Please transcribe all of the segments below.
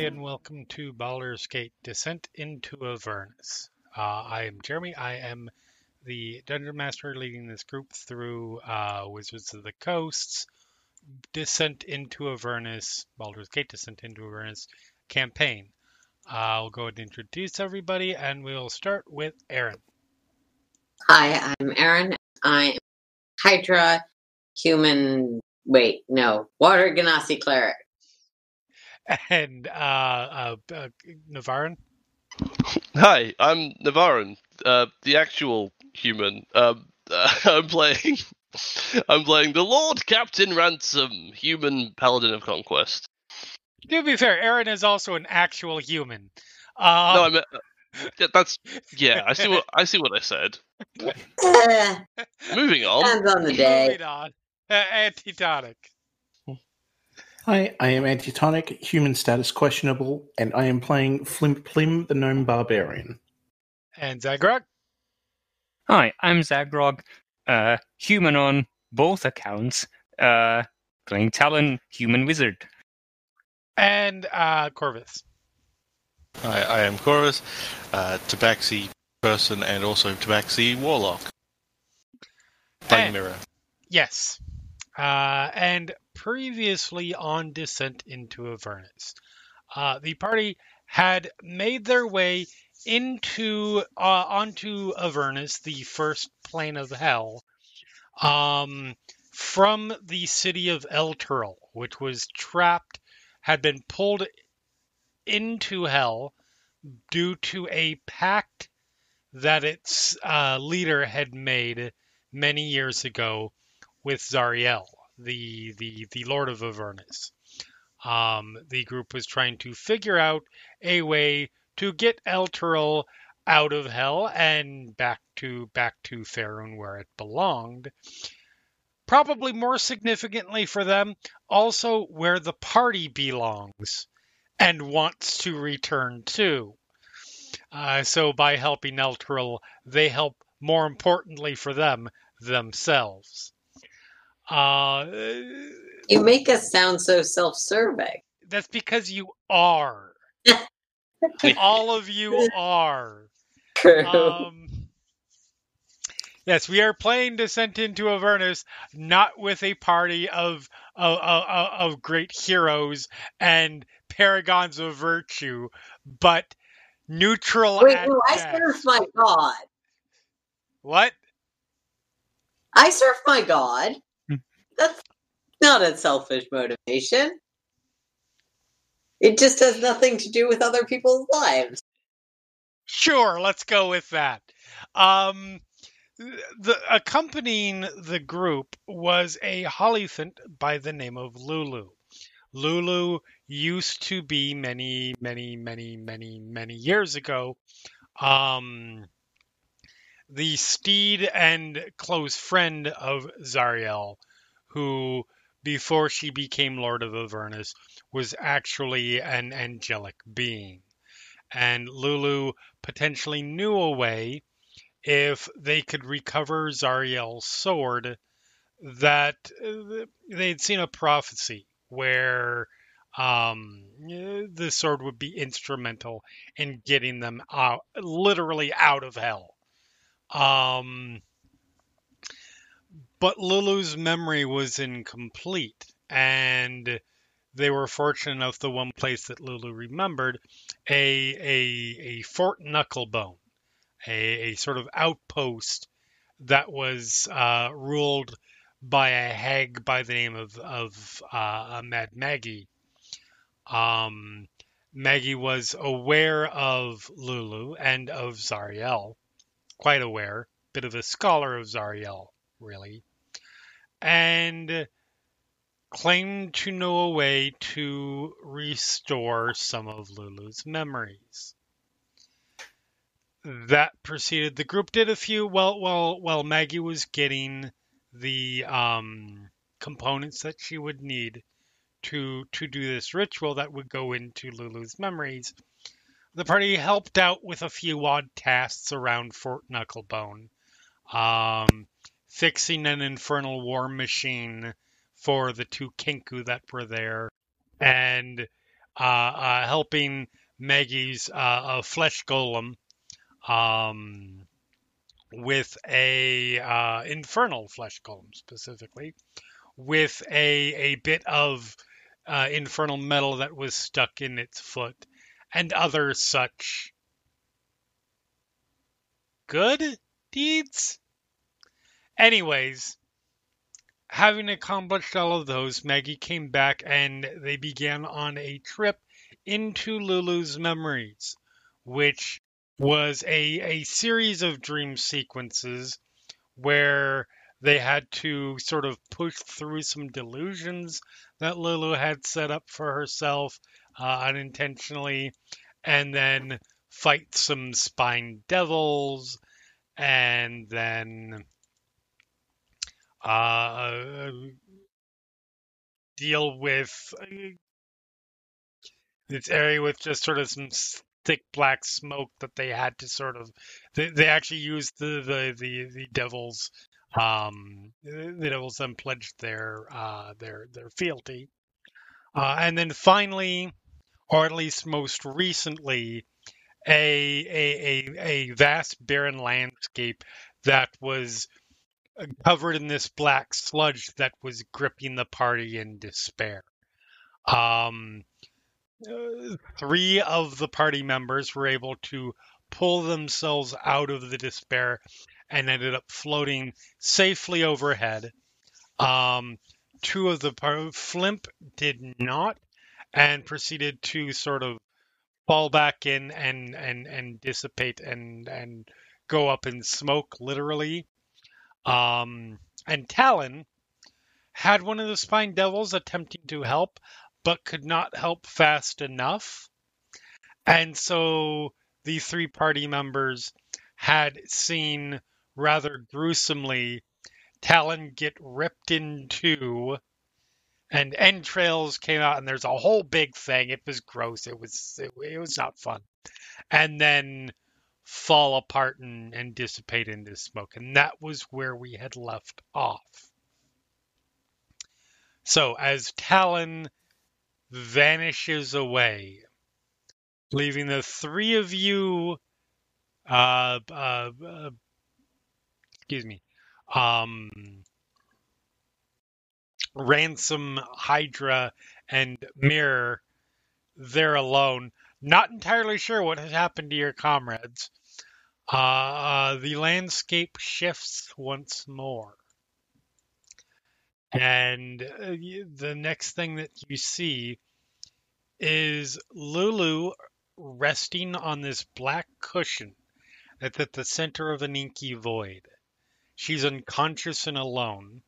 Everybody, and welcome to Baldur's Gate Descent into Avernus. Uh, I am Jeremy. I am the Dungeon Master leading this group through uh, Wizards of the Coast's Descent into Avernus, Baldur's Gate Descent into Avernus campaign. I'll go ahead and introduce everybody, and we'll start with Erin. Hi, I'm Erin. I am Hydra human. Wait, no, Water Genasi cleric. And uh, uh, uh, Navarran. Hi, I'm Navarran, uh, the actual human. Um, I'm playing. I'm playing the Lord Captain Ransome, human paladin of conquest. To be fair, Erin is also an actual human. no, Um, I mean yeah, that's yeah. I see what I see what I said. Moving on. depends on the day. Moving on. Uh, Antitonic. Hi, I am Antitonic, human status questionable, and I am playing Flimp Plim, the gnome barbarian. And Zaghrog. Hi, I'm Zaghrog, uh, human on both accounts, uh, playing Talon, human wizard. And uh, korvys. Hi, I am korvys, uh, Tabaxi person and also Tabaxi warlock. Playing And- Mirror. Yes. Uh, and previously on Descent into Avernus, uh, the party had made their way into uh, onto Avernus, the first plane of hell, um, from the city of Elturel, which was trapped, had been pulled into hell due to a pact that its uh, leader had made many years ago with Zariel, the the the Lord of Avernus. Um, the group was trying to figure out a way to get Elturel out of hell and back to back to Faerun where it belonged. Probably more significantly for them, also where the party belongs and wants to return to. Uh, so by helping Elturel, they help more importantly for them themselves. Uh, You make us sound so self-serving. that's because you are. All of you are. True. Um, yes, we are playing Descent into Avernus, not with a party of of, of, of great heroes and paragons of virtue, but neutral Wait, no, I serve my god. What? I serve my god. That's not a selfish motivation. It just has nothing to do with other people's lives. Sure, let's go with that. Um, the accompanying the group was a Hollyphant by the name of Lulu. Lulu used to be many, many, many, many, many years ago. Um, the steed and close friend of Zariel, who, before she became Lord of Avernus, was actually an angelic being. And Lulu potentially knew a way, if they could recover Zariel's sword, that uh, they'd seen a prophecy where um, the sword would be instrumental in getting them out, literally out of hell. Um, but Lulu's memory was incomplete, and they were fortunate enough. The one place that Lulu remembered, a a a Fort Knucklebone, a, a sort of outpost that was uh, ruled by a hag by the name of of uh, Mad Maggie. Um, Maggie was aware of Lulu and of Zariel, quite aware, bit of a scholar of Zariel, really, and claimed to know a way to restore some of Lulu's memories. That proceeded. The group did a few. Well, while while Maggie was getting the um, components that she would need to to do this ritual that would go into Lulu's memories. The party helped out with a few odd tasks around Fort Knucklebone, um, fixing an infernal war machine for the two Kenku that were there, and uh, uh, helping Maggie's uh, flesh golem um, with a uh, infernal flesh golem specifically, with a a bit of uh, infernal metal that was stuck in its foot, and other such good deeds. Anyways, having accomplished all of those, Maggie came back and they began on a trip into Lulu's memories, which was a, a series of dream sequences where they had to sort of push through some delusions that Lulu had set up for herself uh, unintentionally, and then fight some spine devils, and then uh, deal with uh, this area with just sort of some thick black smoke that they had to sort of they, they actually used the the the, the devils um the devils then pledged their uh their their fealty. Uh, and then finally or at least most recently a a a, a vast barren landscape that was covered in this black sludge that was gripping the party in despair um three of the party members were able to pull themselves out of the despair and ended up floating safely overhead. Um, two of the par- Flimp did not and proceeded to sort of fall back in and and and dissipate and and go up in smoke literally. Um, and Talon had one of the spine devils attempting to help, but could not help fast enough. And so the three party members had seen rather gruesomely Talon get ripped in two and entrails came out and there's a whole big thing. It was gross. It was it, it was not fun. And then fall apart and, and dissipate into smoke. And that was where we had left off. So as Talon vanishes away, leaving the three of you, uh, uh, uh excuse me, um, Ransome, Hydra, and Mirror there alone. Not entirely sure what has happened to your comrades. Uh, uh, the landscape shifts once more. And uh, the next thing that you see is Lulu resting on this black cushion that's at the center of an inky void. She's unconscious and alone,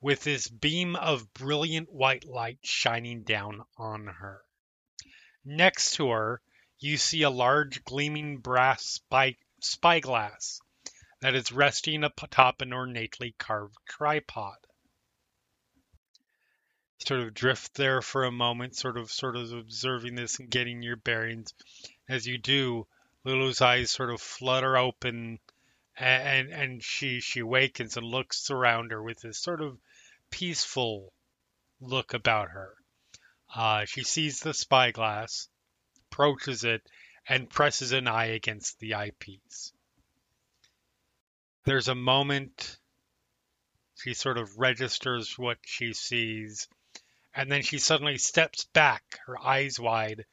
with this beam of brilliant white light shining down on her. Next to her, you see a large gleaming brass spy, spyglass that is resting atop an ornately carved tripod sort of drift there for a moment, sort of sort of observing this and getting your bearings. As you do, Lulu's eyes sort of flutter open and and she she wakens and looks around her with this sort of peaceful look about her. Uh, she sees the spyglass, approaches it, and presses an eye against the eyepiece. There's a moment she sort of registers what she sees, and then she suddenly steps back, her eyes wide,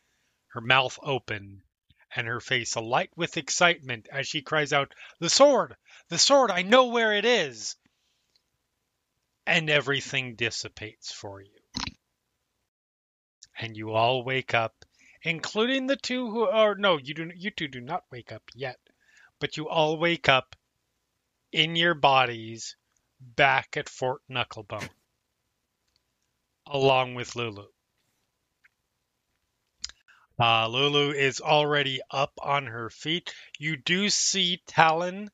her mouth open, and her face alight with excitement as she cries out, The sword! The sword! I know where it is! And everything dissipates for you. And you all wake up, including the two who are no, you do you two do not wake up yet, but you all wake up in your bodies back at Fort Knucklebone, along with Lulu. Uh, Lulu is already up on her feet. You do see Talon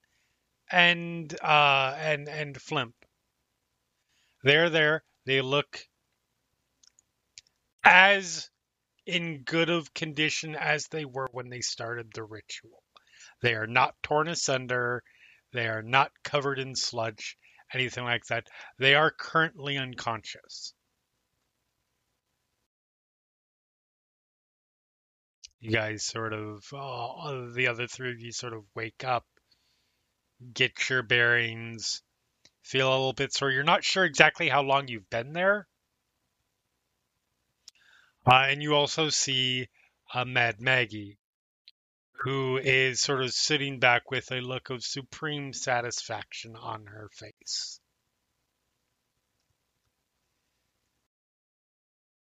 and uh, and and Flimp. They're there. They look as in good of condition as they were when they started the ritual. They are not torn asunder. They are not covered in sludge, anything like that. They are currently unconscious. You guys sort of, uh, the other three of you sort of wake up, get your bearings, feel a little bit sore. You're not sure exactly how long you've been there. Uh, and you also see uh, Mad Maggie, who is sort of sitting back with a look of supreme satisfaction on her face.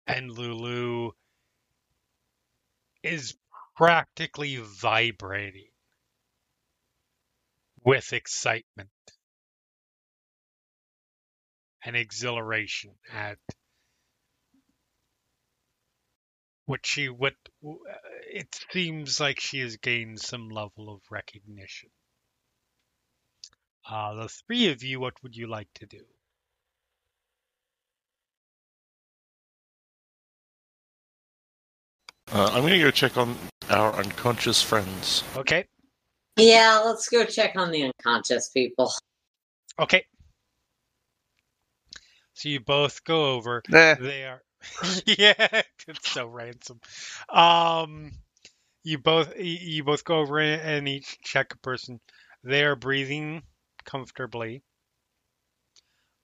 And Lulu is practically vibrating with excitement and exhilaration at what she what it seems like she has gained some level of recognition. Uh, the three of you, what would you like to do? Uh, I'm going to go check on our unconscious friends. Okay, Yeah, let's go check on the unconscious people. okay. So you both go over. Nah. They are, yeah, it's so ransom. Um, you both you both go over and each check a person. They are breathing comfortably.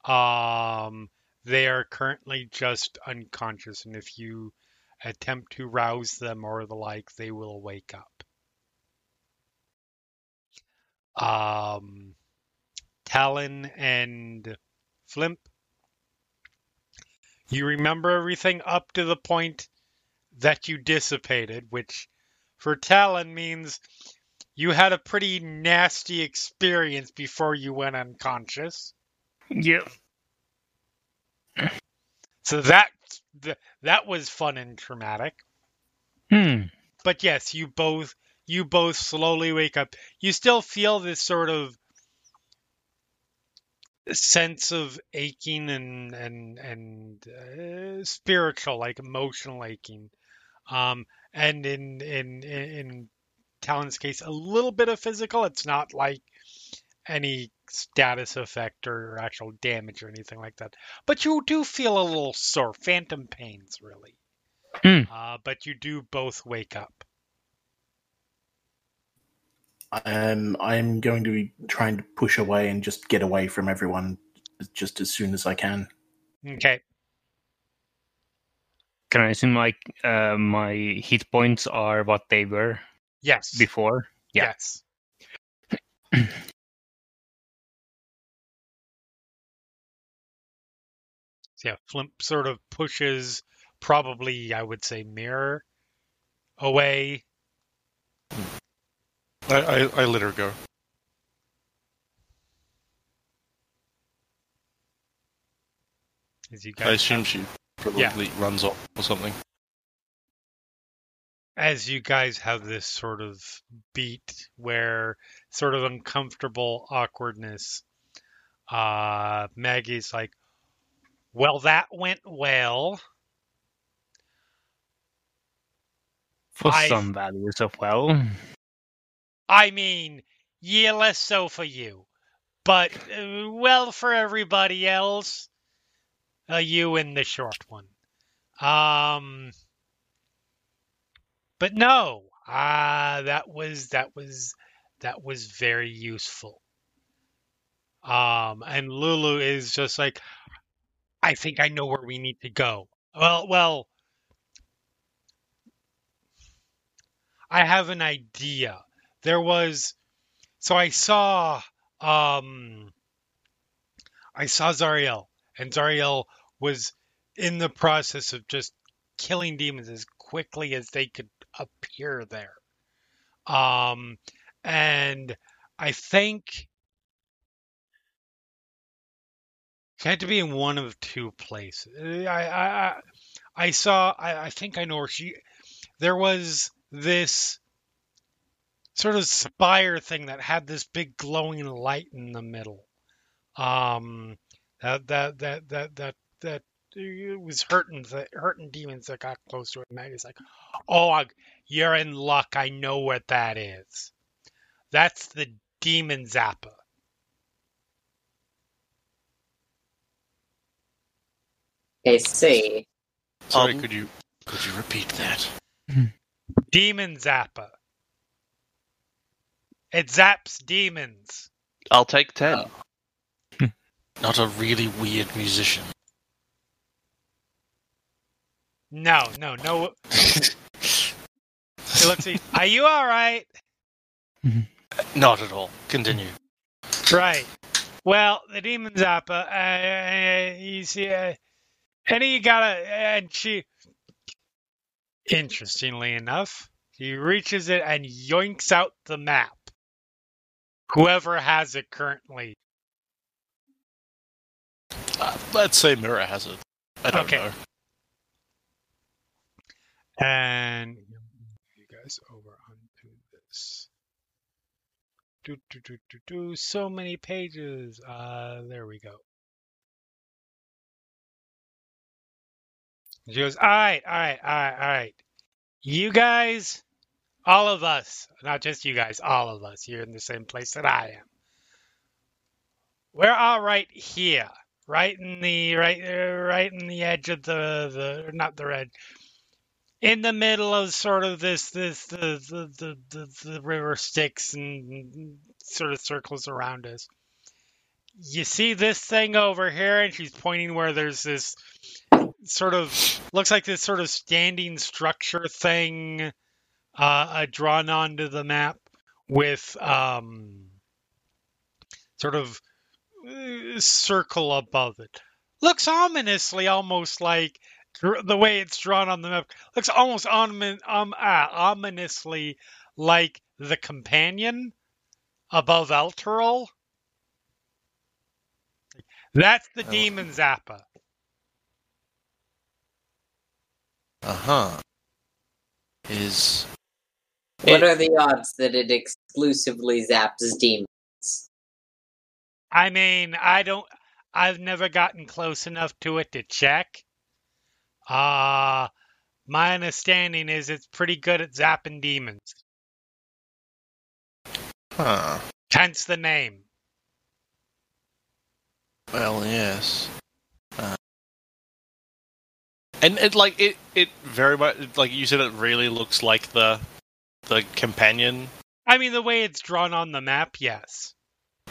Um, they are currently just unconscious, and if you attempt to rouse them or the like, they will wake up. Um, Talon and Flimp, you remember everything up to the point that you dissipated, which for Talon means you had a pretty nasty experience before you went unconscious. Yep. So that that was fun and traumatic. Hmm. But yes, you both you both slowly wake up. You still feel this sort of sense of aching and and and uh, spiritual, like emotional aching. Um, and in in in Talon's case, a little bit of physical. It's not like any status effect or actual damage or anything like that. But you do feel a little sore, phantom pains, really. Hmm. Uh, but you do both wake up. Um, I'm going to be trying to push away and just get away from everyone just as soon as I can. Okay. Can I assume like uh, my hit points are what they were Yes. before? Yeah. Yes. So yeah, Flimp sort of pushes, probably I would say, mirror away. I, I, I let her go. As you I guys assume have, she probably runs off or something. as you guys have this sort of beat where sort of uncomfortable awkwardness. Uh, Maggie's like, "Well, that went well." For I- some values of well. I mean, yeah, less so for you, but uh, well for everybody else. Uh, you in the short one. Um, but no, uh, that was that was that was very useful. Um, and Lulu is just like, I think I know where we need to go. Well, well, I have an idea. There was, so I saw, um, I saw Zariel, and Zariel was in the process of just killing demons as quickly as they could appear there. Um, and I think she had to be in one of two places. I I I, saw. I, I think I know where she. There was this sort of spire thing that had this big glowing light in the middle. Um, that that that that that that it was hurting the hurting demons that got close to it. Maggie's like, "Oh, I, you're in luck. I know what that is. That's the demon zappa." I see. Sorry, Um, could you could you repeat that? Demon zappa. It zaps demons. I'll take ten. Not a really weird musician. No, no, no. Hey, let's see. Are you all right? Not at all. Continue. Right. Well, the demon zappa. Uh, you see, uh, and he got a, and she. Interestingly enough, he reaches it and yoinks out the map. Whoever has it currently. Uh, let's say Mirror has it. I don't Okay. know. And you guys over onto this. Do, do, do, do, do. So many pages. Uh, there we go. She goes, all right, all right, all right, all right. You guys, all of us, not just you guys, all of us, you're in the same place that I am. We're all right here, right in the right, uh, right in the edge of the the not the red, in the middle of sort of this this the the the, the, the river Styx and sort of circles around us. You see this thing over here, and she's pointing where there's this sort of looks like this sort of standing structure thing uh, uh, drawn onto the map with um, sort of uh, circle above it. Looks ominously almost like the way it's drawn on the map. Looks almost omin- um, ah, ominously like the companion above Elturel. That's the Oh. demon Zappa. Uh huh. Is What It- are the odds that it exclusively zaps demons? I mean, I don't. I've never gotten close enough to it to check. Uh my understanding is it's pretty good at zapping demons. huh? Hence the name. Well, yes. Uh, and it like it it very much like you said it really looks like the the companion. I mean, the way it's drawn on the map, yes.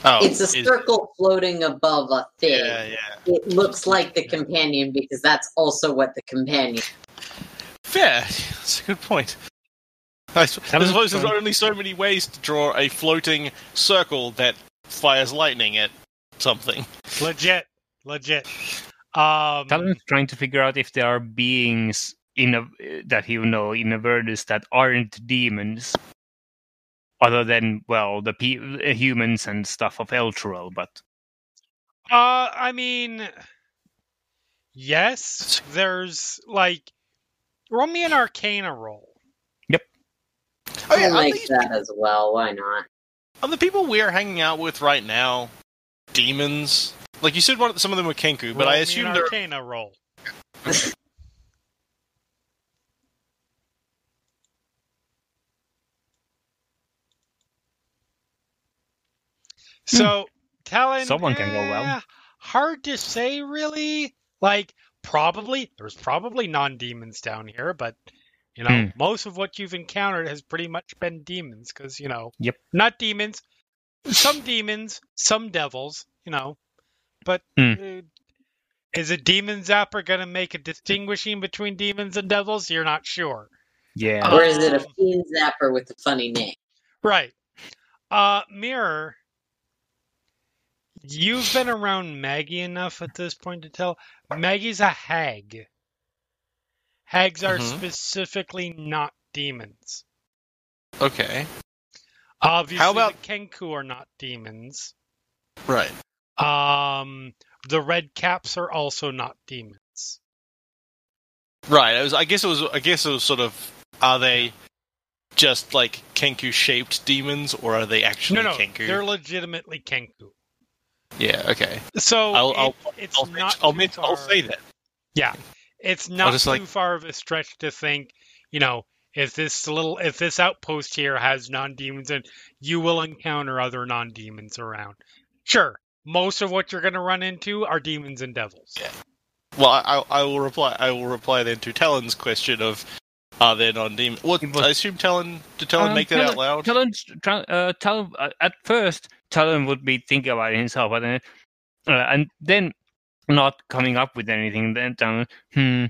Oh, it's a is- circle floating above a thing. Yeah, yeah. It looks like the companion because that's also what the companion. Fair. That's a good point. I s- I was suppose there's fun. only so many ways to draw a floating circle that fires lightning at something. Legit, legit. Um, Talon's trying to figure out if there are beings in a, that you know in Avernus that aren't demons, other than well the pe- humans and stuff of Elturel. But Uh, I mean, yes. There's like, roll me an Arcana roll. Oh yeah, I like these, that as well. Why not? are the people we're hanging out with right now demons? Like you said, one of, some of them were Kenku, but Roll I me an assume they're Arcana roll. So, Talon, Someone can go well. eh, Hard to say, really. Like, probably there's probably non-demons down here, but you know, Hmm. most of what you've encountered has pretty much been demons because you know, Yep. not demons, some demons, some devils, you know, but Hmm. uh, is a demon zapper going to make a distinguishing between demons and devils? You're not sure. Yeah. Or is it a Um, fiend zapper with a funny name? Right. Uh, Mirror, you've been around Maggie enough at this point to tell Maggie's a hag. Hags are Mhm. specifically not demons. Okay. Obviously, How about- the Kenku are not demons. Right. Um, the Red Caps are also not demons. Right. It was. I guess it was. I guess it was sort of. Are they just like Kenku shaped demons, or are they actually no, no, Kenku? they're legitimately Kenku. Yeah. Okay. So I'll. it- I'll. it's I'll, not. I'll, too mention- I'll say that. Yeah, it's not just too like- far of a stretch to think, you know, if this little, if this outpost here has non-demons, and you will encounter other non-demons around. Sure, most of what you're going to run into are demons and devils. Yeah. Well, I, I I will reply. I will reply then to Talon's question of, are there non demons? What I assume Talon. Did Talon Um, make that out loud? Talon's uh, Talon, uh, at first, Talon would be thinking about it himself, but then, uh, and then not coming up with anything. Then Talon, hmm,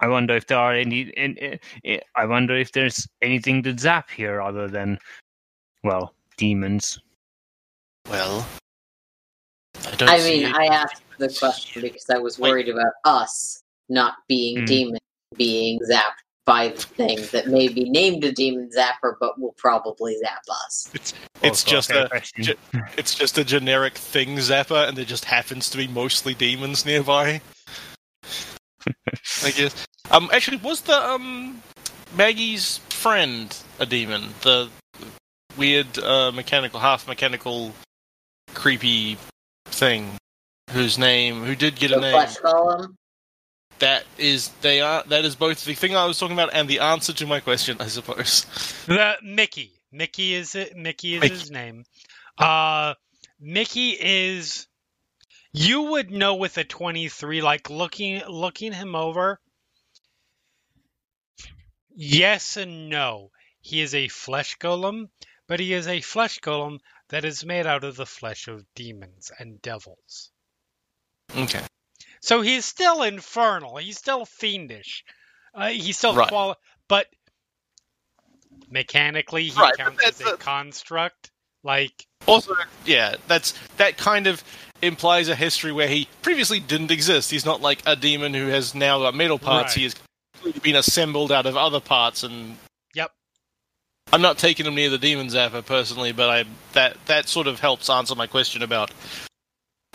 I wonder if there are any. any uh, I wonder if there's anything to zap here other than, well, demons. Well, I don't. I see mean, it. I asked the question because I was Wait. worried about us not being Hmm. demons, being zapped by the thing that may be named a demon zapper, but will probably zap us. It's Also just a. question. ju- It's just a generic thing zapper, and there just happens to be mostly demons nearby. I guess. Um, actually, was the um Maggie's friend a demon? The weird uh, mechanical, half mechanical, creepy thing whose name, who did get The a name. flesh golem. That is, they are. That is both the thing I was talking about and the answer to my question, I suppose. The Mickey, Mickey is it? Mickey is Mickey. his name. Uh, Mickey is. You would know with a twenty-three, like looking looking him over. Yes and no. He is a flesh golem, but he is a flesh golem that is made out of the flesh of demons and devils. Okay. So he's still infernal. He's still fiendish. Uh, he's still Right. quali- but mechanically he Right, counts as a a- construct. Like Also, yeah, that's that kind of implies a history where he previously didn't exist. He's not like a demon who has now got metal parts. Right. He has been assembled out of other parts, and Yep. I'm not taking him near the demon zapper personally, but I that that sort of helps answer my question about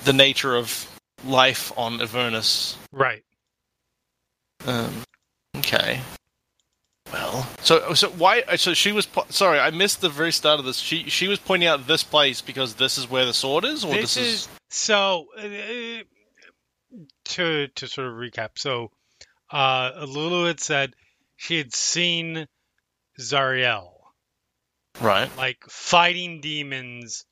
the nature of life on Avernus. right. Um, okay. Well, so so why? So she was. po- Sorry, I missed the very start of this. She she was pointing out this place because this is where the sword is, or This this, is so uh, to to sort of recap. So uh Lulu had said she had seen Zariel right. like fighting demons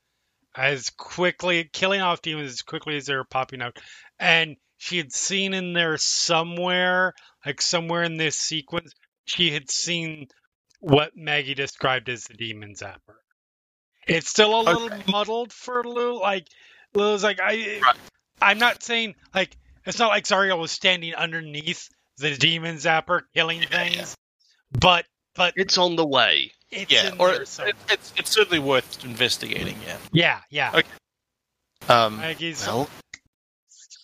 as quickly killing off demons as quickly as they were popping out and she had seen in there somewhere like somewhere in this sequence she had seen what maggie described as the demon zapper it's still a little Okay. muddled for lou like lou's like i Right. i'm not saying like it's not like zariel was standing underneath the demon zapper killing Yeah, yeah. things but but It's on the way. it's Yeah, or there it, it's it's certainly worth investigating. Yeah. Yeah, yeah. Okay. Um, Maggie's well,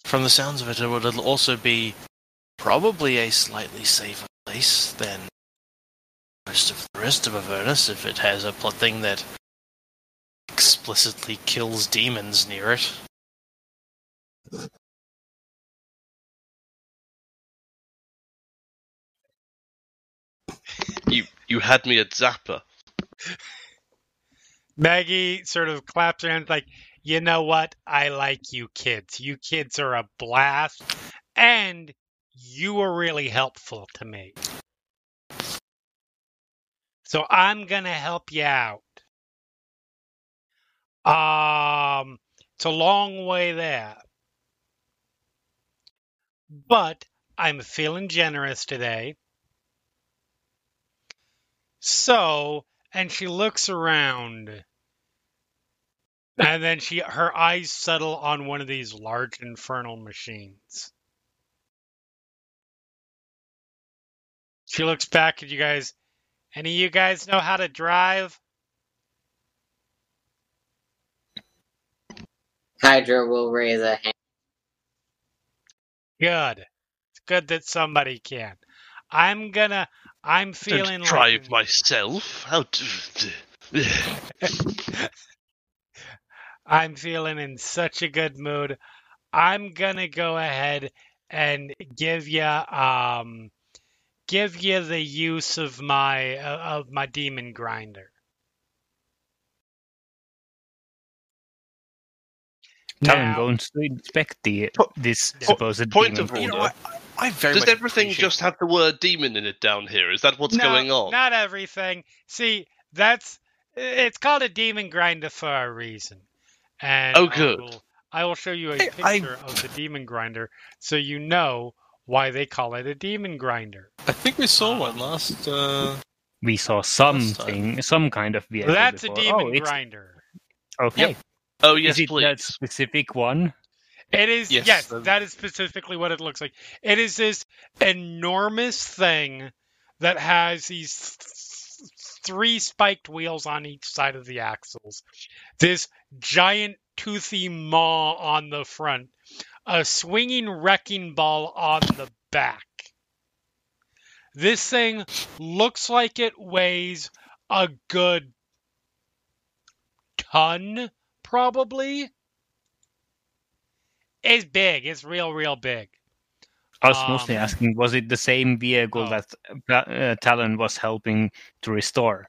from the sounds of it, it would also be probably a slightly safer place than most of the rest of Avernus if it has a plot thing that explicitly kills demons near it. You had me at Zapper. Maggie sort of claps her hands like, you know what? I like you kids. You kids are a blast. And you were really helpful to me. So I'm gonna help you out. Um it's a long way there. But I'm feeling generous today. So, and she looks around. And then she her eyes settle on one of these large infernal machines. She looks back at you guys. Any of you guys know how to drive? Hydra will raise a hand. Good. It's good that somebody can. I'm gonna. I'm feeling Don't drive like myself. How? d- I'm feeling in such a good mood. I'm gonna go ahead and give you um give you the use of my uh, of my demon grinder. Talon Now- going to inspect the Po- this po- supposed point demon of grinder. You know. I, I very Does much everything appreciate- just have the word demon in it down here? Is that what's No, going on? Not everything. See, that's it's called a demon grinder for a reason. And Oh, I good. will- I will show you a Hey, I- picture of the demon grinder so you know why they call it a demon grinder. I think we saw one last. Uh, We saw something, some kind of vehicle. That's a demon oh, grinder. Okay. Oh yes, Is it please. that specific one? It is yes, Yes, the- that is specifically what it looks like. It is this enormous thing that has these th- three spiked wheels on each side of the axles. This giant toothy maw on the front, a swinging wrecking ball on the back. This thing looks like it weighs a good ton, probably. It's big. It's real, real big. I was mostly Um, asking, was it the same vehicle oh. that uh, Talon was helping to restore?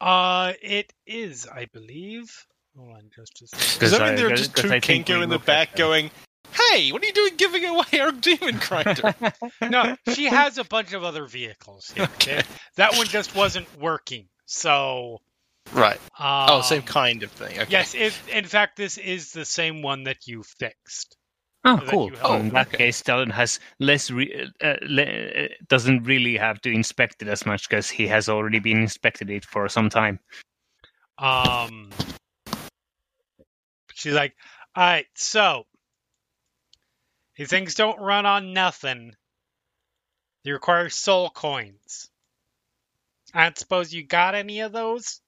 Uh, it is, I believe. Hold on, just a second. does that I- mean there are just two I think we Kenku in the back them. going, "Hey, what are you doing, giving away our demon grinder?" No, she has a bunch of other vehicles. Here. Okay. That one just wasn't working. So, right. um, Oh, same kind of thing. Okay. Yes, if, in fact, this is the same one that you fixed. Oh, that cool. you Oh, in that okay. case, Talon has less, re- uh, le- uh, doesn't really have to inspect it as much because he has already been inspected it for some time. Um, she's like, all right, so these things don't run on nothing. They require soul coins. I don't suppose you got any of those?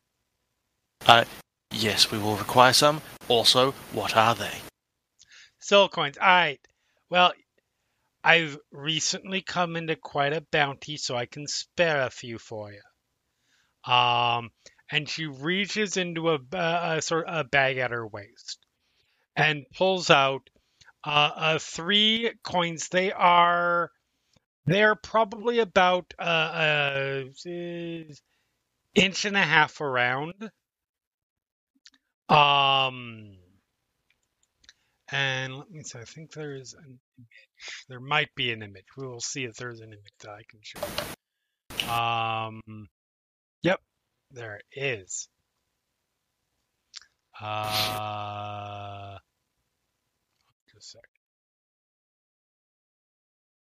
Yes, we will require some. Also, what are they? Soul coins. All right. Well, I've recently come into quite a bounty, so I can spare a few for you. Um, and she reaches into a, ba- a sort of a bag at her waist and pulls out uh, uh, three coins. They are they're probably about uh, uh, inch and a half around. Um, and let me see. I think there is an image. There might be an image. We will see if there's an image that I can show. Um, yep, there is. Uh, just a sec.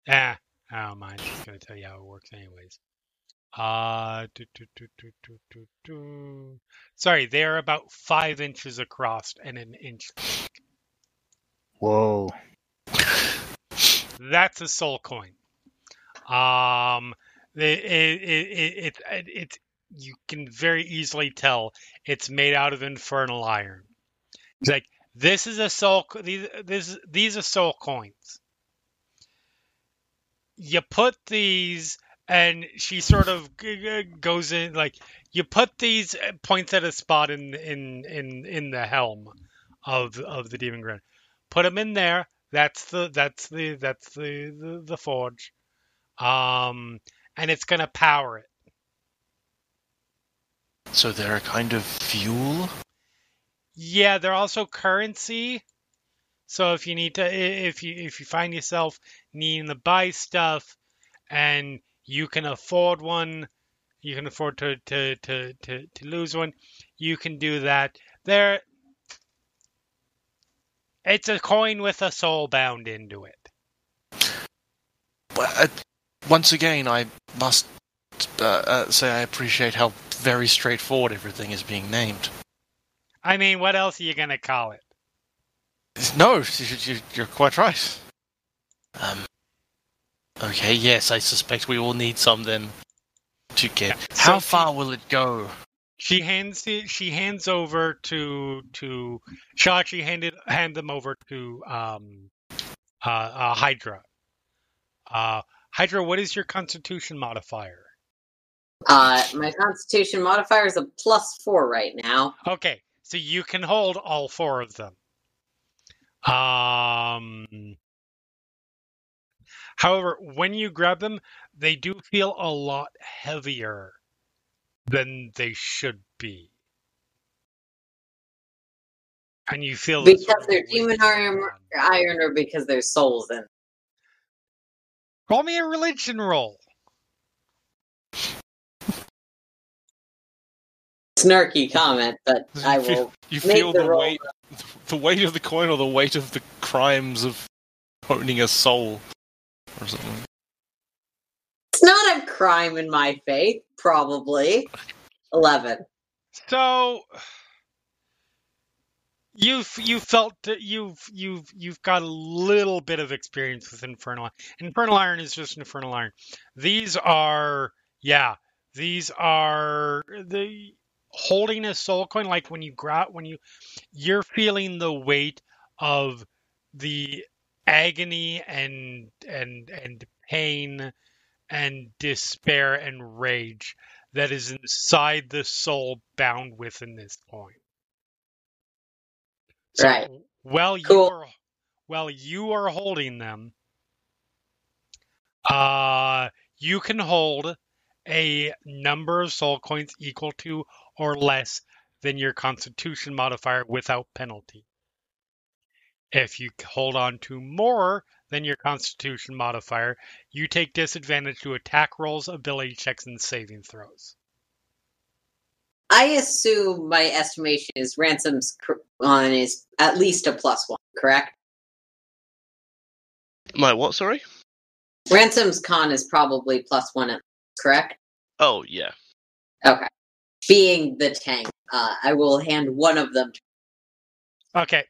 Ah, I don't mind. Just gonna tell you how it works, anyways. Uh, do, do, do. Sorry, they are about five inches across and an inch thick. Whoa. That's a soul coin. Um, it, it, it, it, it, it, you can very easily tell it's made out of infernal iron. It's like this is a soul. These this these are soul coins. You put these, and she sort of g- g- goes in like you put these points at a spot in in in in the helm of of the demon grand. Put them in there. That's the that's the that's the the, the forge. Um, and it's gonna power it. So they're a kind of fuel. Yeah, they're also currency. So if you need to, if you if you find yourself needing to buy stuff, and you can afford one, you can afford to to to to, to lose one, you can do that. There, it's a coin with a soul bound into it. Well, uh, once again, I must uh, uh, say I appreciate how very straightforward everything is being named. I mean, what else are you gonna call it? No, you- you- you're quite right. Um. Okay, yes, I suspect we will need some then to get. Yeah, How so- far will it go? She hands it, she hands over to to Shachi handed hand them over to um uh, uh Hydra. Uh Hydra, what is your constitution modifier? Uh, my constitution modifier is a plus four right now. Okay, so you can hold all four of them. Um However, when you grab them, they do feel a lot heavier than they should be. And you feel Because sort of they're weight demon on iron, iron or because there's souls in. Roll me a religion roll. Snarky comment, but I You feel- will. You make feel the the roll. weight, the weight of the coin, or the weight of the crimes of owning a soul, or something. It's not a crime in my faith, probably. Eleven. So you've you felt that you've you've you've got a little bit of experience with infernal iron. Infernal iron is just infernal iron. These are yeah, these are the holding a soul coin like when you grab when you you're feeling the weight of the agony and and and pain and despair and rage that is inside the soul bound within this coin. So Right. while you Cool. are while you are holding them, uh you can hold a number of soul coins equal to or less than your constitution modifier without penalty. If you hold on to more than your constitution modifier, you take disadvantage to attack rolls, ability checks, and saving throws. I assume my estimation is Ransome's cr- on is at least a plus one, correct? My what? Sorry. Ransome's con is probably plus one, correct? Oh yeah. Okay. Being the tank, uh, I will hand one of them. To- Okay.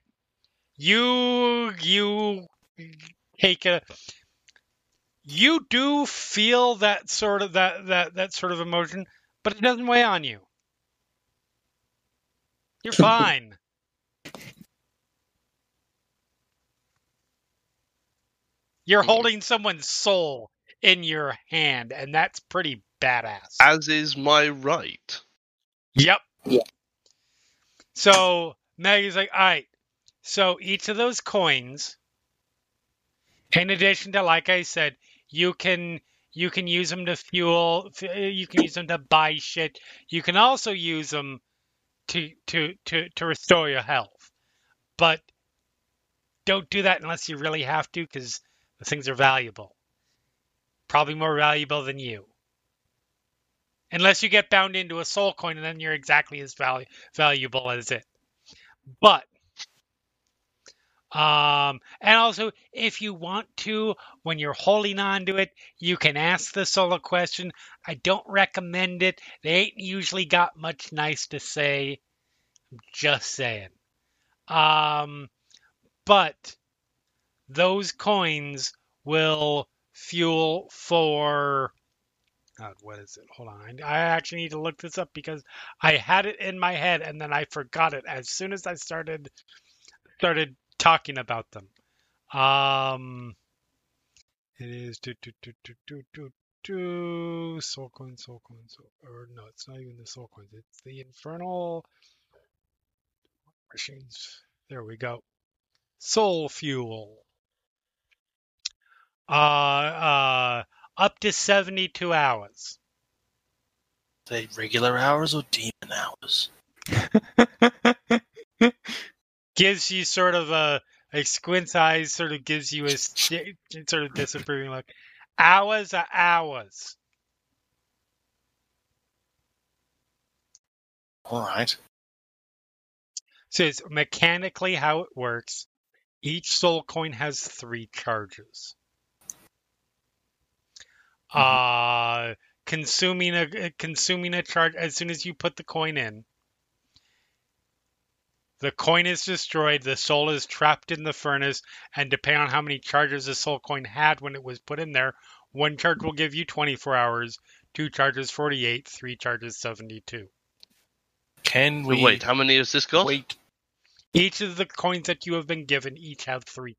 You you take a you do feel that sort of that that that sort of emotion, but it doesn't weigh on you. You're fine. You're holding someone's soul in your hand, and that's pretty badass. As is my right. Yep. Yeah. So Maggie's like, all right. So each of those coins, in addition to, like I said, you can you can use them to fuel. You can use them to buy shit. You can also use them to to to to restore your health. But don't do that unless you really have to, because the things are valuable. Probably more valuable than you. Unless you get bound into a soul coin, and then you're exactly as valu- valuable as it. But, um, and also, if you want to, when you're holding on to it, you can ask the soul a question. I don't recommend it. They ain't usually got much nice to say. I'm just saying. Um, but those coins will fuel for God, what is it? Hold on. I actually need to look this up because I had it in my head and then I forgot it as soon as I started started talking about them. Um, it is do do do do do do do soul coin, soul coin, soul, or no, it's not even the soul coins. It's the infernal machines. There we go. Soul fuel. Uh, uh, up to 72 hours. They regular hours or demon hours? gives you sort of a, a squint eyes, sort of gives you a sort of disapproving look. Hours are hours. All right. So it's mechanically how it works. Each soul coin has three charges. uh, consuming a consuming a charge as soon as you put the coin in. The coin is destroyed, the soul is trapped in the furnace, and depending on how many charges the soul coin had when it was put in there, one charge will give you 24 hours, two charges 48, three charges 72. Can So we wait, how many has this got? wait? Each of the coins that you have been given each have three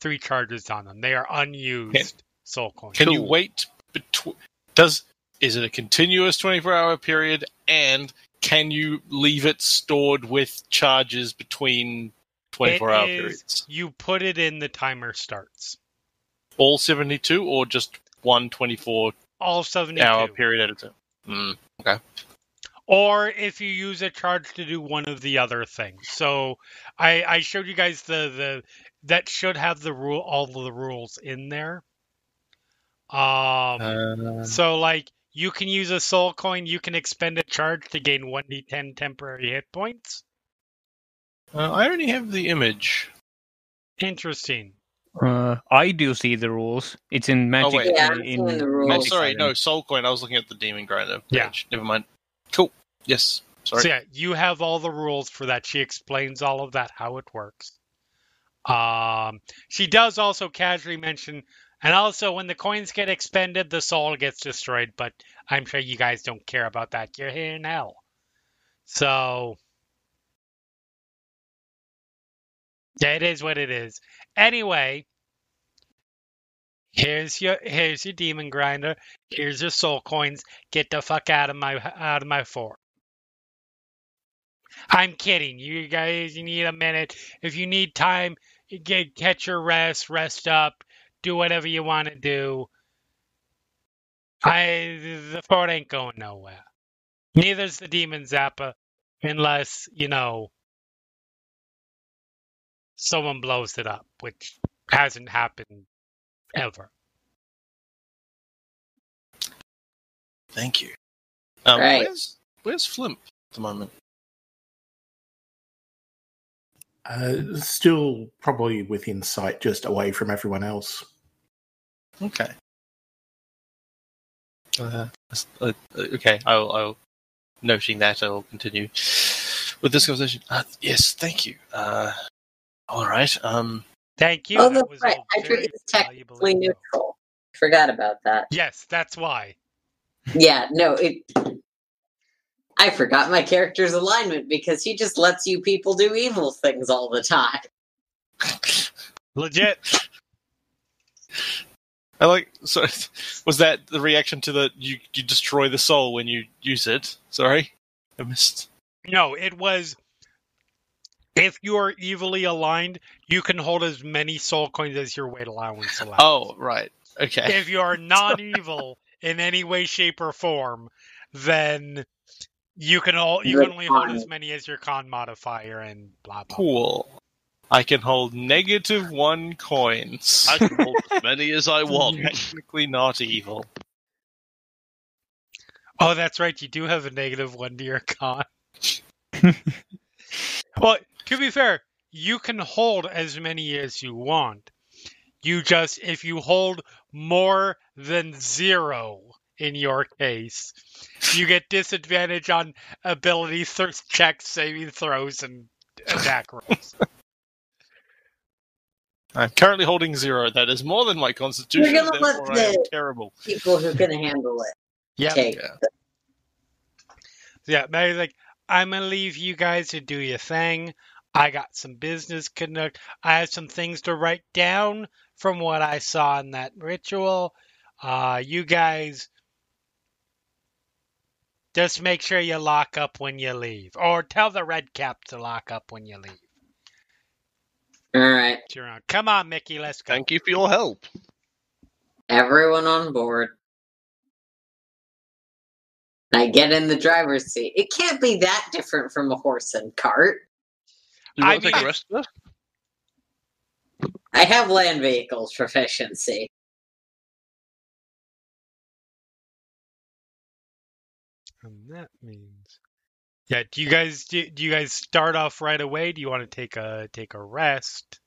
three charges on them. They are unused soul coins. Can you wait between? Does is it a continuous twenty four hour period? And can you leave it stored with charges between twenty four It hour is- periods? You put it in, the timer starts. All seventy two, or just one 24 All 72. hour period at a time? Mm. or if you use a charge to do one of the other things. So I, I showed you guys the, the that should have the rule all of the rules in there. Um, Uh, so like you can use a soul coin, you can expend a charge to gain 1d10 temporary hit points. uh, I only have the image. Interesting. Uh, I do see the rules. It's in Magic. Oh, wait. Yeah, I'm in the rules. Oh, Magic sorry, Island. no Soul Coin. I was looking at the Demon Grinder page. Yeah. Never mind. Cool. Yes. Sorry. So yeah, you have all the rules for that. She explains all of that, how it works. Um, she does also casually mention, and also when the coins get expended, the soul gets destroyed. But I'm sure you guys don't care about that. You're here now, so yeah, it is what it is. Anyway, here's your here's your demon grinder. Here's your soul coins. Get the fuck out of my out of my fort. I'm kidding. You guys, you need a minute. If you need time, get catch your rest, rest up, do whatever you want to do. I the fort ain't going nowhere. Neither's the demon zappa, unless you know someone blows it up, which hasn't happened ever. Thank you. Um, Right. Where's Where's Flimp at the moment? Uh, still probably within sight, just away from everyone else. Okay. Uh, uh, okay, I'll, I'll noting that I'll continue with this conversation. Uh, yes, thank you. Uh, all right. Um, Thank you. oh, that that's was right. all Hydra is technically info. neutral. Forgot about that. Yes, that's why. Yeah, no, it. I forgot my character's alignment because he just lets you people do evil things all the time. Legit. I like. So, was that the reaction to the you you destroy the soul when you use it? Sorry, I missed. No, it was. If you are evilly aligned, you can hold as many soul coins as your weight allowance allows. Oh, right. Okay. If you are non-evil in any way, shape, or form, then you can all you can only hold as many as your con modifier and blah blah. Cool. I can hold negative one coins. I can hold as many as I want. Technically not evil. Oh, that's right. You do have a negative one to your con. well, to be fair, you can hold as many as you want. You just, if you hold more than zero in your case, you get disadvantage on ability th- checks, saving throws, and attack rolls. I'm currently holding zero. That is more than my constitution. You're gonna let Therefore, I am the- terrible. People who can handle it Yep. take. Yeah. Yeah, Mary's like, I'm gonna leave you guys to do your thing. I got some business conduct. I have some things to write down from what I saw in that ritual. Uh, you guys just make sure you lock up when you leave, or tell the red cap to lock up when you leave. All right, You're on. Come on, Mickey, let's go. Thank you for your help. everyone on board. I get in the driver's seat. It can't be that different from a horse and cart. You I want to take mean- a rest? first? I have land vehicles proficiency. And that means, yeah. Do you guys do, do you guys start off right away? Do you want to take a take a rest?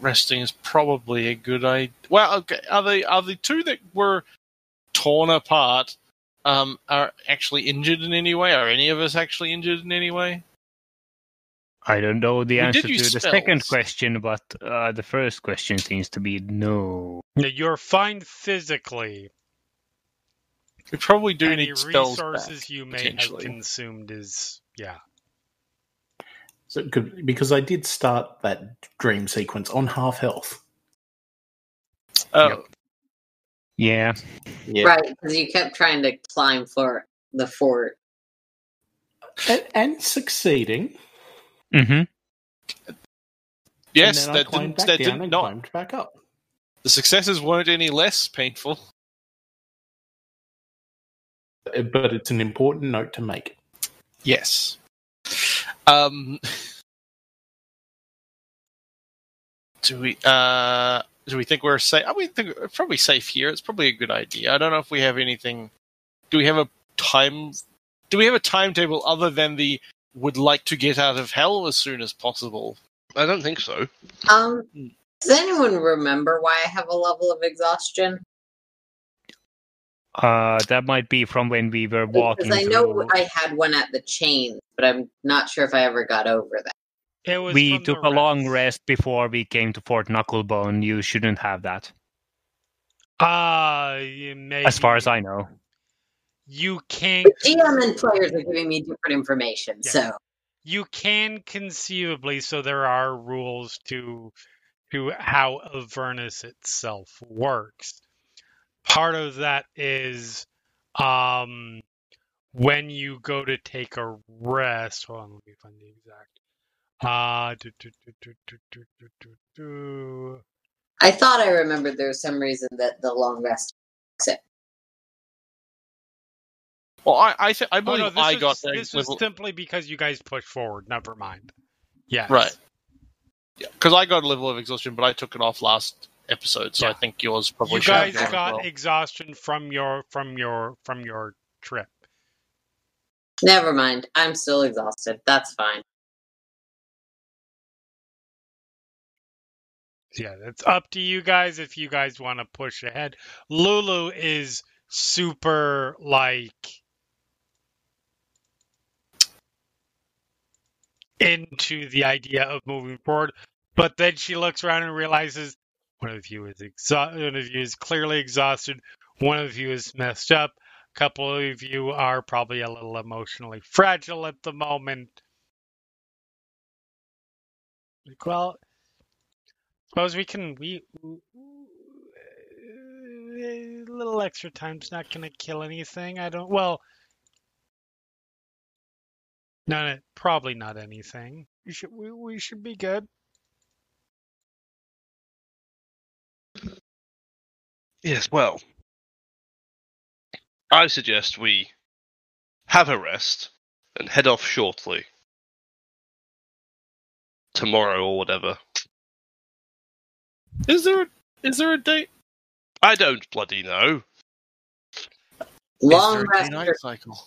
resting is probably a good idea. Well, okay, are the are the two that were torn apart um, are actually injured in any way? Are any of us actually injured in any way? I don't know the We answer to use the second question, but uh, the first question seems to be no. Yeah, You're fine physically. We probably do Any need spells resources back, you may have consumed is yeah. So good because I did start that dream sequence on half health. Oh, Yeah, Yeah. Right, because you kept trying to climb for the fort. And, and succeeding. hmm yes, and then I that didn't that did and not. climbed back up. The successes weren't any less painful. Uh, But it's an important note to make. Yes. Um. Do we uh do we think we're safe? I mean, think we're probably safe here. It's probably a good idea. I don't know if we have anything. Do we have a time? Do we have a timetable other than the would like to get out of hell as soon as possible? I don't think so. Um, does anyone remember why I have a level of exhaustion? Uh, that might be from when we were walking. Because I know through- I had one at the chain, but I'm not sure if I ever got over that. It was we took the a long rest before we came to Fort Knucklebone. You shouldn't have that, Uh, maybe, as far as I know. you can't. GM and players are giving me different information, Yeah. so you can conceivably so there are rules to to how Avernus itself works part of that is um, when you go to take a rest. Hold on, let me find the exact. Uh, do, do, do, I thought I remembered there was some reason that the long rest. Well, I I, th- I believe oh, no, I got this was with... simply because you guys pushed forward. Never mind. Yeah. Right. Yeah, because I got a level of exhaustion, but I took it off last episode, so Yeah. I think yours probably. You guys gone got well. exhaustion from your from your from your trip. Never mind. I'm still exhausted. That's fine. Yeah, it's up to you guys if you guys want to push ahead. Lulu is super like into the idea of moving forward, but then she looks around and realizes one of you is exa- one of you is clearly exhausted, one of you is messed up, a couple of you are probably a little emotionally fragile at the moment. Like, well, Suppose we can we a little extra time's not gonna kill anything. I don't. Well, no probably not anything. We should we, we should be good. Yes, well, I suggest we have a rest and head off shortly. Tomorrow or whatever. Is there a, is there a date? I don't bloody know. Long is there a rest. day-night cycle?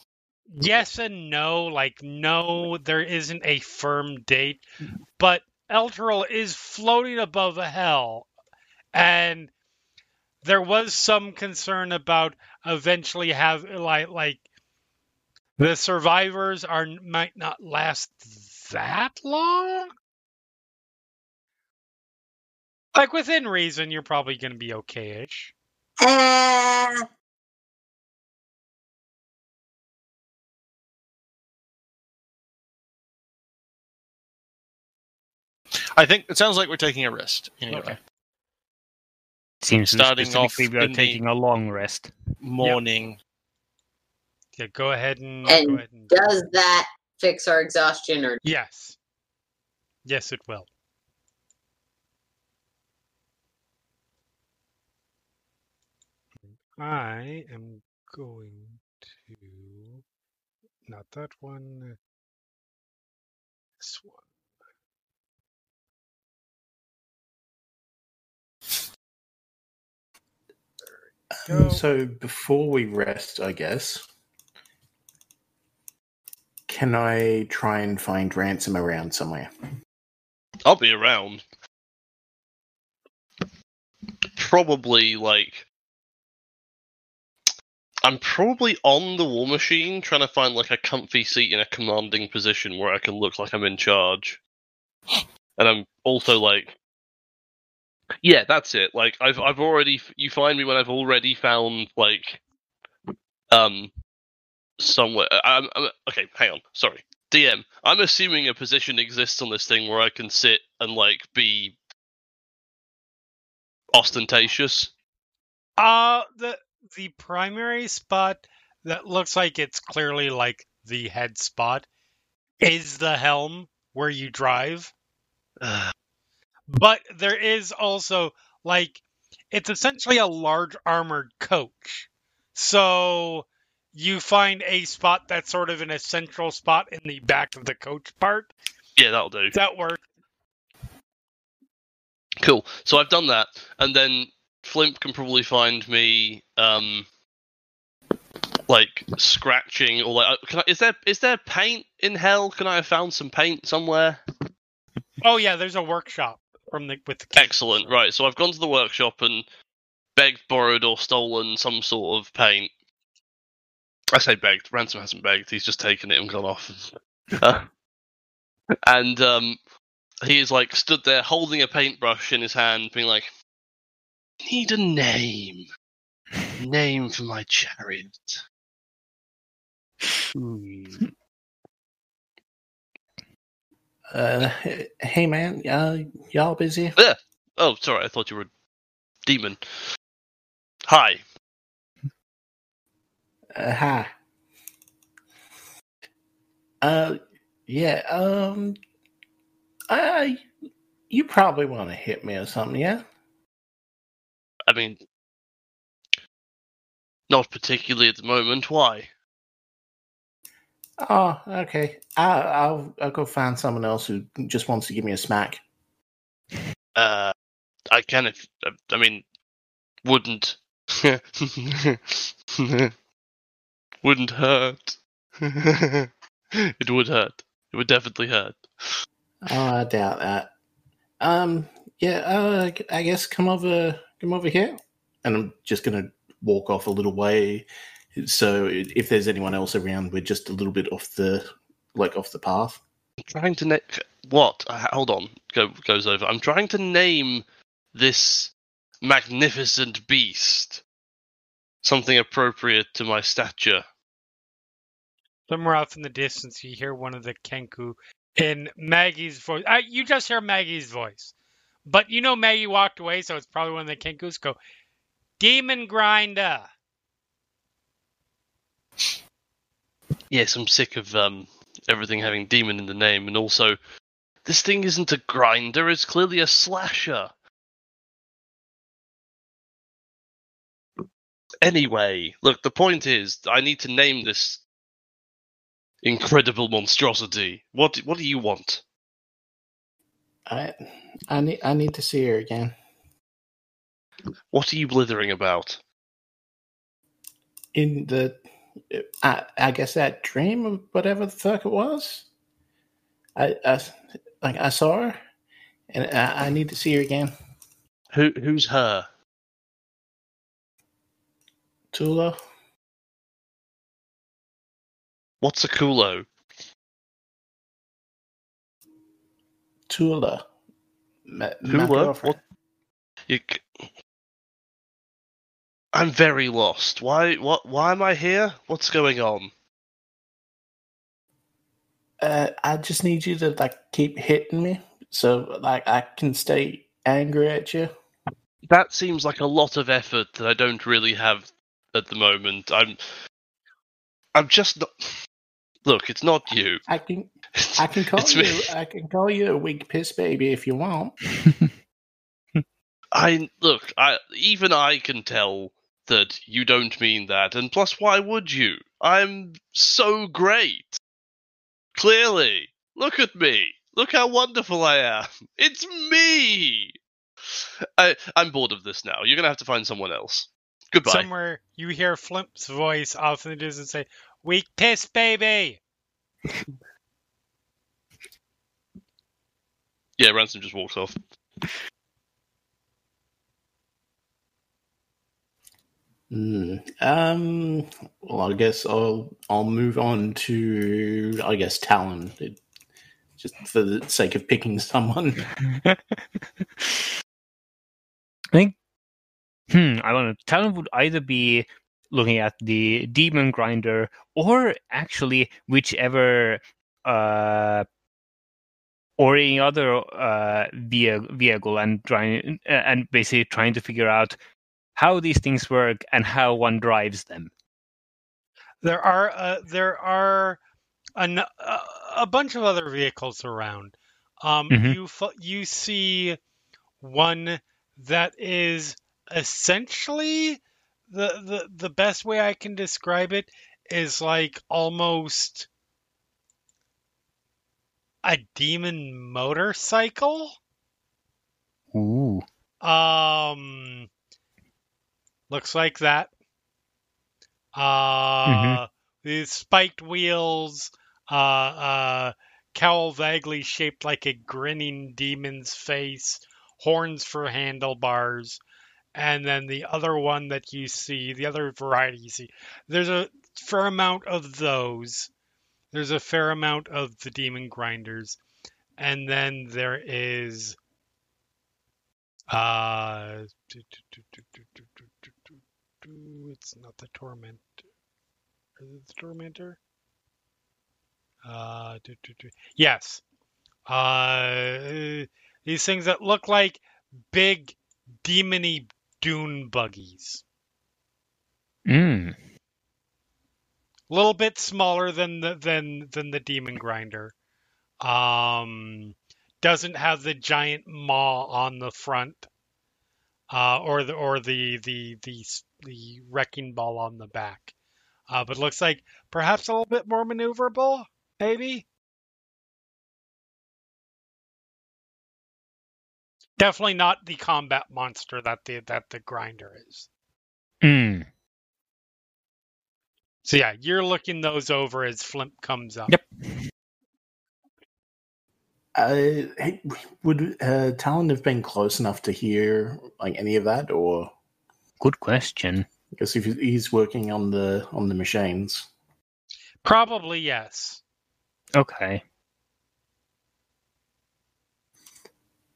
Yes and no. Like no, there isn't a firm date, but Elturel is floating above hell, and there was some concern about eventually have like like the survivors are might not last that long. Like within reason, you're probably going to be okay-ish. Eh, I think it sounds like we're taking a risk. anyway. Okay. Seems Starting specifically off we are taking a long rest. Morning. Yeah, go ahead and And go ahead and does that fix our exhaustion or yes, yes, it will. I am going to not that one. This one. Go. So before we rest, I guess, can I try and find Ransome around somewhere? I'll be around. probably like I'm probably on the war machine trying to find like a comfy seat in a commanding position where I can look like I'm in charge. And I'm also like Yeah, that's it. Like I've I've already you find me when I've already found like um somewhere I'm, I'm okay, hang on. Sorry. DM, I'm assuming a position exists on this thing where I can sit and like be ostentatious. Uh the the primary spot that looks like it's clearly like the head spot is the helm where you drive. But there is also like it's essentially a large armored coach. So you find a spot that's sort of in a central spot in the back of the coach part. yeah, that'll do. That works. Cool. So I've done that, and then Flimp can probably find me, um, like scratching or like. uh, Can I, is there is there paint in hell? Can I have found some paint somewhere? Oh yeah, there's a workshop from the with the key. Excellent. Right. So I've gone to the workshop and begged, borrowed, or stolen some sort of paint. I say begged. Ransome hasn't begged. He's just taken it and gone off. And um, he is like stood there holding a paintbrush in his hand, being like, "Need a name, name for my chariot." Hmm. Uh, hey man, uh, y'all busy? Yeah. Oh, sorry. I thought you were a demon. Hi. Uh, hi. Uh, yeah. Um, I, you probably want to hit me or something, yeah? I mean, not particularly at the moment. Why? Oh, okay. I, I'll I'll go find someone else who just wants to give me a smack. Uh, I can if I mean, wouldn't wouldn't hurt. it would hurt. It would definitely hurt. Oh, I doubt that. Um, yeah. Uh, I guess come over, come over here, and I'm just gonna walk off a little way. So if there's anyone else around, we're just a little bit off the like off the path. I'm trying to na- what? Uh, hold on. Go goes over. I'm trying to name this magnificent beast something appropriate to my stature. Somewhere off in the distance, you hear one of the Kenku in Maggie's voice. Uh, you just hear Maggie's voice, but you know Maggie walked away, so it's probably one of the Kenkus. Go, Demon Grinder. Yes, I'm sick of um everything having demon in the name, and also this thing isn't a grinder; it's clearly a slasher. Anyway, look, the point is, I need to name this incredible monstrosity. What what do you want? I I need I need to see her again. What are you blithering about? In the, I I guess that dream of whatever the fuck it was. I I like I saw her, and I, I need to see her again. Who who's her? Tula. What's a culo? Tula. My Tula? What? You, I'm very lost. Why? What? Why am I here? What's going on? Uh, I just need you to like keep hitting me, so like I can stay angry at you. That seems like a lot of effort that I don't really have at the moment. I'm. I'm just not. Look, it's not you. I can I can call you me. I can call you a weak piss baby if you want. I look. I even I can tell that you don't mean that, and plus, why would you? I'm so great. Clearly, look at me. Look how wonderful I am. It's me. I I'm bored of this now. You're gonna have to find someone else. Goodbye. Somewhere you hear Flimp's voice off in the distance and say, "Weak piss, baby." Yeah, Ransome just walks off. Hmm. Um. Well, I guess I'll I'll move on to I guess Talon, it, just for the sake of picking someone. I think. Hmm. I don't know. Talon would either be looking at the demon grinder, or actually whichever, uh, or any other uh vehicle, and trying and basically trying to figure out how these things work and how one drives them. There are uh, there are an, uh, a bunch of other vehicles around. Um, Mhm. You you see one that is essentially the, the the best way I can describe it is like almost a demon motorcycle. Ooh. Um, looks like that. Uh, mm-hmm. These spiked wheels, uh, uh, cowl vaguely shaped like a grinning demon's face, horns for handlebars, and then the other one that you see, the other variety you see. There's a fair amount of those. There's a fair amount of the demon grinders, and then there is. Uh, do, do, do, it's not the torment. Is it the tormentor? Uh, do, do, do. yes. Uh, these things that look like big demony dune buggies. Mm. A little bit smaller than the than than the demon grinder. Um, doesn't have the giant maw on the front, uh, or the or the the the the wrecking ball on the back. Uh, but looks like perhaps a little bit more maneuverable, maybe. Definitely not the combat monster that the that the grinder is. Mm. So yeah, you're looking those over as Flimp comes up. Yep. Uh, would uh, Talon have been close enough to hear like any of that, or Good question. I guess if he's working on the on the machines? Probably yes. Okay.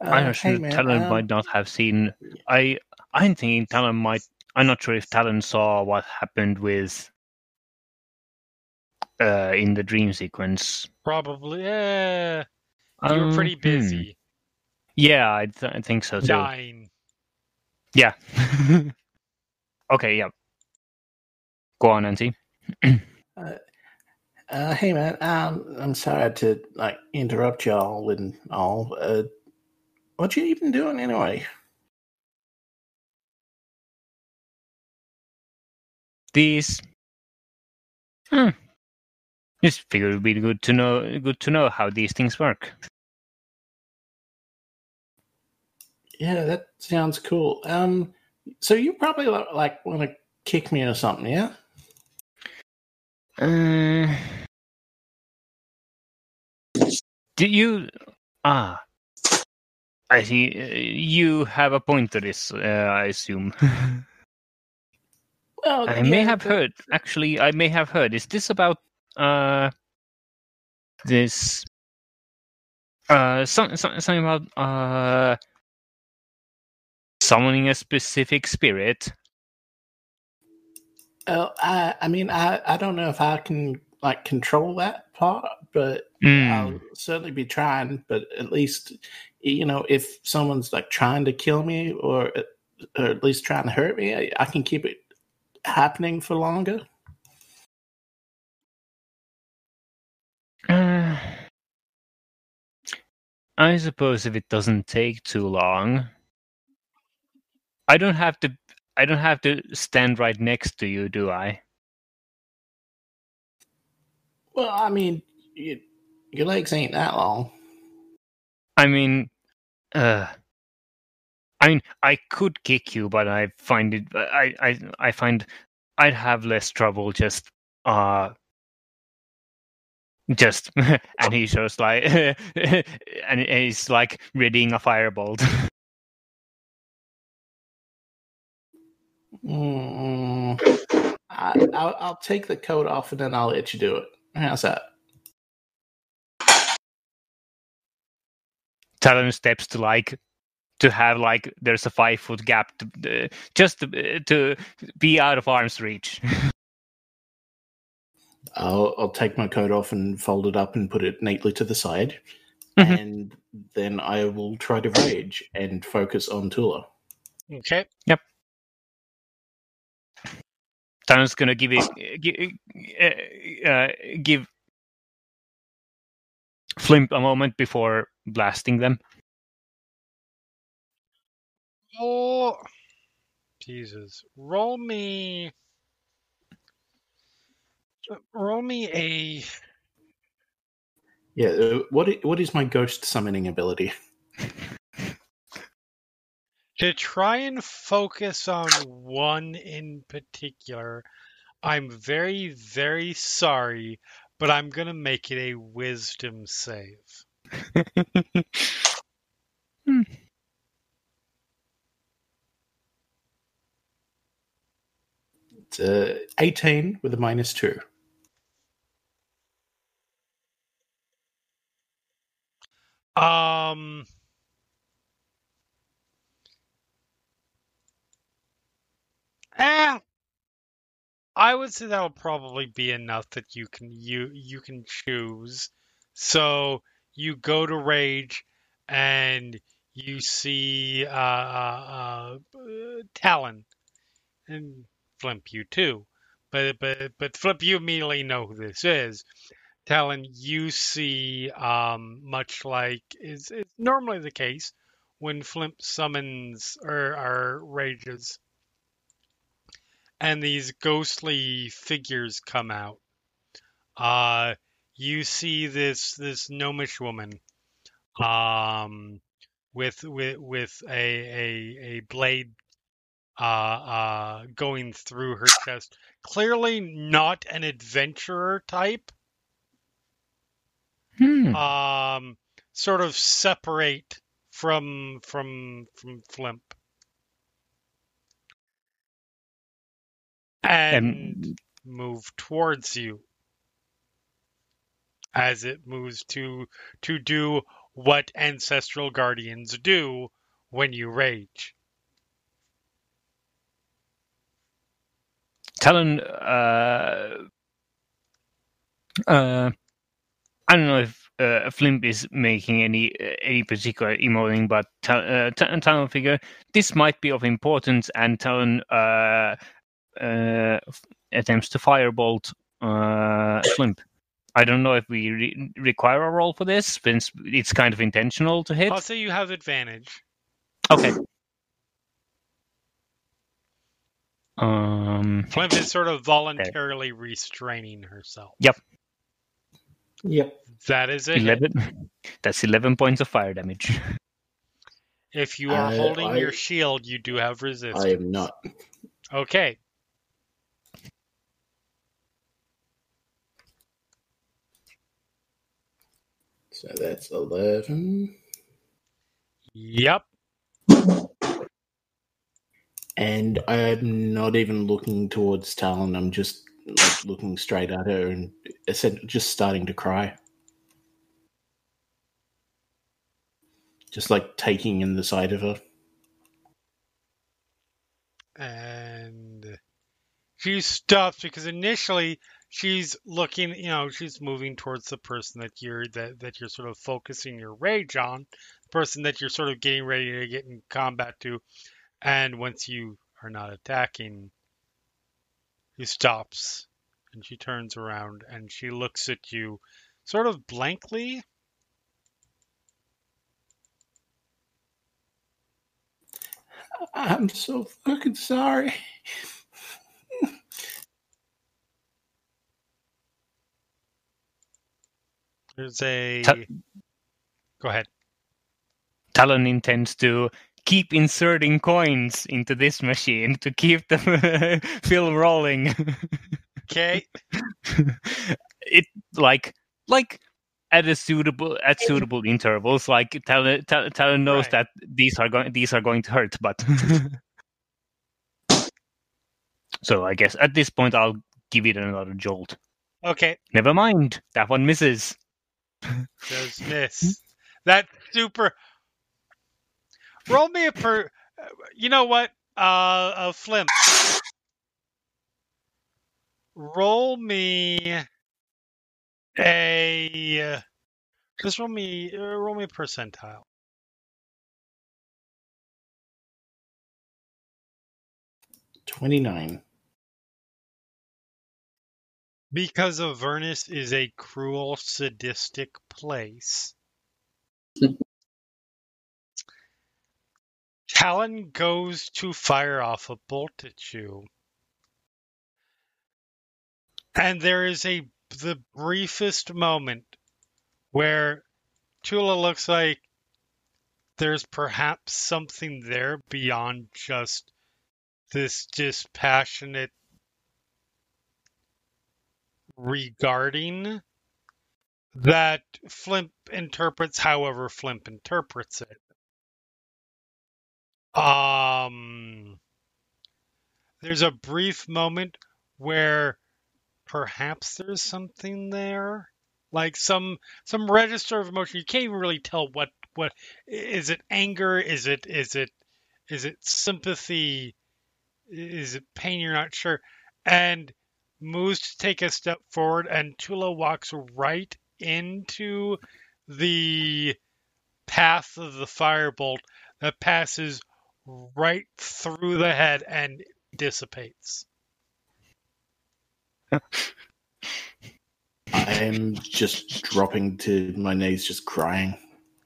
Uh, I'm hey, sure man, Talon um, might not have seen. I I'm thinking Talon might. I'm not sure if Talon saw what happened with uh in the dream sequence. Probably. Yeah. You were Um, pretty hmm. busy Yeah, I, th- I think so too. dying. Yeah. okay. Yeah. Go on, Nancy. Uh, hey man, um, I'm sorry to like interrupt y'all and all. Uh, what you even doing anyway? These. Hmm. Just figured it'd be good to know. Good to know how these things work. Yeah, that sounds cool. Um, so you probably like want to kick me or something, yeah? Uh, do you? Ah, I see. Uh, you have a point to this. Uh, I assume. Well, I may have but- heard. Actually, I may have heard. Is this about uh this uh some, some, something about uh summoning a specific spirit? Uh, I, I mean, I, I don't know if I can like control that part, but Mm. I'll certainly be trying. But at least, you know, if someone's like trying to kill me or, or at least trying to hurt me, I, I can keep it happening for longer. Uh, I suppose if it doesn't take too long, I don't have to. I don't have to stand right next to you, do I? Well, I mean, you, your legs ain't that long. I mean, uh, I mean, I could kick you, but I find it. I I I find I'd have less trouble just uh just and he's just like and he's like readying a firebolt. Mm, I, I'll, I'll take the coat off and then I'll let you do it. How's that? Talon steps to like to have like there's a five foot gap to uh, just to, to be out of arm's reach. I'll, I'll take my coat off and fold it up and put it neatly to the side. Mhm. And then I will try to rage and focus on Tula. Okay. Talon's gonna give it give, uh, uh, give Flimp a moment before blasting them. Oh, Jesus! Roll me. Roll me a. Yeah, uh, what what is my ghost summoning ability? To try and focus on one in particular, I'm very, very sorry, but I'm going to make it a wisdom save. It's uh, 18 with a minus 2. Um. Eh, I would say that'll probably be enough that you can you you can choose. So you go to rage, and you see uh, uh, uh, Talon, and Flimp you too. But but but Flip, you immediately know who this is. Talon, you see, um, much like is, is normally the case when Flimp summons or, or rages, and these ghostly figures come out. Uh, you see this this gnomish woman, um, with with with a a, a blade uh, uh, going through her chest. Clearly not an adventurer type. Hmm. um sort of separate from from from Flimp. And move towards you as it moves to to do what ancestral guardians do when you rage. Talon, uh, uh, I don't know if uh, Flimp is making any any particular emoting, but Ta- uh, Talon figure this might be of importance, and Talon uh, attempts to firebolt uh, Flimp. I don't know if we re- require a roll for this, since it's kind of intentional to hit. I'll say you have advantage. Okay. Um. Flimp is sort of voluntarily restraining herself. Yep. Yep. That is it. Eleven. That's eleven points of fire damage. If you are Uh, holding I- your shield, you do have resistance. I am not. Okay. So that's 11. Yep. And I'm not even looking towards Talon. I'm just like looking straight at her and just starting to cry. Just like taking in the sight of her. And she stops because initially she's looking, you know, she's moving towards the person that you're that, that you're sort of focusing your rage on, the person that you're sort of getting ready to get in combat to. And once you are not attacking, she stops and she turns around and she looks at you sort of blankly. I'm so fucking sorry. There's a. Ta- Go ahead. Talon intends to keep inserting coins into this machine to keep the film rolling. Okay. it like like at a suitable at suitable intervals. Like Talon, Tal- Talon knows Right. that these are going these are going to hurt, but So I guess at this point I'll give it another jolt. Okay, Never mind, that one misses. Does miss. That super. Roll me a per. You know what? Uh, a flimp. Roll me a. Just roll me. uh, Roll me a percentile. Twenty nine. Because Avernus is a cruel, sadistic place. Talon goes to fire off a bolt at you. And there is a the briefest moment where Tula looks like there's perhaps something there beyond just this dispassionate regarding that Flimp interprets however Flimp interprets it. Um, there's a brief moment where perhaps there's something there, like some some register of emotion. You can't even really tell what what is it anger? Is it is it is it sympathy? Is it pain? You're not sure. And moves to take a step forward, and Tula walks right into the path of the firebolt that passes right through the head and dissipates. I'm just dropping to my knees, just crying.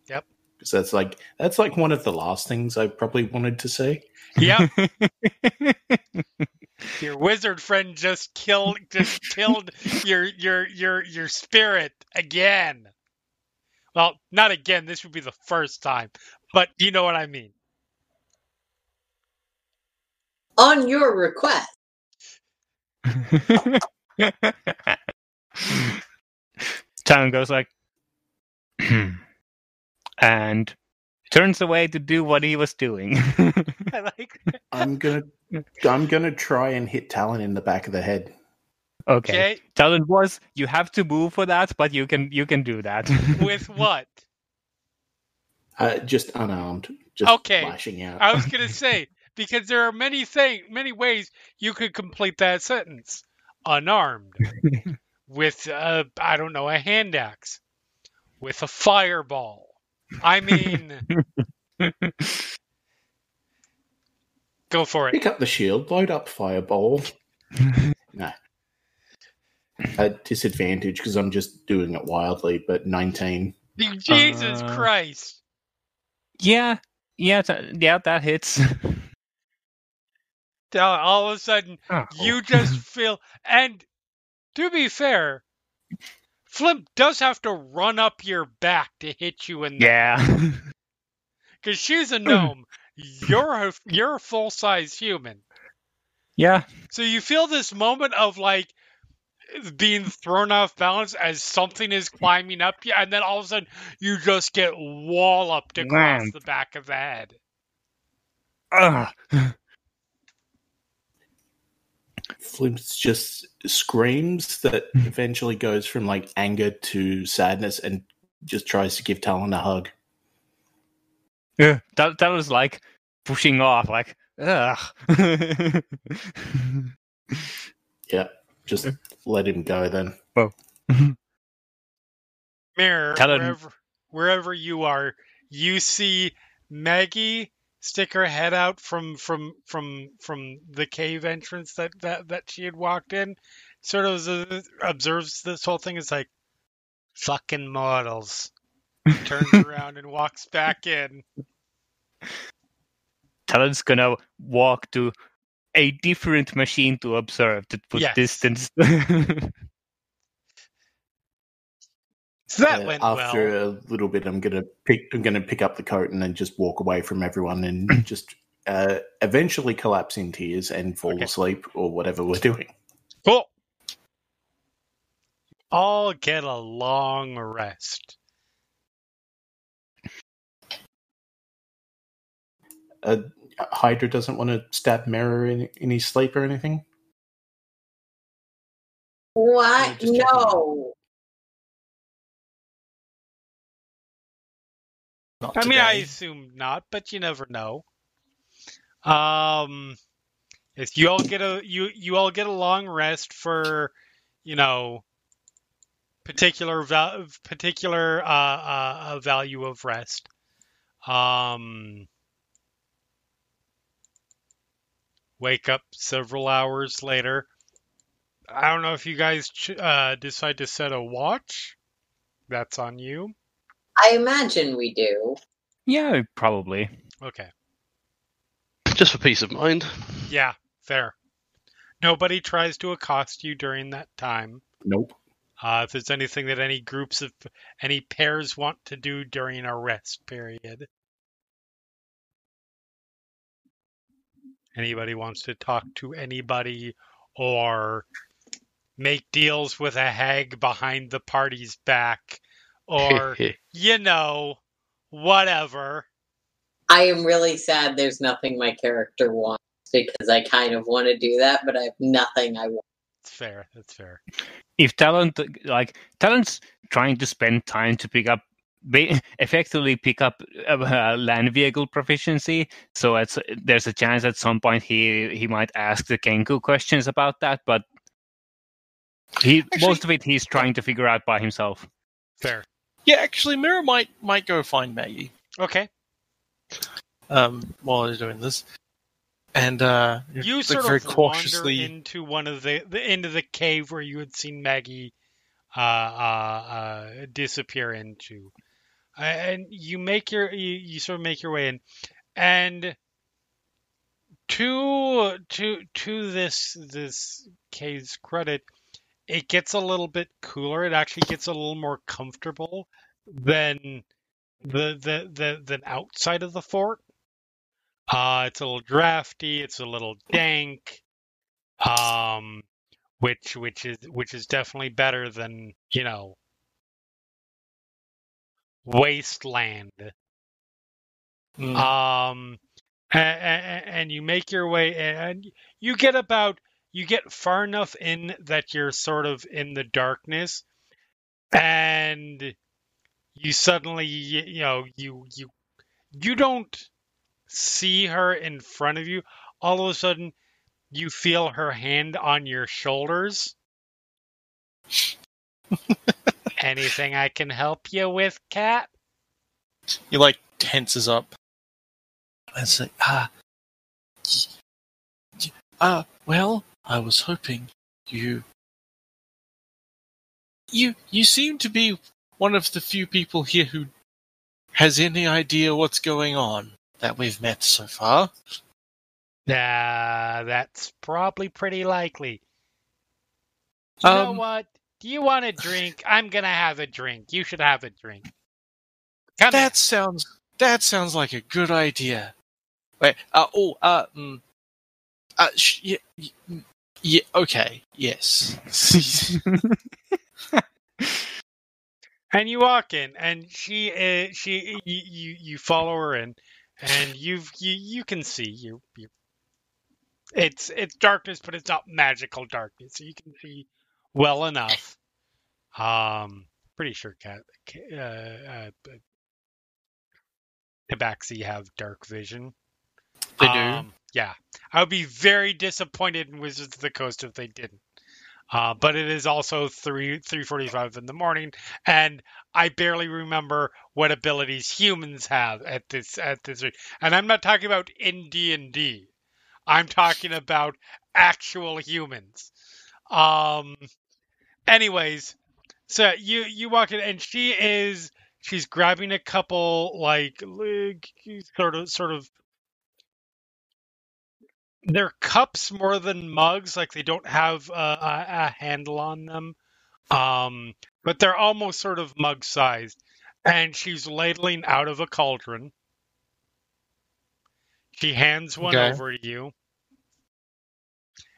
Yep. Because that's like that's like one of the last things I probably wanted to say. Yep. your wizard friend just killed just killed your your your your spirit again. Well, not again. This would be the first time, but you know what I mean. On your request. Talon goes like, and turns away to do what he was doing. I like. I'm gonna I'm gonna try and hit Talon in the back of the head. okay. Okay, Talon was you have to move for that, but you can you can do that. with what? Uh, just unarmed. Just Okay. lashing out. I was gonna say because there are many thing many ways you could complete that sentence. Unarmed, with uh, I don't know a hand axe, with a fireball. I mean, go for it. Pick up the shield, load up fireball. no. At disadvantage because I'm just doing it wildly, but 19. Jesus Uh, Christ! yeah, yeah, th- yeah, that hits. Now, all of a sudden, Oh. you just feel. And to be fair, Flimp does have to run up your back to hit you in the yeah. because she's a gnome. You're a you're a full size human. yeah. So you feel this moment of like being thrown off balance as something is climbing up you, and then all of a sudden you just get walloped across Wham. the back of the head. Ugh. Flimps just screams that eventually goes from like anger to sadness and just tries to give Talon a hug. Yeah, that that was like pushing off, like ugh. Yeah, just let him go then. Well, Mirror, Tell him- wherever, wherever you are, you see Maggie stick her head out from from from from the cave entrance that that, that she had walked in. Sort of observes this whole thing. Is like, fucking mortals. Turns around and walks back in. Talon's gonna walk to a different machine to observe to put Yes. distance. So that Uh, went after well. a little bit, I'm gonna pick. I'm gonna pick up the coat and then just walk away from everyone and just uh, eventually collapse in tears and fall Okay. asleep or whatever we're doing. Cool. All get a long rest. Uh, Hydra doesn't want to stab Mirror in, in his sleep or anything. What? No. Not I mean, I assume not, but you never know. Um, yes, you all get a you you all get a long rest for, you know, particular val- particular uh, uh, uh, value of rest. Um, wake up several hours later. I don't know if you guys ch- uh, decide to set a watch. That's on you. I imagine we do. Yeah, probably. Okay. Just for peace of mind. Yeah, fair. Nobody tries to accost you during that time. Nope. Uh, if there's anything that any groups of any pairs want to do during a rest period, anybody wants to talk to anybody or make deals with a hag behind the party's back, or you know, whatever. I am really sad there's nothing my character wants because I kind of want to do that, but I have nothing I want. It's fair. That's fair. If Talon, like Talon's trying to spend time to pick up, ba- effectively pick up uh, land vehicle proficiency, so it's, there's a chance at some point he he might ask the Kenku questions about that, but he Actually- most of it he's trying to figure out by himself. Fair. Yeah, actually, Mirror might might go find Maggie Okay. um, while they're doing this, and uh, you like, sort very of cautiously. into one of the, the into the cave where you had seen Maggie uh, uh, uh, disappear into, and you make your you, you sort of make your way in, and to to to this this cave's credit, it gets a little bit cooler. It actually gets a little more comfortable than the the the than outside of the fort. Uh, it's a little drafty. It's a little dank. Um, which which is which is definitely better than you know wasteland. Mm. Um, and, and you make your way, and you get about you get far enough in that you're sort of in the darkness, and you suddenly you know you you you don't see her in front of you. All of a sudden, you feel her hand on your shoulders. Anything I can help you with, cat? he like tenses up and say, "Ah, y- y- ah, well, I was hoping you, you, you seem to be one of the few people here who has any idea what's going on that we've met so far." Uh, that's probably pretty likely. You know Um, what? Do you want a drink? I'm gonna have a drink. You should have a drink. Come That sounds that sounds like a good idea. Wait, uh, oh, uh, mm, uh, sh- yeah, mm, yeah, okay, yes. And you walk in, and she is she you you, you follow her in, and you've you you can see you you. It's it's darkness, but it's not magical darkness, so you can see well enough. Um, pretty sure cat uh, uh, Tabaxi have dark vision. They do. Um, yeah, I would be very disappointed in Wizards of the Coast if they didn't. Uh, but it is also three three forty five in the morning, and I barely remember what abilities humans have at this at this rate. And I'm not talking about in D and D. I'm talking about actual humans. Um. Anyways, so you you walk in, and she is she's grabbing a couple like sort of sort of they're cups more than mugs like they don't have a, a, a handle on them um but they're almost sort of mug sized. And she's ladling out of a cauldron. She hands one Okay. over to you.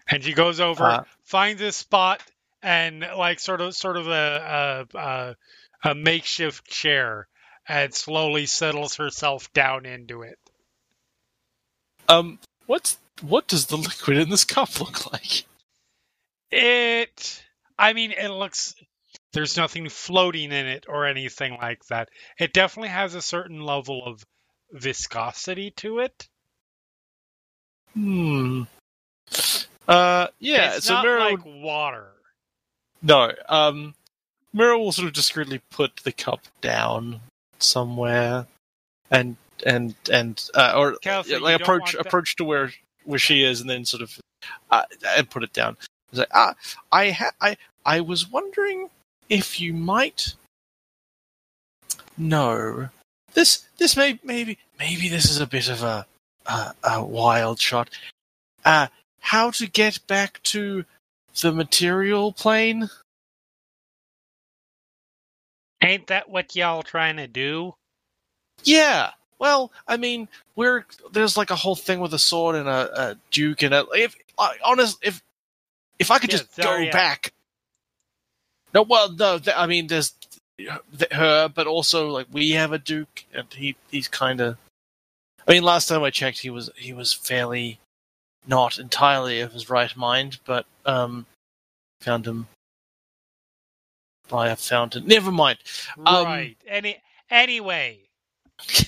And she goes over Uh, finds a spot and like sort of sort of a a, a, makeshift chair and slowly settles herself down into it Um, what's what does the liquid in this cup look like? It. I mean, it looks. There's nothing floating in it or anything like that. It definitely has a certain level of viscosity to it. Hmm. Uh, yeah. it's so not like water. No. Um, Mirror will sort of discreetly put the cup down somewhere, and and and uh, or Kelsey, yeah, like approach approach to where where she is, and then sort of uh, and put it down. It's like, ah, I ha- I I was wondering if you might. No, this this may maybe maybe this is a bit of a a, a wild shot. Uh, how to get back to the material plane? Ain't that what y'all trying to do? Yeah. Well, I mean, we're there's like a whole thing with a sword and a, a duke and a if I honest if if I could Yeah, just go Zariel. back. No, well, no, th- I mean, there's th- her, but also like we have a duke, and he he's kind of. I mean, last time I checked, he was he was fairly not entirely of his right mind, but um, found him by a fountain. Never mind. Um, right. Any anyway.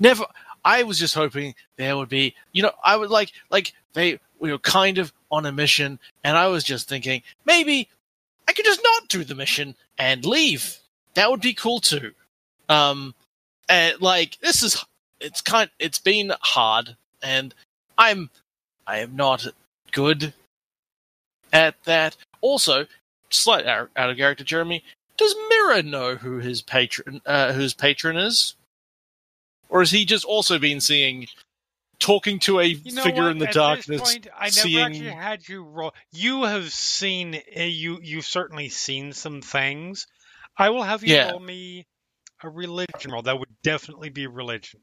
never i was just hoping there would be you know i would like like they we were kind of on a mission and i was just thinking maybe i could just not do the mission and leave that would be cool too um and like this is it's kind it's been hard and i'm i am not good at that also slight out of character jeremy does Mira know who his patron uh, whose patron is or has he just also been seeing talking to a You know figure what? in the At darkness point, I never seeing actually had you roll. You have seen. uh, You you've certainly seen some things. I will have you Yeah. roll me a religion roll. That would definitely be religion.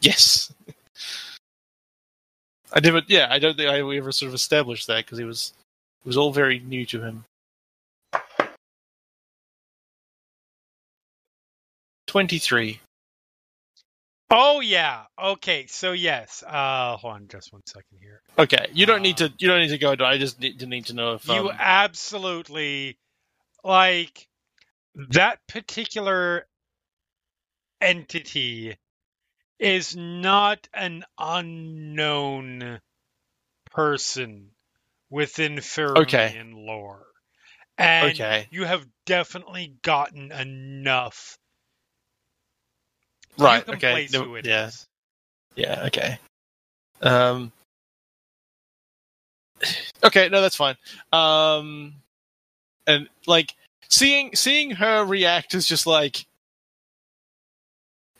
yes i never yeah i don't think i ever sort of established that because it was it was all very new to him 23 Oh yeah. Okay. So yes. Uh, hold on, just one second here. okay you don't need to you don't need to go i just need to need to know if You um, absolutely like that particular entity is not an unknown person within Faerunian lore. And Okay. you have definitely gotten enough. right okay no, yeah is. Yeah, okay. Um Okay, no that's fine. Um and like seeing seeing her react is just like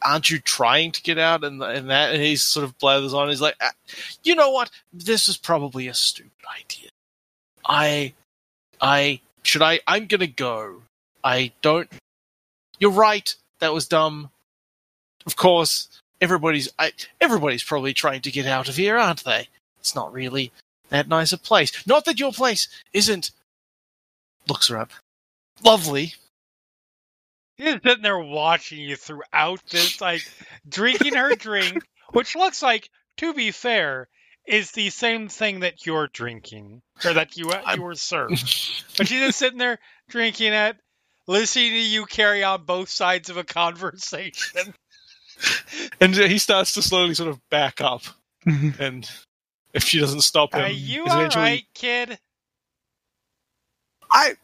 aren't you trying to get out and and that and he sort of blathers on he's like "Ah, you know what? This is probably a stupid idea. I i should i i'm gonna go. I don't you're right that was dumb. Of course everybody's I, everybody's probably trying to get out of here aren't they? It's not really that nice a place. Not that your place isn't looks her up lovely He's sitting there watching you throughout this, like drinking her drink, which looks like, to be fair, is the same thing that you're drinking or that you uh, I'm- you were served. But she's just sitting there drinking it, listening to you carry on both sides of a conversation. and uh, he starts to slowly sort of back up mm-hmm. and if she doesn't stop him Are you he's all eventually- right, kid? i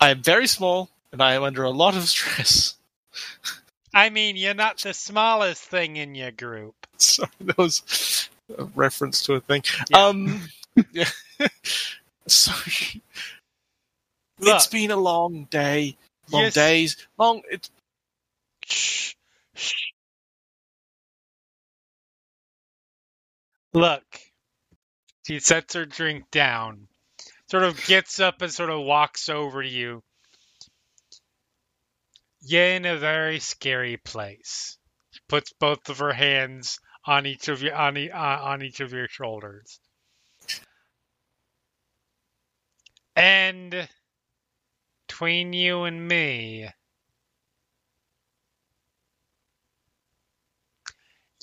i am very small and i am under a lot of stress I mean, you're not the smallest thing in your group. sorry that was a reference to a thing Yeah. um yeah sorry Look, it's been a long day long Yes. days long it's Shh. Shh. Look. She sets her drink down, sort of gets up and sort of walks over to you. You're in a very scary place. She puts both of her hands on each of your on, e- uh, on each of your shoulders. And between you and me,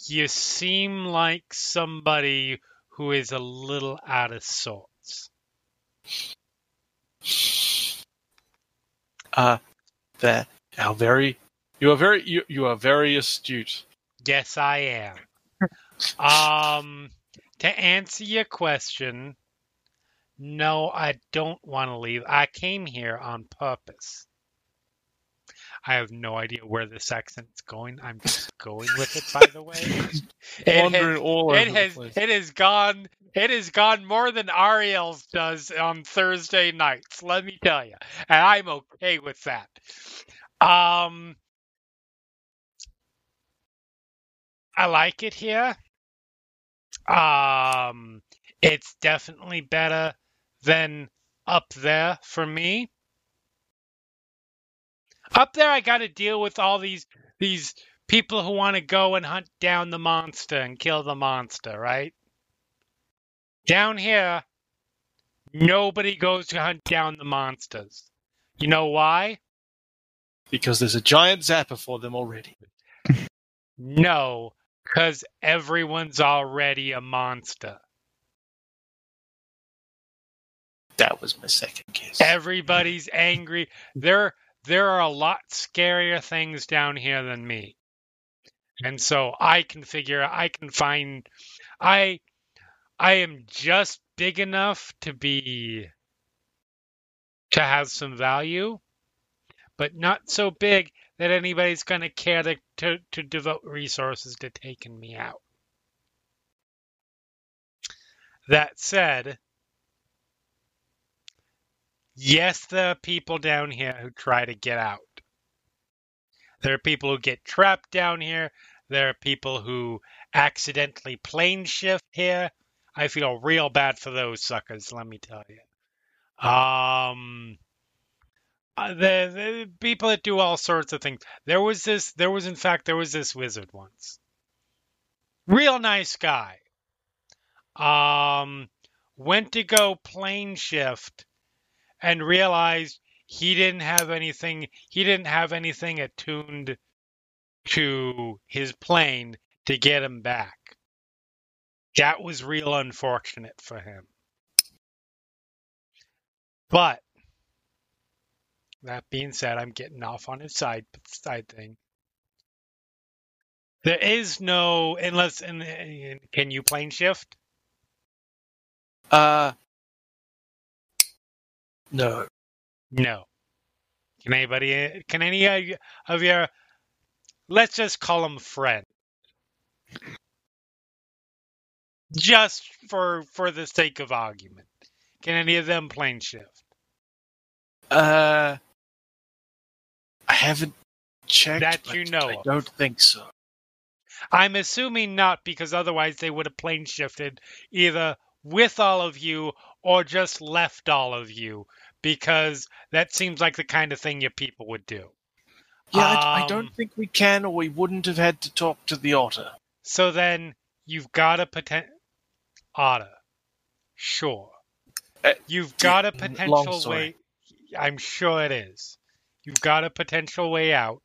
you seem like somebody who is a little out of sorts. Uh, there. How very. You are very. You, you are very astute. Yes, I am. um, to answer your question, no, I don't want to leave. I came here on purpose. I have no idea where this accent's going. I'm just going with it, by the way. It has, all it has it has gone it has gone more than Ariel's does on Thursday nights, let me tell you. And I'm okay with that. Um I like it here. Um it's definitely better than up there for me. Up there I got to deal with all these these people who want to go and hunt down the monster and kill the monster, right? Down here nobody goes to hunt down the monsters. You know why? Because there's a giant zapper for them already. No, cuz everyone's already a monster. That was my second guess. Everybody's angry. There there are a lot scarier things down here than me. And so I can figure I can find I I am just big enough to be to have some value, but not so big that anybody's going to care to, to to devote resources to taking me out. That said, yes, there are people down here who try to get out. There are people who get trapped down here. There are people who accidentally plane shift here. I feel real bad for those suckers, let me tell you. Um, uh, the, the people that do all sorts of things. There was this, there was, in fact, there was this wizard once. Real nice guy. Um, went to go plane shift and realized he didn't have anything he didn't have anything attuned to his plane to get him back. That was real unfortunate for him. But that being said, I'm getting off on his side side thing. There is no unless and, and can you plane shift? Uh, no. No. Can anybody? Can any of your? Let's just call him friend. Just for for the sake of argument, can any of them plane shift? Uh, haven't checked. That you know I of. don't think so. I'm assuming not, because otherwise they would have plane shifted either with all of you or just left all of you, because that seems like the kind of thing your people would do. Yeah, I, I Um, don't think we can, or we wouldn't have had to talk to the otter. So then you've got a potent otter. Sure. Uh, You've got a potential way. I'm sure it is. You've got a potential way out.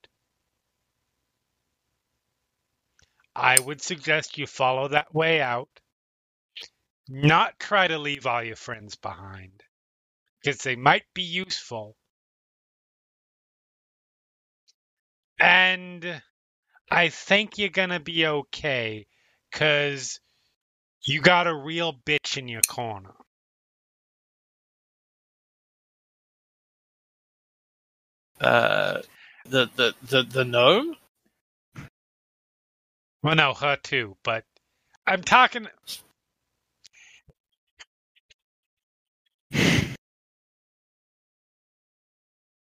I would suggest you follow that way out. Not try to leave all your friends behind. Because they might be useful. And I think you're going to be okay. Because you got a real bitch in your corner. Uh, the the the the gnome. Well, no, her too, but I'm talking.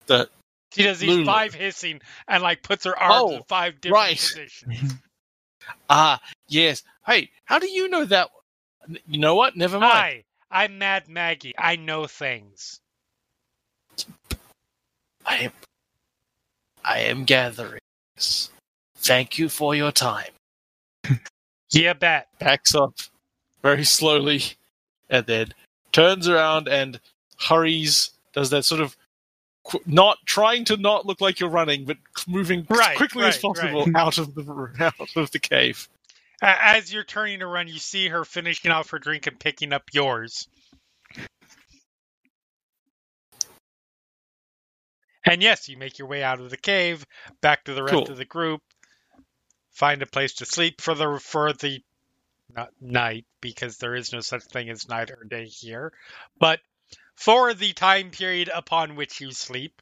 The She does these Lulu. five hissing and like puts her arms in five different right. positions. ah yes. Hey, how do you know that? You know what? Never mind. Hi, I'm Mad Maggie. I know things. I am. I am gathering. this. Thank you for your time. Yeah, bet. Backs up very slowly, and then turns around and hurries. Does that sort of qu- not trying to not look like you're running, but moving as Right, quickly as right, possible out of the out of the cave. As you're turning to run, you see her finishing off her drink and picking up yours. And yes, you make your way out of the cave, back to the rest Cool. of the group, find a place to sleep for the for the not night because there is no such thing as night or day here, but for the time period upon which you sleep.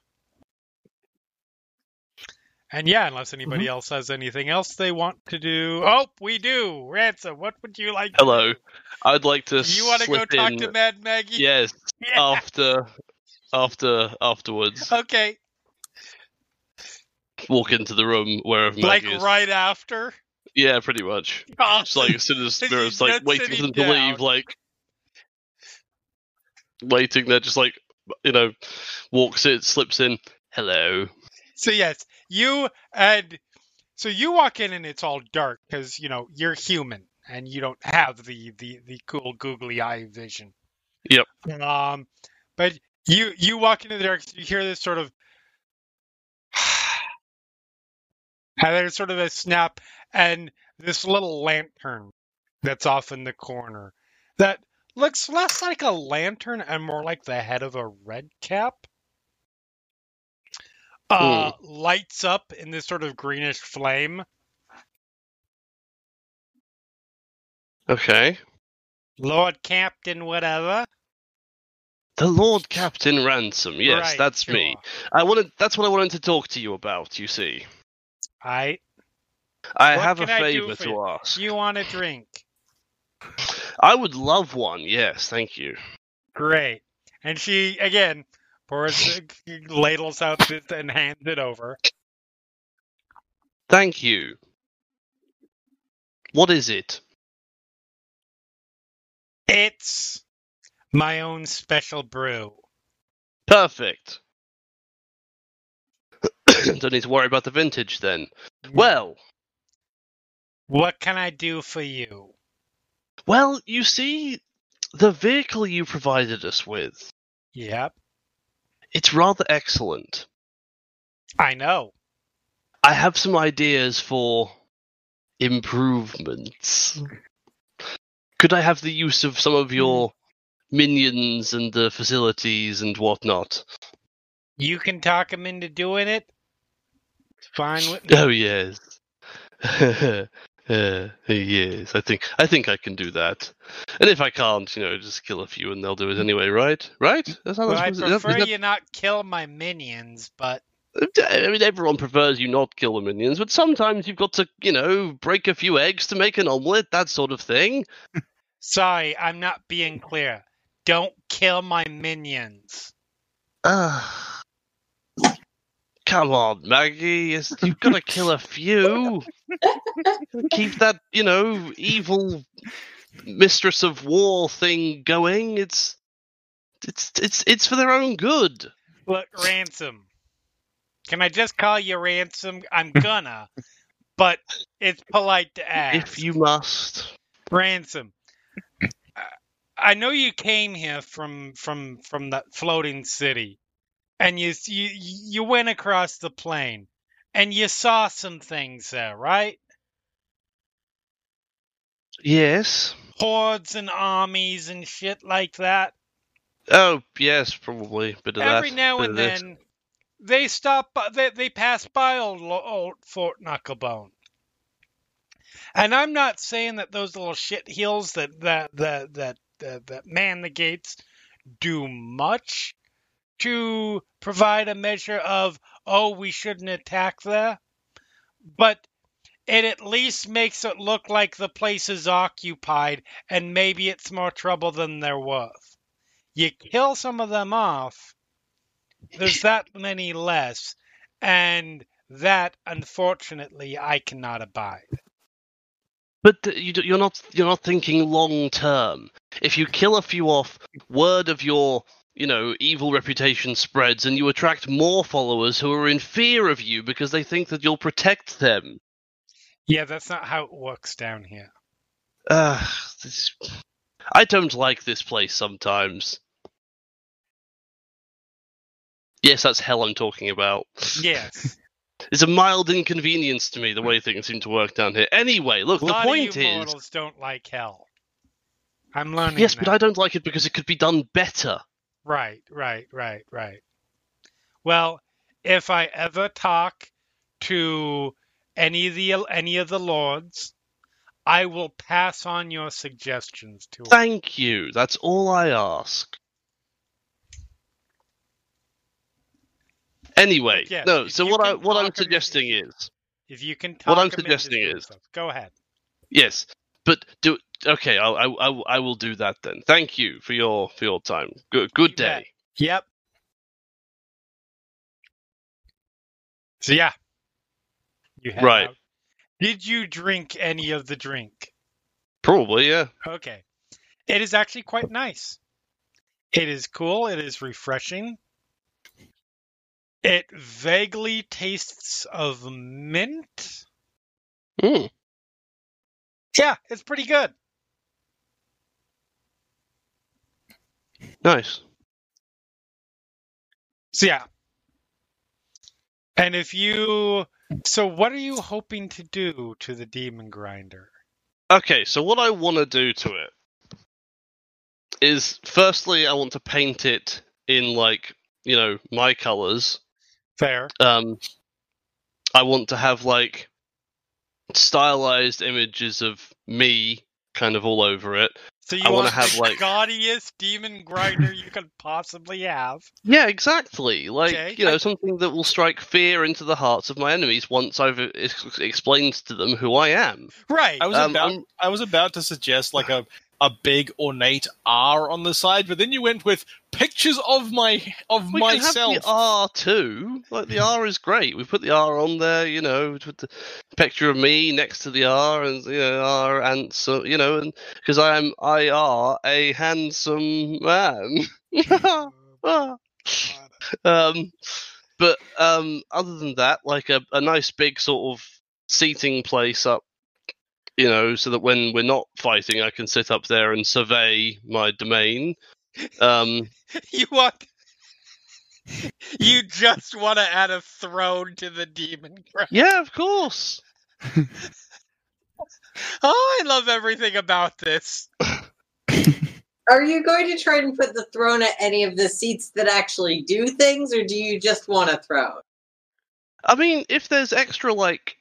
And yeah, unless anybody mm-hmm. else has anything else they want to do. Oh, we do. Ransome, what would you like? to Hello. I'd like to. You want to go talk in- to Mad Maggie? Yes, Yeah. after, after, afterwards, Okay. walk into the room wherever Like Maggie is. right after. Yeah, pretty much. Just like as soon as He's like waiting for sitting them to leave, like waiting there, just like you know, walks in, slips in. Hello. So yes, you and so you walk in and it's all dark because you know you're human and you don't have the the the cool googly eye vision. Yep. Um, but you you walk into the dark, you hear this sort of, and there's sort of a snap, and this little lantern that's off in the corner that looks less like a lantern and more like the head of a red cap. Uh, lights up in this sort of greenish flame. Okay. Lord Captain, whatever. The Lord Captain Ransome. Yes, Right, that's me. I wanted. That's what I wanted to talk to you about. You see, I. I What have a can I do favor to you? ask. You want a drink? I would love one. Yes, thank you. Great. And she again pours, ladles out and hands it over. Thank you. What is it? It's my own special brew. Perfect. Don't need to worry about the vintage then. Well, What can I do for you? well, you see, the vehicle you provided us with, Yep, it's rather excellent. I know. I have some ideas for improvements. Could I have the use of some of your minions and the facilities and whatnot? You can talk him into doing it. It's fine with me. Oh yes. Uh, yes, I think I think I can do that. And if I can't, you know, just kill a few and they'll do it anyway, right? Right? That's how Well, I supposed to- isn't prefer you not kill my minions, but I mean, everyone prefers you not kill the minions, but sometimes you've got to, you know, break a few eggs to make an omelette, that sort of thing. sorry, I'm not being clear. Don't kill my minions. Ah. Come on, Maggie. it's- You've got to kill a few. Keep that, you know, evil mistress of war thing going. It's, it's, it's, it's for their own good. Look, Ransome. Can I just call you Ransome? I'm gonna, but it's polite to ask. If you must. Ransome. I- know you came here from from from that floating city, and you you you went across the plain, and you saw some things there, right? Yes. Hordes and armies and shit like that. Oh, yes, probably. Bit of Every that. now and of this. then, they stop. They they pass by old, old Fort Knucklebone. And I'm not saying that those little shit heels that that that that that, that man the gates do much to provide a measure of oh we shouldn't attack there, but it at least makes it look like the place is occupied and maybe it's more trouble than they're worth. You kill some of them off, there's that many less, and that unfortunately I cannot abide. But you, you're not you're not thinking long term. If you kill a few off, word of your you know evil reputation spreads, and you attract more followers who are in fear of you because they think that you'll protect them. Yeah, that's not how it works down here. Uh, this, I don't like this place sometimes. Yes, that's hell I'm talking about. Yes. It's a mild inconvenience to me the way things seem to work down here. Anyway, look, the point you is, mortals don't like hell. I'm learning. yes, but. I don't like it because it could be done better. Right, right, right, right. Well, if I ever talk to any of the any of the lords, I will pass on your suggestions to them. Thank you. That's all I ask. Anyway, Yes, no. So what I what I'm talk 'em into- suggesting is If you can talk What I'm suggesting is- stuff. go ahead. yes, but do okay. I I I, I will do that then. Thank you for your for your time. Good good You bet. day. Yep. So yeah, you head Right. out. Did you drink any of the drink? Probably yeah. Okay. It is actually quite nice. It is cool. It is refreshing. It vaguely tastes of mint. Mm, Yeah, it's pretty good. nice. So yeah. And if you so what are you hoping to do to the demon grinder? Okay, so what I want to do to it is firstly I want to paint it in like, you know, my colors. Fair. Um I want to have like stylized images of me kind of all over it. So you I wanna have, like- gaudiest demon grinder you could possibly have. Yeah, exactly. Like, Okay, you know, I- something that will strike fear into the hearts of my enemies once I've ex- explained to them who I am. Right. I was Um, about I'm- I was about to suggest like a a big ornate R on the side, but then you went with pictures of my of We myself. can have the R too. Like the R is great. We put the R on there, you know, with the picture of me next to the R, and you know, R and so you know, and because I am I are a handsome man. Ah. um, but um, other than that, like a, a nice big sort of seating place up, you know, so that when we're not fighting, I can sit up there and survey my domain. Um, you want You just want to add a throne to the demon grinder. yeah, of course. Oh, I love everything about this. Are you going to try and put the throne at any of the seats that actually do things, or do you just want a throne? I mean, if there's extra like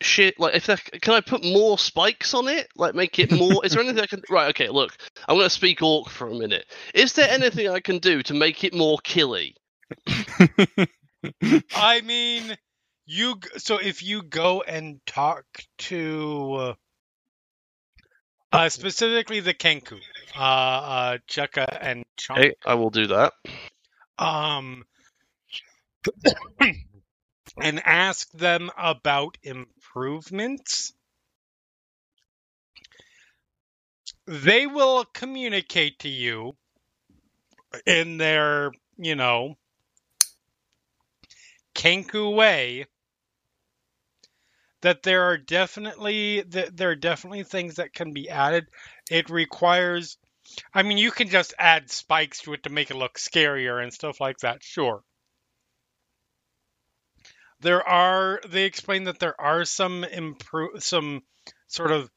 shit, like if there, can I put more spikes on it? Like make it more? is there anything I can? Right. Okay. Look, I'm gonna speak orc for a minute. Is there anything I can do to make it more killy? I mean, you so if you go and talk to uh, uh specifically the Kenku, uh uh Chukka and Chunk, Okay, I will do that. um and ask them about improvements, they will communicate to you in their, you know, Kenku way that there are definitely that there are definitely things that can be added. It requires I mean you can just add spikes to it to make it look scarier and stuff like that, sure. There are they explain that there are some improve some sort of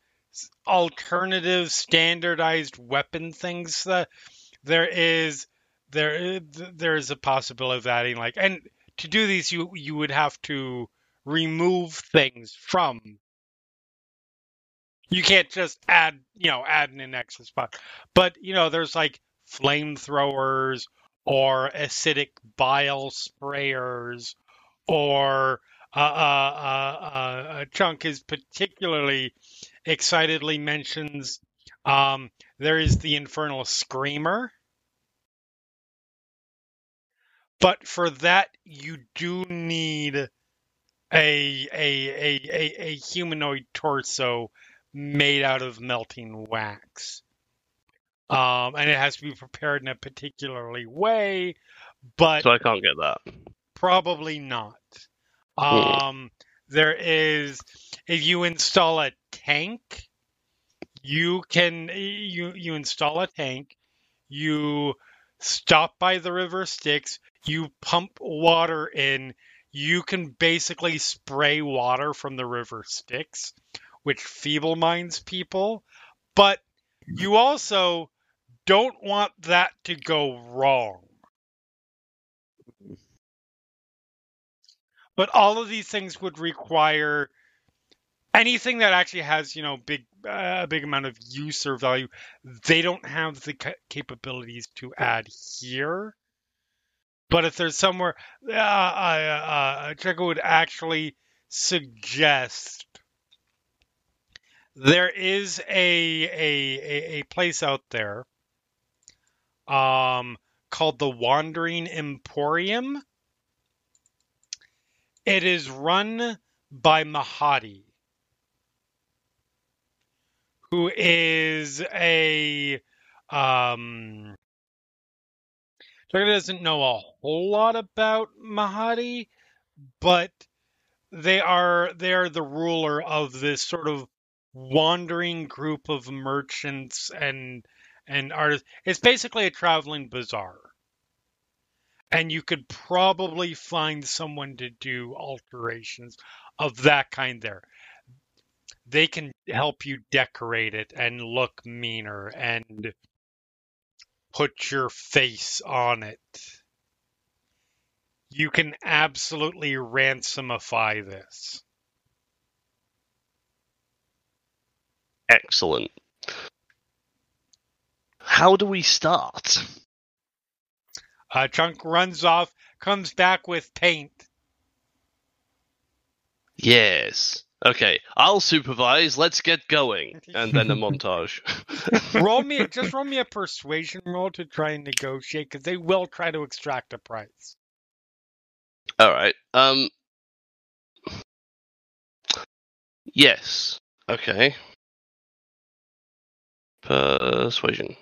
alternative standardized weapon things that there is there there is a possibility of adding like and to do these you you would have to remove things from. You can't just add you know add an extra spot but you know there's like flamethrowers or acidic bile sprayers or uh, uh, uh, uh, chunk is particularly excitedly mentions um, there is the infernal screamer but for that you do need a a a a, a humanoid torso made out of melting wax. Um, and it has to be prepared in a particularly way, but So I can't get that. Probably not. Um, there is if you install a tank, you can you you install a tank, you stop by the river Styx, you pump water in, you can basically spray water from the river Styx, which feeble minds people, but you also don't want that to go wrong. But all of these things would require anything that actually has, you know, big uh, a big amount of use or value. They don't have the ca- capabilities to add here. But if there's somewhere, uh, uh, uh, would actually suggest there is a a, a place out there um called the Wandering Emporium. It is run by Mahadi, who is a um Jacob doesn't know a whole lot about Mahadi, but they are they are the ruler of this sort of wandering group of merchants and and artists. It's basically a traveling bazaar. And you could probably find someone to do alterations of that kind there. They can help you decorate it and look meaner and put your face on it. You can absolutely ransomify this. Excellent. How do we start? Uh, Chunk runs off, comes back with paint. Yes. Okay, I'll supervise. Let's get going. And then a montage. roll me, just roll me a persuasion roll to try and negotiate, because they will try to extract a price. All right. Um. Yes. Okay. Persuasion.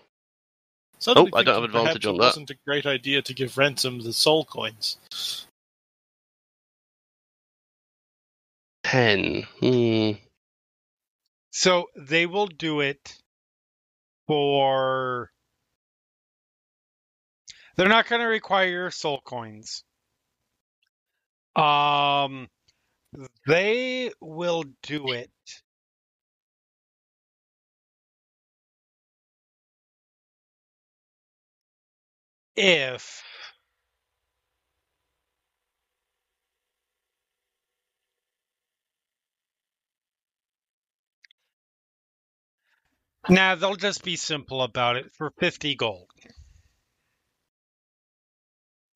Suddenly Oh, I don't have advantage perhaps on it wasn't a great idea to give Ransome the soul coins. Ten. Hmm. So they will do it for. They're not going to require soul coins. Um, they will do it. If Nah, they'll just be simple about it for 50 gold.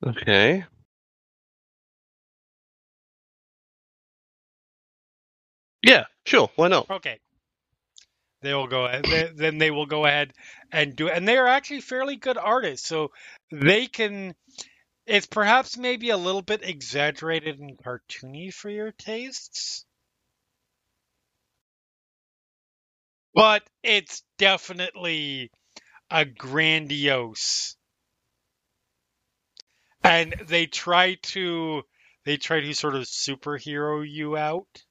Okay. Yeah. Sure. Why not? Okay. They will go ahead. They, then they will go ahead and do it. And they are actually fairly good artists, so they can. It's perhaps maybe a little bit exaggerated and cartoony for your tastes, but it's definitely a grandiose. And they try to they try to sort of superhero you out.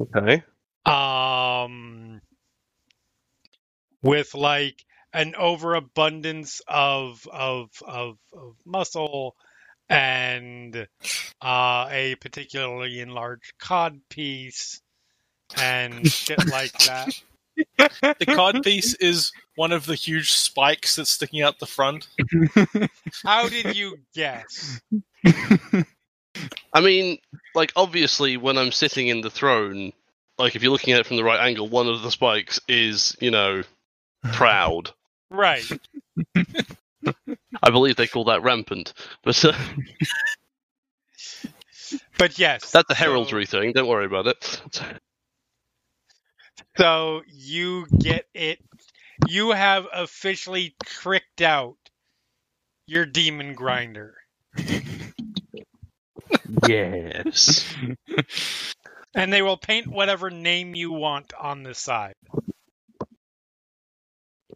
Okay. um with like an overabundance of of of, of muscle and uh, a particularly enlarged cod piece and shit like that. The cod piece is one of the huge spikes that's sticking out the front. How did you guess? I mean, like obviously, when I'm sitting in the throne, like if you're looking at it from the right angle, one of the spikes is, you know, proud. Right. I believe they call that rampant, but uh, But yes. that's a so- heraldry thing. Don't worry about it. So you get it. You have officially tricked out your demon grinder. Yes. And they will paint whatever name you want on the side.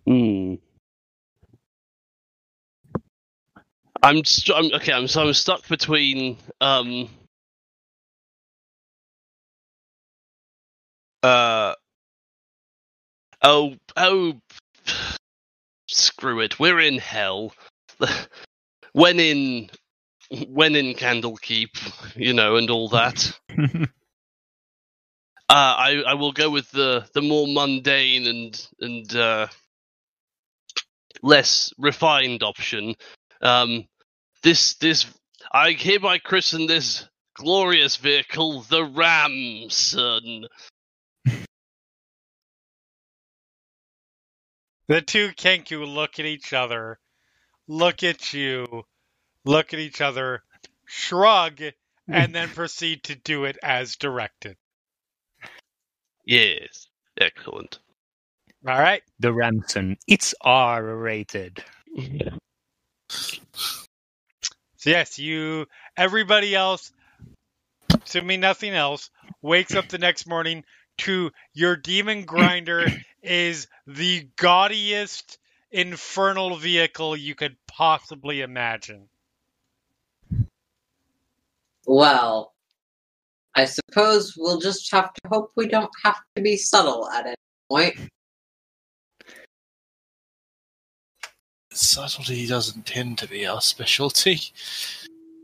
Hmm. I'm, st- I'm okay. I'm so I'm stuck between um uh oh oh screw it. We're in hell. when in when in Candlekeep, you know, and all that. Uh, I I will go with the the more mundane and and uh, less refined option. Um, this this I hereby christen this glorious vehicle the Ramson. The two Kenku look at each other, look at you, look at each other, shrug, and then proceed to do it as directed. Yes, excellent. All right. The Ramson. It's R rated. So yes, you everybody else, assuming nothing else, wakes up the next morning to your demon grinder is the gaudiest infernal vehicle you could possibly imagine. Well, I suppose we'll just have to hope we don't have to be subtle at any point. Subtlety doesn't tend to be our specialty.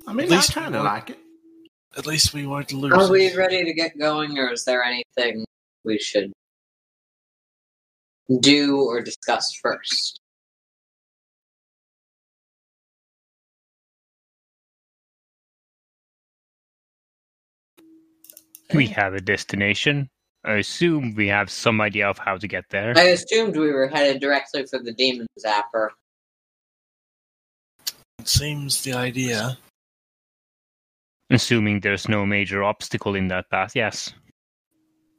I mean, At least I kind of we- like it. At least we won't lose. Are we it. ready to get going, or is there anything we should do or discuss first? We have a destination. I assume we have some idea of how to get there. I assumed we were headed directly for the demon zapper. It seems the idea. Assuming there's no major obstacle in that path, yes.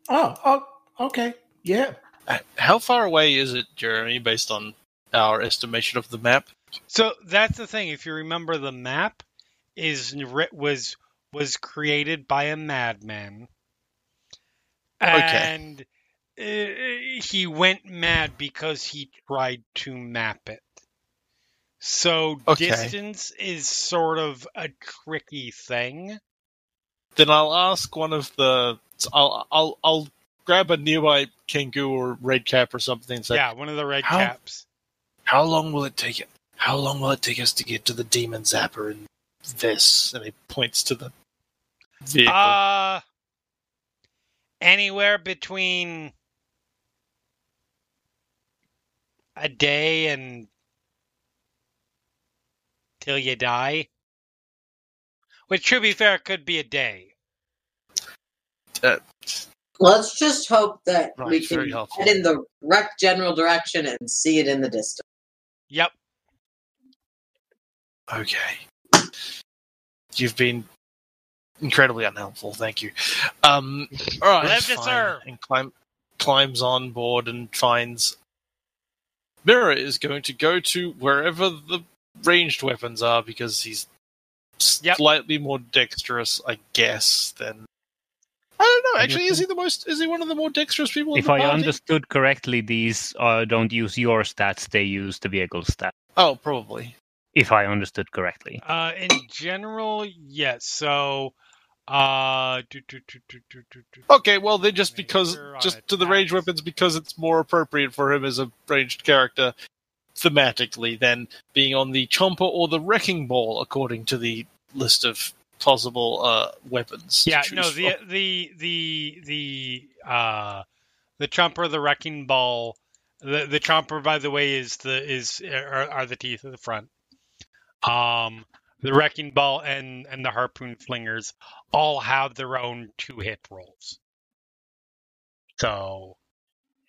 Oh, oh, okay. Yeah. Uh, How far away is it, Jeremy, based on our estimation of the map? So that's the thing. If you remember, the map is was was created by a madman, and uh, he went mad because he tried to map it. So Okay. distance is sort of a tricky thing. Then I'll ask one of the. I'll I'll I'll grab a nearby Kenku or Red Cap or something and say, yeah, one of the red How- caps. "How long will it take it? How long will it take us to get to the Demon Zapper and this?" And he points to the vehicle. Uh anywhere between a day and till you die. Which, to be fair, could be a day. Uh, Let's just hope that Right, we can helpful. head in the correct general direction and see it in the distance. Yep. Okay. You've been incredibly unhelpful. Thank you. Um, all right. Live to fine. serve. And climb, climbs on board and finds Mirror is going to go to wherever the ranged weapons are because he's Yep. slightly more dexterous, I guess, than. I don't know. Actually, is he the most? Is he one of the more dexterous people? in If the I party? understood correctly, these uh, don't use your stats, they use the vehicle stat. Oh, probably. If I understood correctly. Uh, in general, yes. So, uh, do, do, do. Okay, well then just because just to the ranged weapons because it's more appropriate for him as a ranged character thematically than being on the chomper or the wrecking ball according to the list of possible uh, weapons. yeah, no, the from. the the the uh, the chomper, the wrecking ball. The the chomper, by the way, is the is are, are the teeth of the front. Um, the wrecking ball and and the harpoon flingers all have their own two hit rolls. So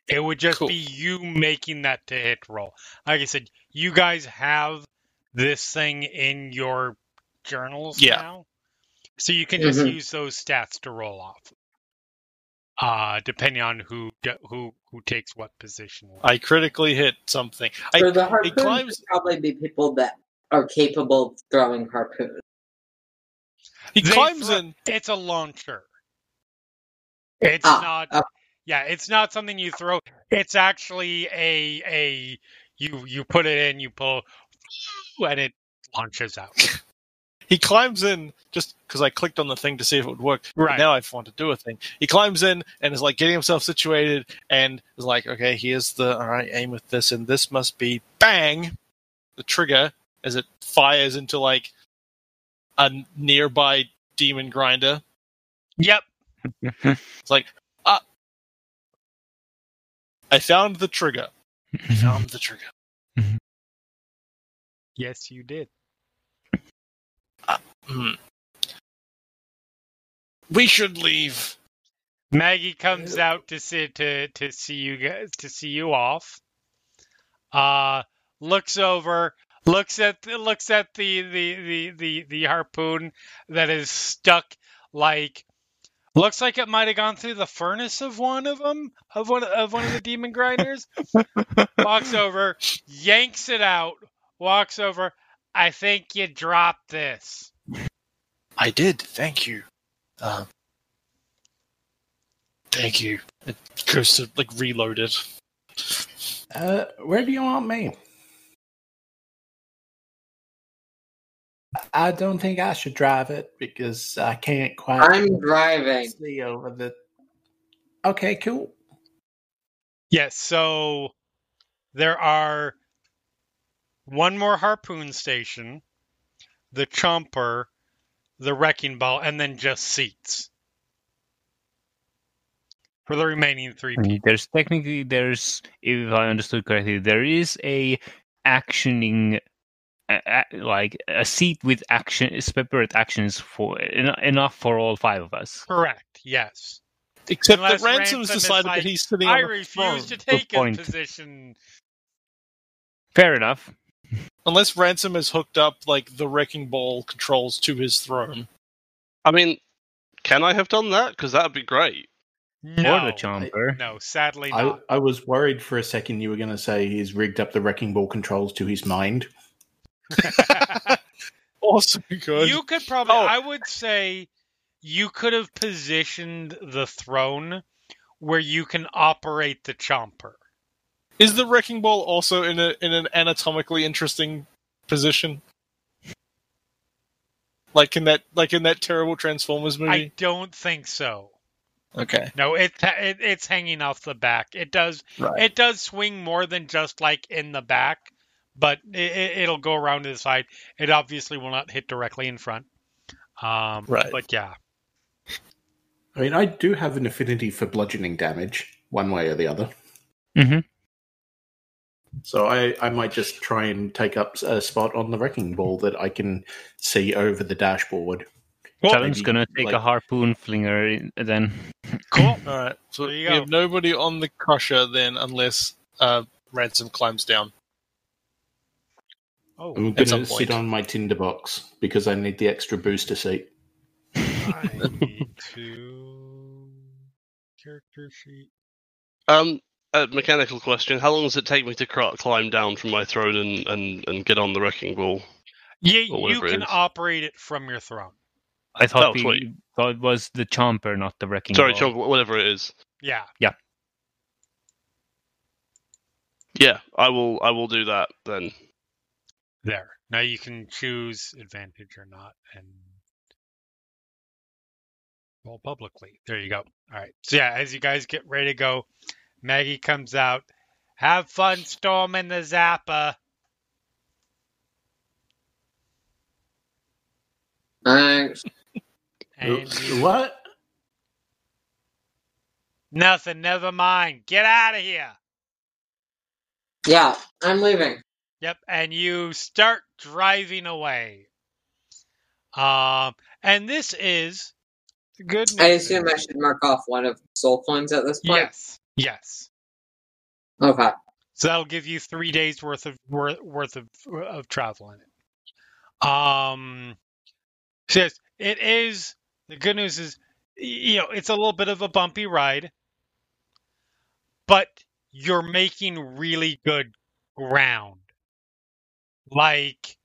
it would just Cool. be you making that to hit roll. Like I said, you guys have this thing in your journals Yeah. now, so you can just Mhm. use those stats to roll off. Uh, depending on who who who takes what position. I critically hit something. I, For the harpoons, climbs- would probably be people that are capable of throwing harpoons. he They climbs in. It's a launcher. It's Ah, not. okay. Yeah, it's not something you throw. It's actually a a you you put it in, you pull, and it launches out. He climbs in just because I clicked on the thing to see if it would work. Right. now I want to do a thing. He climbs in and is like getting himself situated and is like, okay, here's the all right, aim with this, and this must be bang, the trigger as it fires into like a nearby demon grinder. Yep. It's like, ah, I found the trigger. I found the trigger. Yes, you did. Hmm. We should leave. Maggie comes out to see to to see you guys to see you off. Uh looks over, looks at looks at the the the the, the harpoon that is stuck like looks like it might have gone through the furnace of one of them of one of one of the demon grinders. walks over, yanks it out, walks over. I think you dropped this. I did. Thank you. Um, thank you. It goes to like reload it. Uh, where do you want me? I don't think I should drive it because I can't quite I'm driving. see over the. Okay, cool. Yes, so there are one more harpoon station, the chomper, the wrecking ball, and then just seats for the remaining three mm, people. There's technically there's if I understood correctly, there is a actioning a, a- like a seat with action separate actions for en- enough for all five of us. Correct. Yes. Except Unless that Ransome's Ransome is decided like, that he's sitting I on the thing. I refuse to take a point. position. Fair enough. Unless Ransome has hooked up like the wrecking ball controls to his throne. I mean, can I have done that? Because that'd be great. No. Or the chomper. No, sadly I. I was worried for a second you were going to say he's rigged up the wrecking ball controls to his mind. Also good. you could probably Oh. I would say you could have positioned the throne where you can operate the chomper. Is the wrecking ball also in a in an anatomically interesting position? Like in that like in that terrible Transformers movie? I don't think so. Okay. No, it, it it's hanging off the back. It does Right. it does swing more than just like in the back, but it, it'll go around to the side. It obviously will not hit directly in front. Um, Right. But yeah, I mean, I do have an affinity for bludgeoning damage, one way or the other. Mhm. So I, I might just try and take up a spot on the wrecking ball that I can see over the dashboard. Talon's gonna take a harpoon flinger then. cool. All right. So There we you go. have nobody on the crusher then, unless uh, Ransome climbs down. Oh, I'm going to sit on my tinderbox because I need the extra booster seat. I need to character sheet. Um, a mechanical question: How long does it take me to cr- climb down from my throne and, and, and get on the wrecking ball? Yeah, you whatever it can operate it from your throne. I thought Oh, we sweet. thought it was the chomper, not the wrecking Sorry, ball. Chunk, whatever it is. Yeah. Yeah. Yeah, I will. I will do that then. There. Now you can choose advantage or not and roll publicly. There you go. All right. So yeah, as you guys get ready to go, Maggie comes out. Have fun storming the Zappa. Thanks. You- What? nothing, never mind. Get out of here. Yeah, I'm leaving. Yep, and you start driving away. Um, and this is good news. I assume I should mark off one of soul coins at this point. Yes, yes. Okay. So that'll give you three days worth of worth, worth of of travel in it. Um, so yes, it is. The good news is, you know, it's a little bit of a bumpy ride, but you're making really good ground. Like,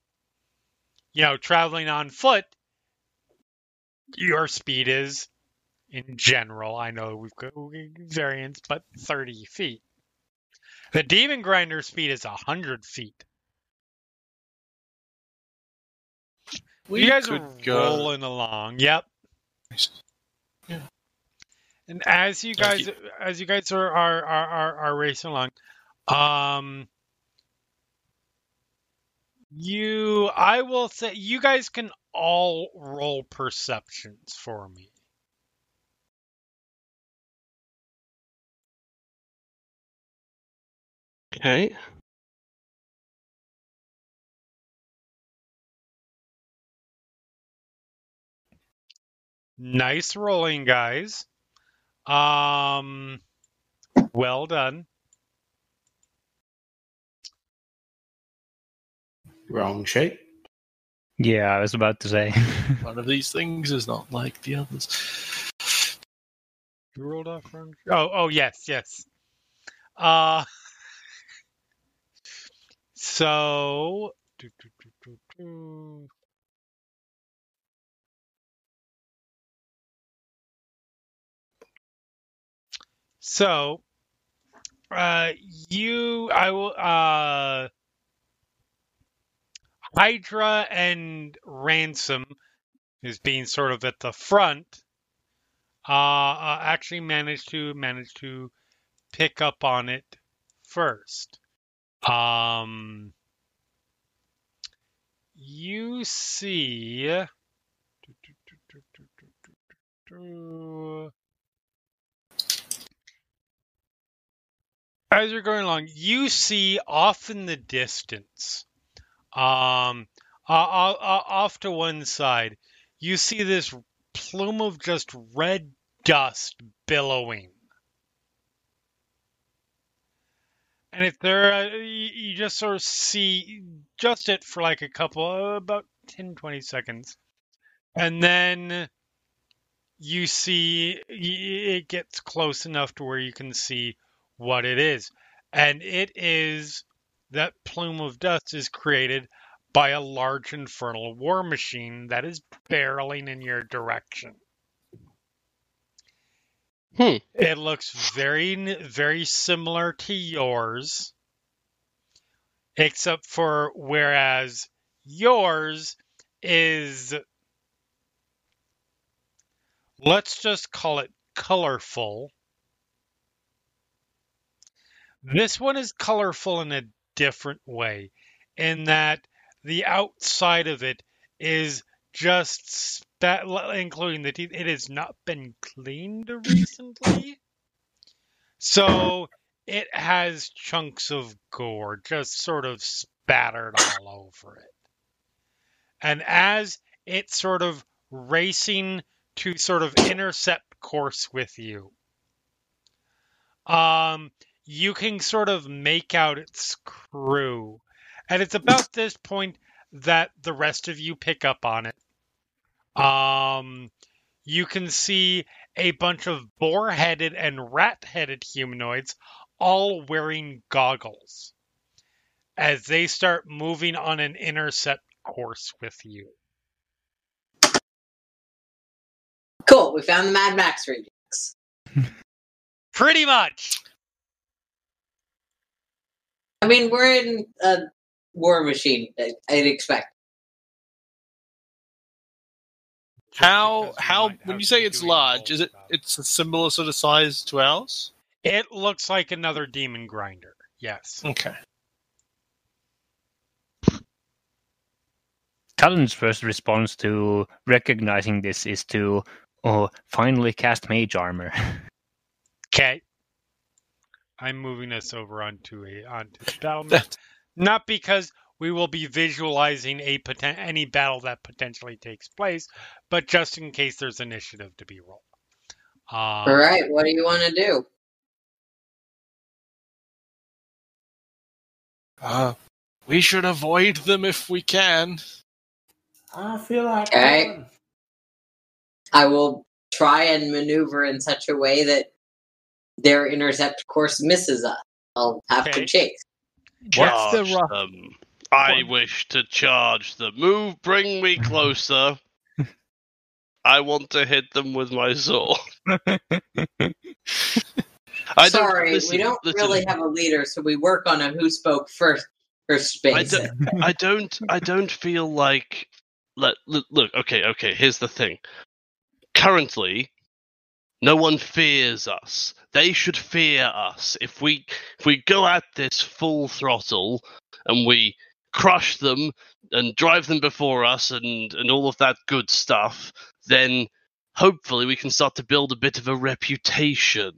you know, traveling on foot, your speed is, in general, I know we've got variants, but 30 feet. The Demon Grinder speed is 100 feet. We you guys could are go- rolling along. Yep. Yeah. And as you Thank guys as you guys are are, are, are, are racing along, um you I will say you guys can all roll perceptions for me. Okay. Nice rolling, guys. Um, well done. Wrong shape. Yeah, I was about to say. One of these things is not like the others. You rolled off wrong. Oh, oh yes, yes. Uh, so. do, do, do, do, do. So, uh, you, I will, uh, Hydra and Ransome, is being sort of at the front, uh, uh, actually managed to manage to pick up on it first. Um, you see. As you're going along, you see off in the distance, um, uh, uh, off to one side, you see this plume of just red dust billowing. And if there, uh, you, you just sort of see just it for like a couple, uh, about 10, 20 seconds. And then you see it gets close enough to where you can see what it is. And it is that plume of dust is created by a large infernal war machine that is barreling in your direction. Hmm. It looks very, very similar to yours, except for whereas yours is, let's just call it colorful. This one is colorful in a different way, in that the outside of it is just that, including the teeth. It has not been cleaned recently, so it has chunks of gore just sort of spattered all over it. And as it's sort of racing to sort of intercept course with you, um, you can sort of make out its crew. And it's about this point that the rest of you pick up on it. Um, you can see a bunch of boar headed and rat headed humanoids all wearing goggles as they start moving on an intercept course with you. Cool. We found the Mad Max rejects. Pretty much. I mean, we're in a war machine. I- I'd expect. How how might when you say it's large, is it it's a similar sort of size to ours? It looks like another demon grinder. Yes. Okay. Talon's first response to recognizing this is to, oh, finally cast mage armor. Okay. I'm moving us over onto a onto the battle map. Not because we will be visualizing a poten- any battle that potentially takes place, but just in case there's initiative to be rolled. Um, All right. What do you want to do? uh, we should avoid them if we can. I feel like Okay. I will try and maneuver in such a way that their intercept course misses us. I'll have Okay. to chase. What's the Charge rough? them. I wish to charge them. Move, bring me closer. I want to hit them with my sword. I don't- Sorry, listen, we don't listen, really have a leader, so we work on a who spoke first first I basis. don't, I don't. I don't feel like. Let look, look. Okay, okay. Here's the thing. Currently, no one fears us. They should fear us. If we if we go at this full throttle and we crush them and drive them before us and and all of that good stuff, then hopefully we can start to build a bit of a reputation.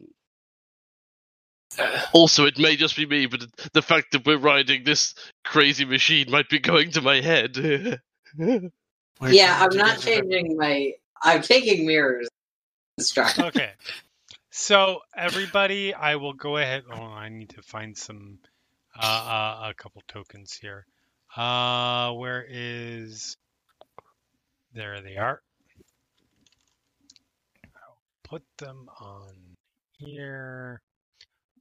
Uh. Also, it may just be me, but the fact that we're riding this crazy machine might be going to my head. Yeah, I'm not get rid of- changing my. I'm taking mirrors. Strike. Okay. So everybody, I will go ahead. Oh, I need to find some uh, uh a couple tokens here. Uh, where is? There they are. I'll put them on here.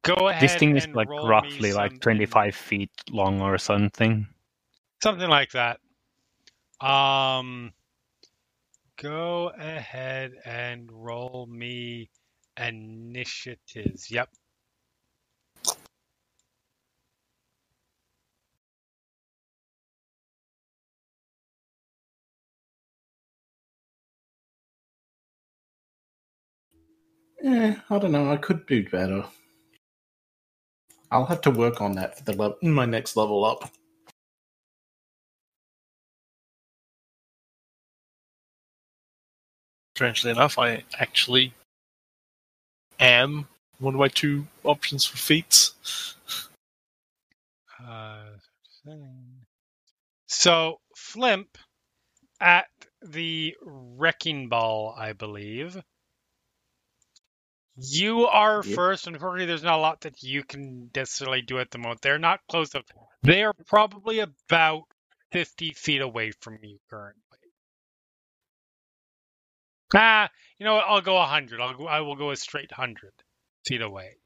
Go ahead. This thing is and like roughly like 25 feet long or something. something like that. Um, go ahead and roll me initiatives. Yep. Eh, I don't know. I could do better. I'll have to work on that for the le- my next level up. Strangely enough, I actually am one of my two options for feats. Uh, so Flimp at the wrecking ball, I believe. You are Yep. first. Unfortunately, there's not a lot that you can necessarily do at the moment. They're not close up. They are probably about 50 feet away from you currently. Ah, you know what? I'll go 100. I'll go, I will go a straight 100 feet away.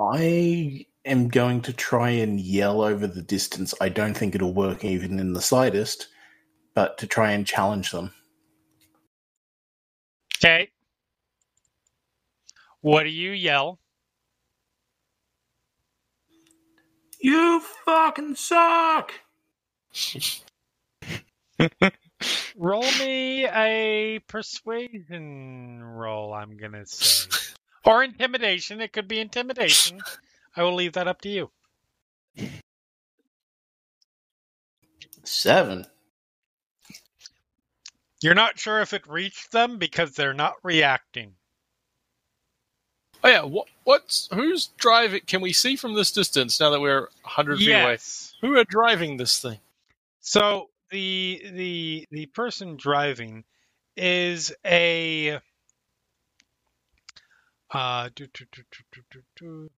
I am going to try and yell over the distance. I don't think it'll work even in the slightest, but to try and challenge them. Okay. What do you yell? You fucking suck! Roll me a persuasion roll, I'm going to say. or intimidation. It could be intimidation. I will leave that up to you. Seven. You're not sure if it reached them because they're not reacting. Oh yeah, what, what's who's driving? Can we see from this distance now that we're hundred feet away? Yes. Who are driving this thing? So the the the person driving is a uh do, do, do,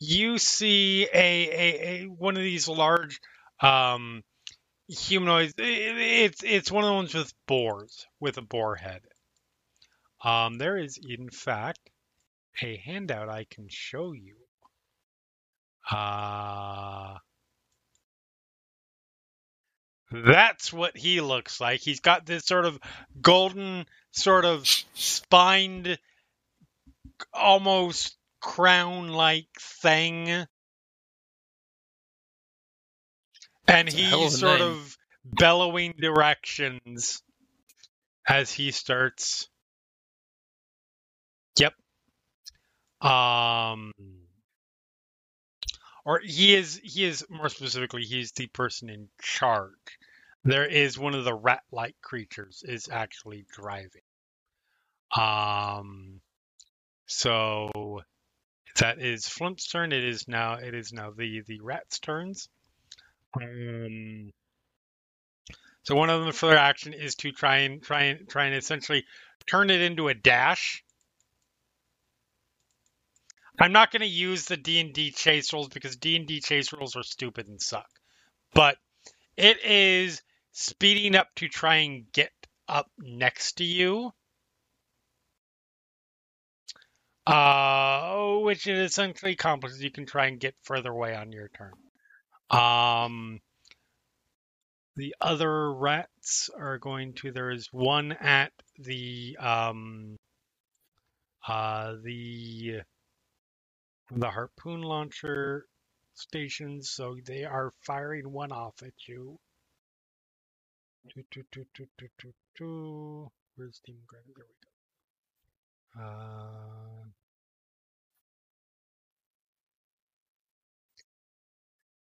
you see a, a, a one of these large um humanoids. It's it's one of the ones with boars with a boar head. Um there is in fact a handout i can show you. Uh That's what he looks like. He's got this sort of golden, sort of spined, almost crown like thing. And It's a hell of he's sort name. of bellowing directions as he starts. Yep. Um or he is he is more specifically he's the person in charge there is one of the rat-like creatures is actually driving. Um so that is flimp's turn. It is now it is now the the rat's turns. Um so one of them for their action is to try and try and try and essentially turn it into a dash. I'm not going to use the D&D chase rules because D&D chase rules are stupid and suck. But it is speeding up to try and get up next to you. Uh, which it essentially accomplishes. You can try and get further away on your turn. Um, the other rats are going to. There is one at the um, uh, the the harpoon launcher stations, so they are firing one off at you. Do, do, do, do, do, do, do. Where's Demon Grinder? There we go. Uh,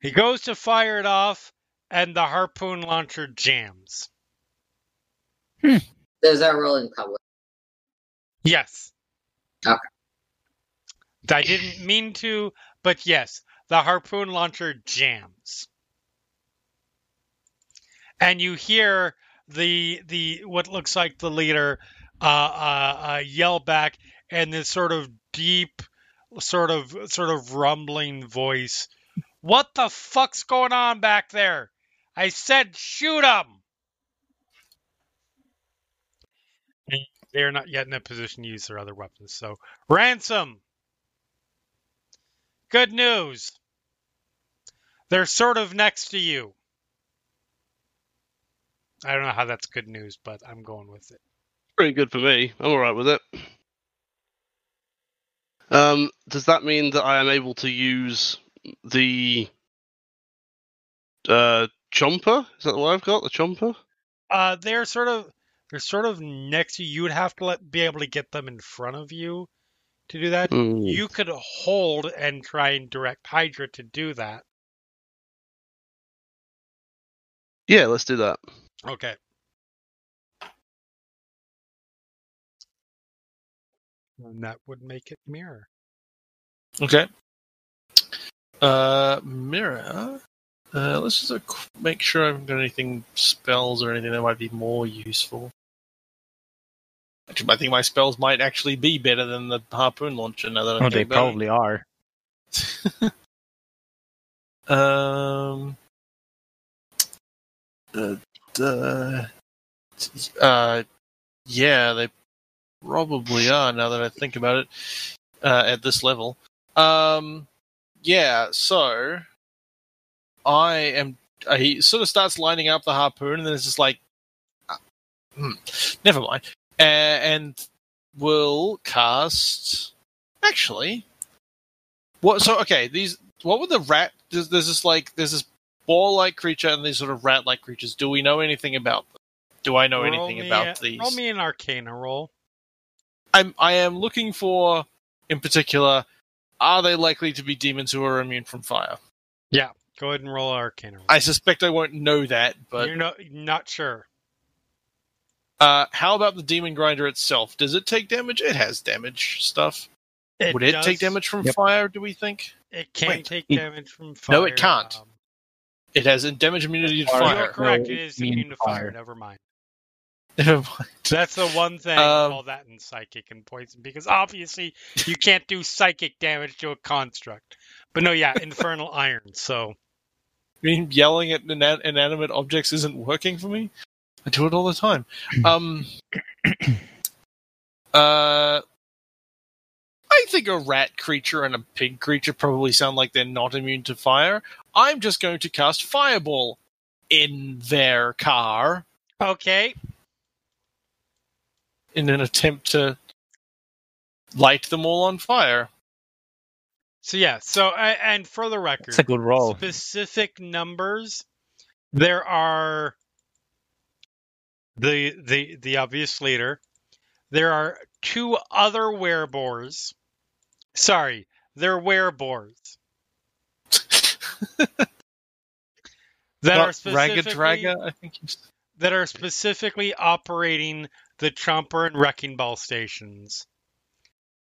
he goes to fire it off, and the harpoon launcher jams. Those are rolling public. Yes. Okay. I didn't mean to, but yes, the harpoon launcher jams. And you hear the the what looks like the leader uh, uh, uh, yell back, and this sort of deep, sort of sort of rumbling voice. What the fuck's going on back there? I said shoot them. They're not yet in a position to use their other weapons. So Ransome. Good news. They're sort of next to you. I don't know how that's good news, but I'm going with it. Pretty good for me. I'm all right with it. Um, does that mean that I am able to use the uh, chomper? Is that what I've got? The chomper? Uh, they're sort of they're sort of next to you. You would have to let, be able to get them in front of you to do that. Hmm. You could hold and try and direct Hydra to do that. Yeah, let's do that. Okay. And that would make it mirror. Okay. Uh, mirror. Uh, let's just uh, make sure I haven't got anything spells or anything that might be more useful. Actually, I think my spells might actually be better than the harpoon launcher now that I'm Oh, they thinking it. probably are. Um. Uh, uh, uh, yeah, they probably are. Now that I think about it, uh, at this level. Um, yeah. So, I am. Uh, he sort of starts lining up the harpoon, and then it's just like, uh, hmm, never mind. Uh, and will cast. Actually, what? So okay, these. What were the rat? There's, there's this like there's this ball-like creature and these sort of rat-like creatures. Do we know anything about them? Do I know Roll anything about a- these? Roll me an Arcana roll. I'm I am looking for, in particular, are they likely to be demons who are immune from fire? Yeah, go ahead and roll an Arcana roll. I suspect I won't know that, but You're not not sure. uh, how about the demon grinder itself? Does it take damage? It has damage stuff. Would it take damage from Yep. fire? Do we think It can Wait, take damage from fire. No, it can't. Um, it has damage immunity to Fire. You're correct. No, it is immune immune to to fire. fire. Never mind. Never mind. That's the one thing. Um, all that in psychic and poison, because obviously you can't do psychic damage to a construct. But no, yeah, infernal iron. So I mean, yelling at ina- inanimate objects isn't working for me. I do it all the time. Um, uh, I think a rat creature and a pig creature probably sound like they're not immune to fire. I'm just going to cast Fireball in their car okay, in an attempt to light them all on fire. so yeah. So and for the record, It's a good roll. specific numbers. There are the the the obvious leader. There are two other wereboars. Sorry, they're wereboars that are Raga specifically Draga, I think that are specifically operating the Chomper and Wrecking Ball stations.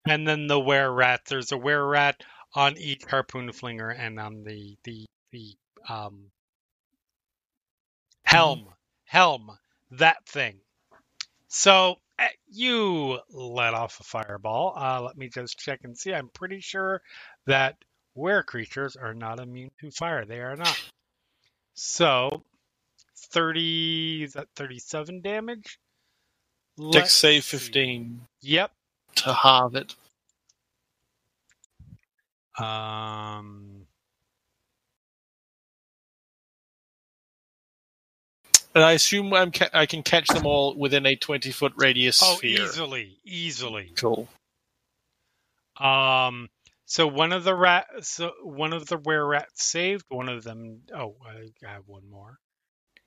And then the were rat. There's a were rat on each harpoon flinger and on the the the um helm helm that thing. So you let off a fireball. Uh, let me just check and see. I'm pretty sure that were creatures are not immune to fire. They are not. So 30 is that 37 damage? Dex save see. 15 Yep. to halve it. Um And I assume I'm ca- I can catch them all within a 20 foot radius oh sphere. easily, easily. Cool. Um so one of the rat so one of the were rats saved, one of them oh, I I have one more.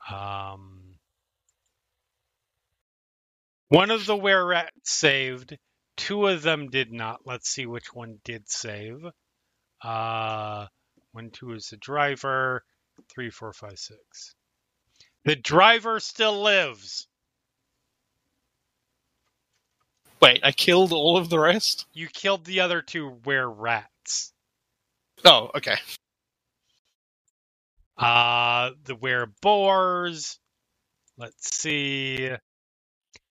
Um one of the were rats saved, two of them did not. Let's see which one did save. Uh one two is the driver, three, four, five, six. The driver still lives. Wait, I killed all of the rest? You killed the other two were rats. Oh, okay. Uh the were boars let's see.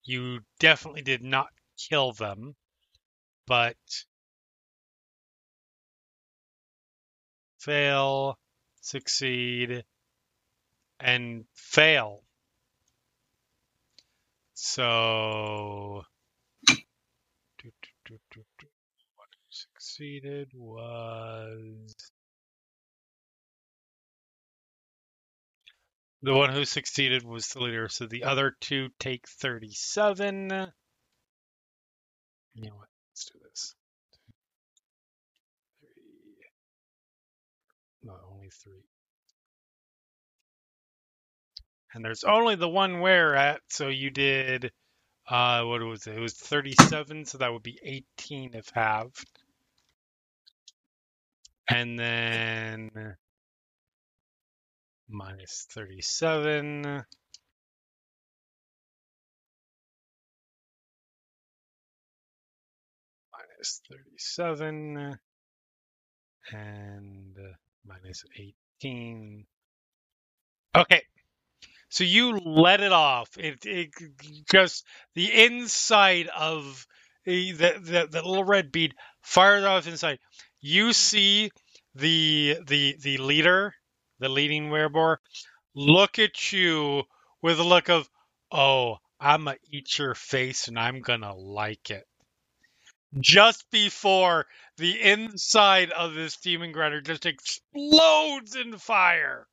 You definitely did not kill them, but fail, succeed, and fail. So, what succeeded was the one who succeeded was the leader. So the other two take 37. You know what? Let's do this. Three. No, only three. And there's only the one where at, so you did uh what was it? It was 37, so that would be 18 if halved. And then minus 37. Minus 37 and uh, minus 18. Okay. So you let it off. It, it just the inside of the, the the little red bead fired off inside. You see the the the leader, the leading wereboar, look at you with a look of, oh, I'm gonna eat your face and I'm gonna like it. Just before the inside of this demon grinder just explodes in fire.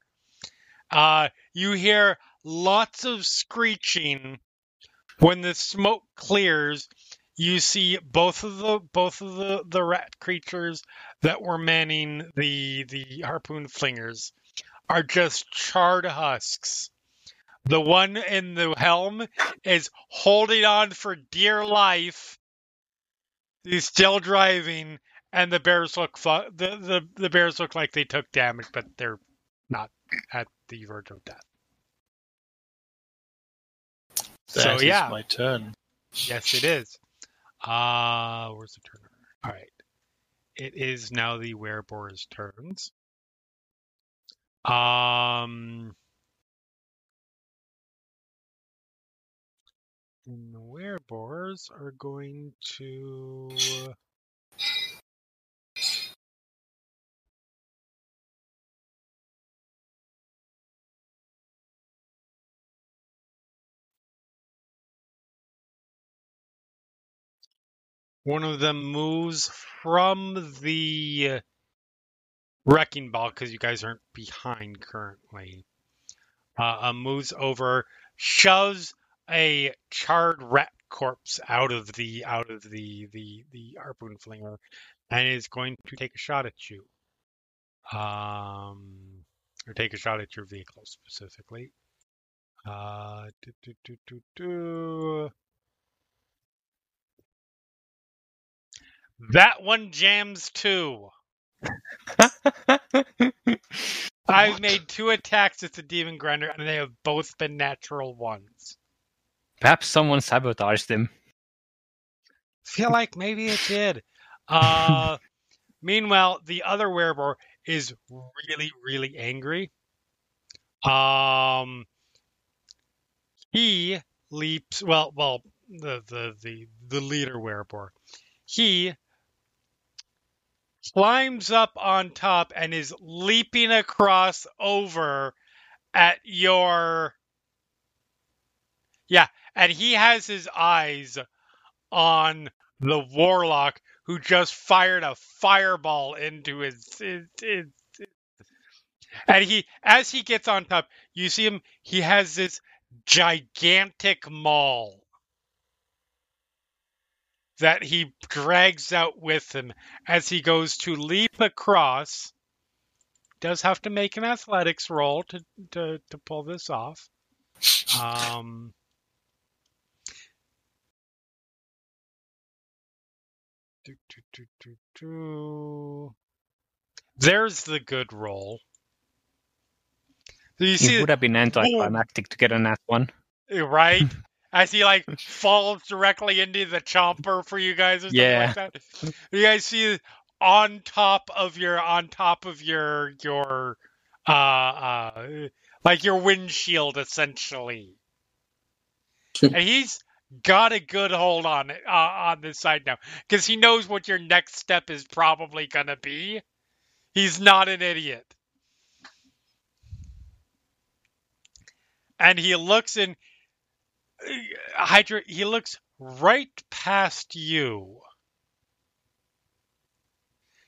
Uh, you hear lots of screeching. When the smoke clears, you see both of the both of the, the rat creatures that were manning the the harpoon flingers are just charred husks. The one in the helm is holding on for dear life. He's still driving, and the bears look fu- the, the the bears look like they took damage, but they're not at the verge of death. So That is yeah, my turn. yes, it is. Uh where's the turn? All right, it is now the wereboar's turns. Um, and the wereboars are going to. One of them moves from the wrecking ball because you guys aren't behind currently. Uh, uh, moves over, shoves a charred rat corpse out of the out of the the the harpoon flinger, and is going to take a shot at you. Um, or take a shot at your vehicle specifically. Uh, do, do, do, do, do. That one jams too. I've made two attacks at the demon grinder, and they have both been natural ones. Perhaps someone sabotaged him. Feel like maybe it did. Uh, meanwhile, the other wereboar is really, really angry. Um, he leaps. Well, well, the the the the leader wereboar. He climbs up on top and is leaping across over at your yeah and he has his eyes on the warlock who just fired a fireball into his, his, his, his- and he as he gets on top you see him he has this gigantic maul that he drags out with him as he goes to leap across. Does have to make an athletics roll to to, to pull this off. Um, do, do, do. There's the good roll. So you It see, would have been anticlimactic to get a nat one. right? As he like falls directly into the chomper for you guys or something Yeah. like that. You guys see on top of your on top of your your uh uh like your windshield essentially. and he's got a good hold on it uh, on this side now because he knows what your next step is probably gonna be. He's not an idiot, and he looks in uh, Hydra. He looks right past you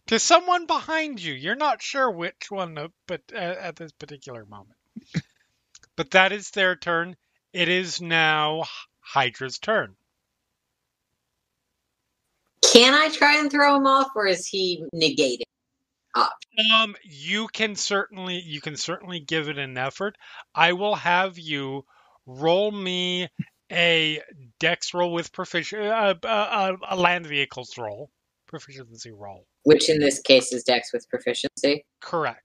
to someone behind you. You're not sure which one, but uh, at this particular moment. but that is their turn. It is now Hydra's turn. Can I try and throw him off, or is he negated? Um, you can certainly you can certainly give it an effort. I will have you roll me a dex roll with proficiency, uh, uh, a land vehicles roll, proficiency roll. Which in this case is Dex with proficiency. Correct.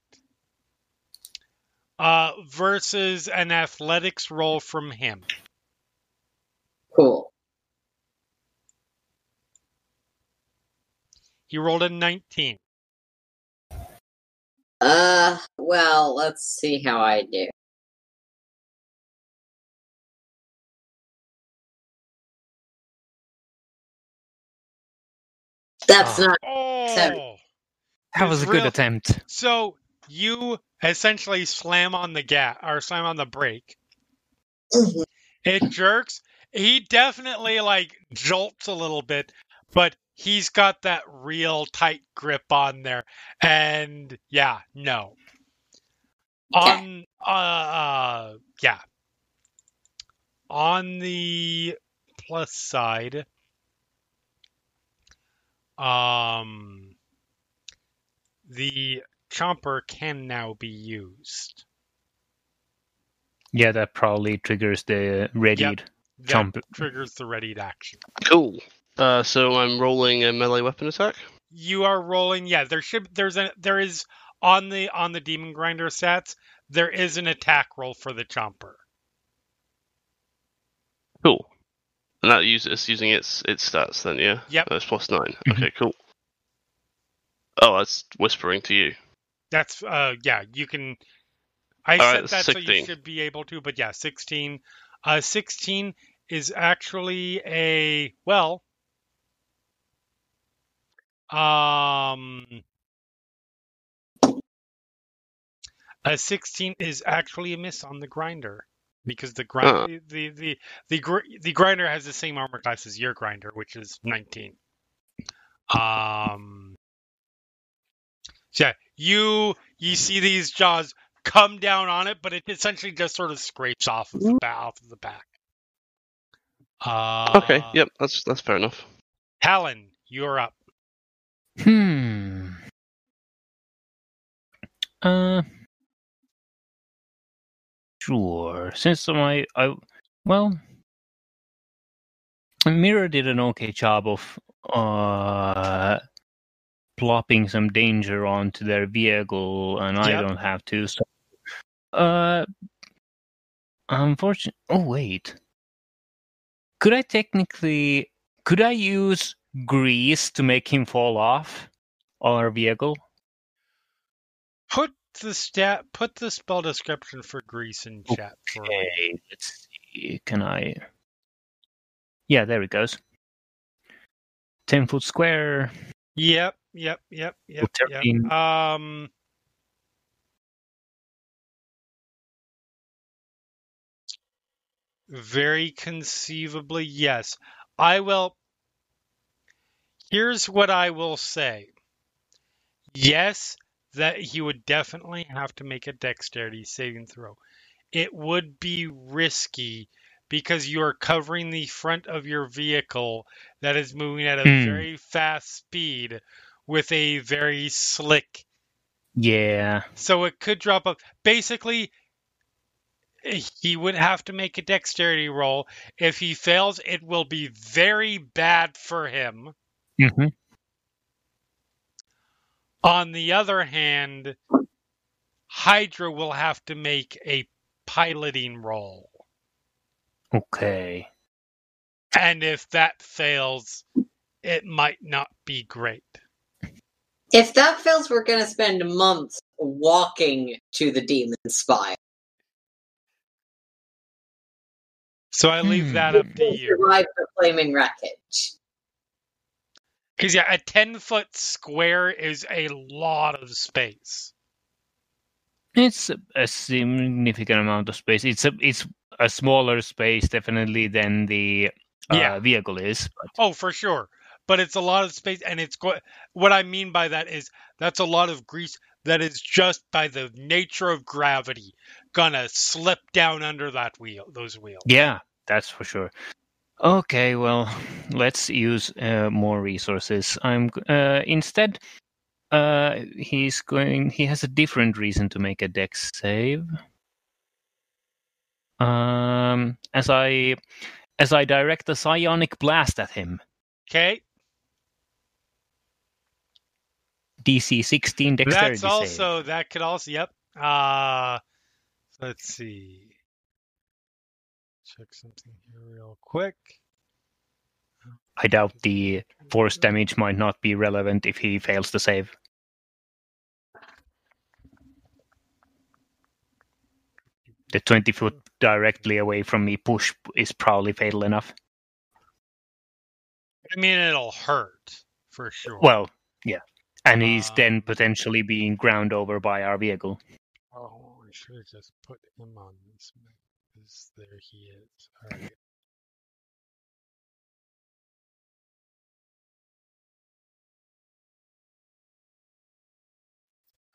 Uh, versus an athletics roll from him. Cool. He rolled a 19. Uh, well, let's see how I do. That's Ah. not. Oh, That was a good real- attempt. so you essentially slam on the gas or slam on the brake. It jerks. He definitely like jolts a little bit, but he's got that real tight grip on there. And yeah, no. On uh, uh yeah. On the plus side, um the chomper can now be used. Yeah, that probably triggers the readied That jump. triggers the readied action. Cool. Uh, so I'm rolling a melee weapon attack. you are rolling yeah there should there's a there is on the on the demon grinder stats there is an attack roll for the chomper Cool. And that uses it's using its its stats then, yeah. Yep. That's plus 9 Mhm. Okay, cool. Oh, that's whispering to you. that's uh yeah you can i All said right, that so you should be able to but yeah 16 uh 16 is actually a well um a 16 is actually a miss on the grinder because the grind Oh. the the the gr- the grinder has the same armor class as your grinder which is 19 um so yeah you you see these jaws come down on it but it essentially just sort of scrapes off of the back off of the back uh Okay, yep, that's that's fair enough. Talon, you're up Hmm. Uh. Sure. Since my I well, Mirror did an okay job of uh plopping some danger onto their vehicle, and I don't have to. So, uh, unfortunately. Oh wait. Could I technically? Could I use grease to make him fall off our vehicle? put the stat put the spell description for grease in chat for me. Okay, let's see. Can I? Yeah, there it goes. Ten foot square. Yep, yep, yep, yep, yep. Um, very conceivably, yes. I will. Here's what I will say. Yes, that he would definitely have to make a dexterity saving throw. It would be risky because you are covering the front of your vehicle that is moving at a Hmm. very fast speed with a very slick Yeah. so it could drop up. Basically, he would have to make a dexterity roll. If he fails, it will be very bad for him. hmm On the other hand, Hydra will have to make a piloting roll. Okay. And if that fails, it might not be great. If that fails, we're gonna spend months walking to the demon spire. So I leave Hmm. that up to you. Survive the flaming wreckage. Because yeah, a ten foot square is a lot of space. It's a, significant amount of space. It's a it's a smaller space definitely than the uh, Yeah. vehicle is. But Oh, for sure. But it's a lot of space, and it's go- what I mean by that is that's a lot of grease that is just by the nature of gravity gonna slip down under that wheel, those wheels. yeah, that's for sure. Okay, well, let's use uh, more resources. I'm uh, instead. Uh, he's going. He has a different reason to make a dex save. Um, as I, as I direct a psionic blast at him. Okay, DC 16 dexterity that's save. also that could also yep. Uh let's see. Check something here real quick. I doubt the force damage might not be relevant if he fails to save. The 20 foot directly away from me push is probably fatal enough. I mean, it'll hurt for sure. Well, yeah. And he's Um, then potentially being ground over by our vehicle. oh, I should have just put him on this map. 'Cause There he is. All right.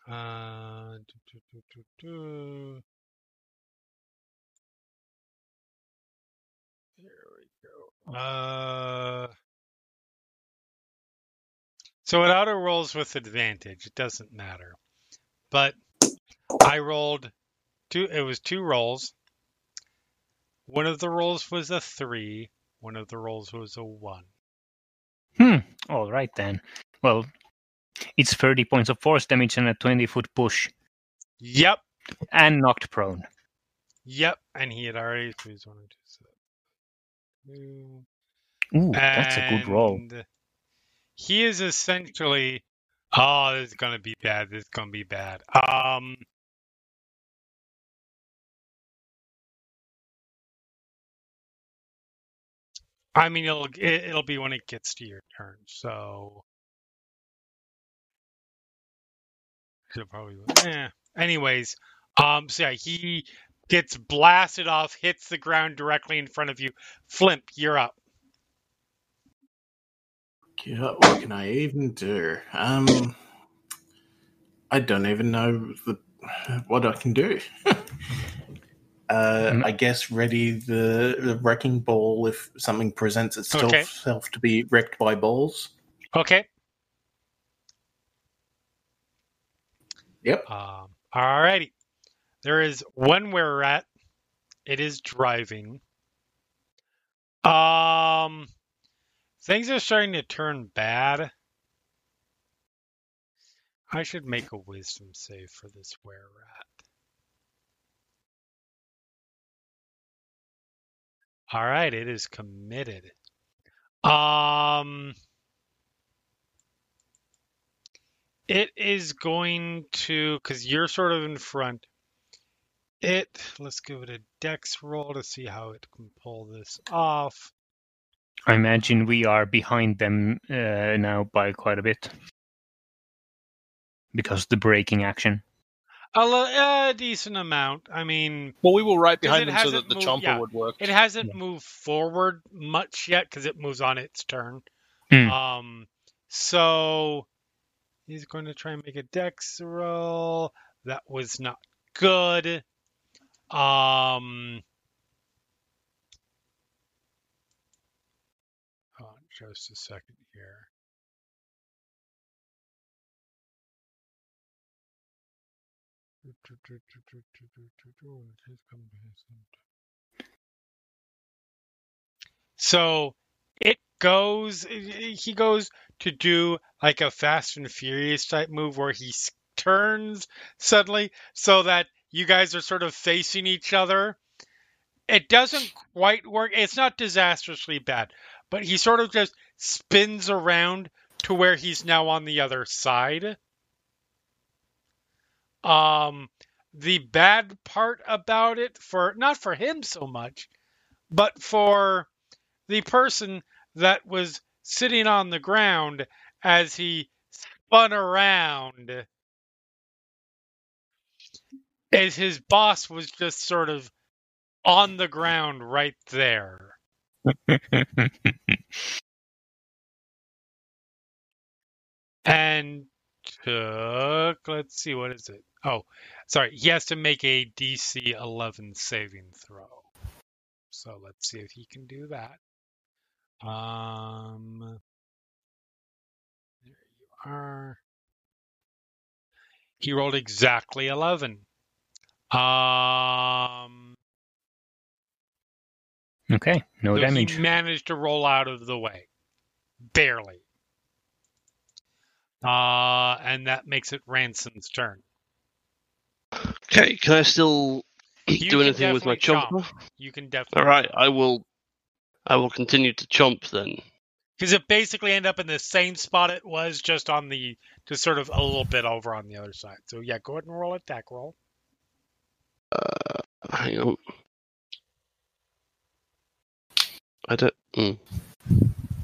Uh, do, do, do. There we go. Uh, so it auto rolls with advantage. It doesn't matter. But I rolled two. It was two rolls. One of the rolls was a three. One of the rolls was a one. Hmm. All right then. Well, it's 30 points of force damage and a 20 foot push Yep. and knocked prone. Yep. And he had already. Please one, two, seven, two. Ooh, that's a good roll. He is essentially. Oh, this is gonna be bad. This is gonna be bad. Um. I mean, it'll it, it'll be when it gets to your turn. So. Should probably. Eh. Anyways, um. So yeah, he gets blasted off, hits the ground directly in front of you. Flimp, you're up. Yeah, what can I even do? Um, I don't even know the, what I can do. uh, Mm. I guess ready the, the wrecking ball if something presents itself Okay. self to be wrecked by balls. Okay. Yep. Um, alrighty. There is one wererat. It is driving. Um, things are starting to turn bad. I should make a wisdom save for this wererat. All right, it is committed. Um, it is going to because you're sort of in front. It let's give it a dex roll to see how it can pull this off. I imagine we are behind them uh, now by quite a bit. Because the braking action. A lo- a decent amount. I mean, Well, we were right behind it them so hasn't that the moved- chomper yeah. would work. it hasn't Yeah. moved forward much yet because it moves on its turn. Hmm. Um, so he's going to try and make a dex roll. That was not good. Um, hold on just a second here. So it goes, he goes to do like a Fast and Furious type move where he turns suddenly so that you guys are sort of facing each other. It doesn't quite work. It's not disastrously bad, but he sort of just spins around to where he's now on the other side. Um, the bad part about it for not for him so much, but for the person that was sitting on the ground as he spun around as his boss was just sort of on the ground right there. And took, let's see, what is it? Oh, sorry. He has to make a DC 11 saving throw. So let's see if he can do that. Um, there you are. He rolled exactly 11. Um, okay, no so damage. He managed to roll out of the way, barely. Uh, and that makes it Ransome's turn. Okay, can I still You do anything with my definitely chomper? You can definitely. All right, I will. I will continue to chomp then. Because it basically ended up in the same spot it was, just on the, just sort of a little bit over on the other side. So yeah, go ahead and roll attack roll. Uh, hang on. I don't. Mm.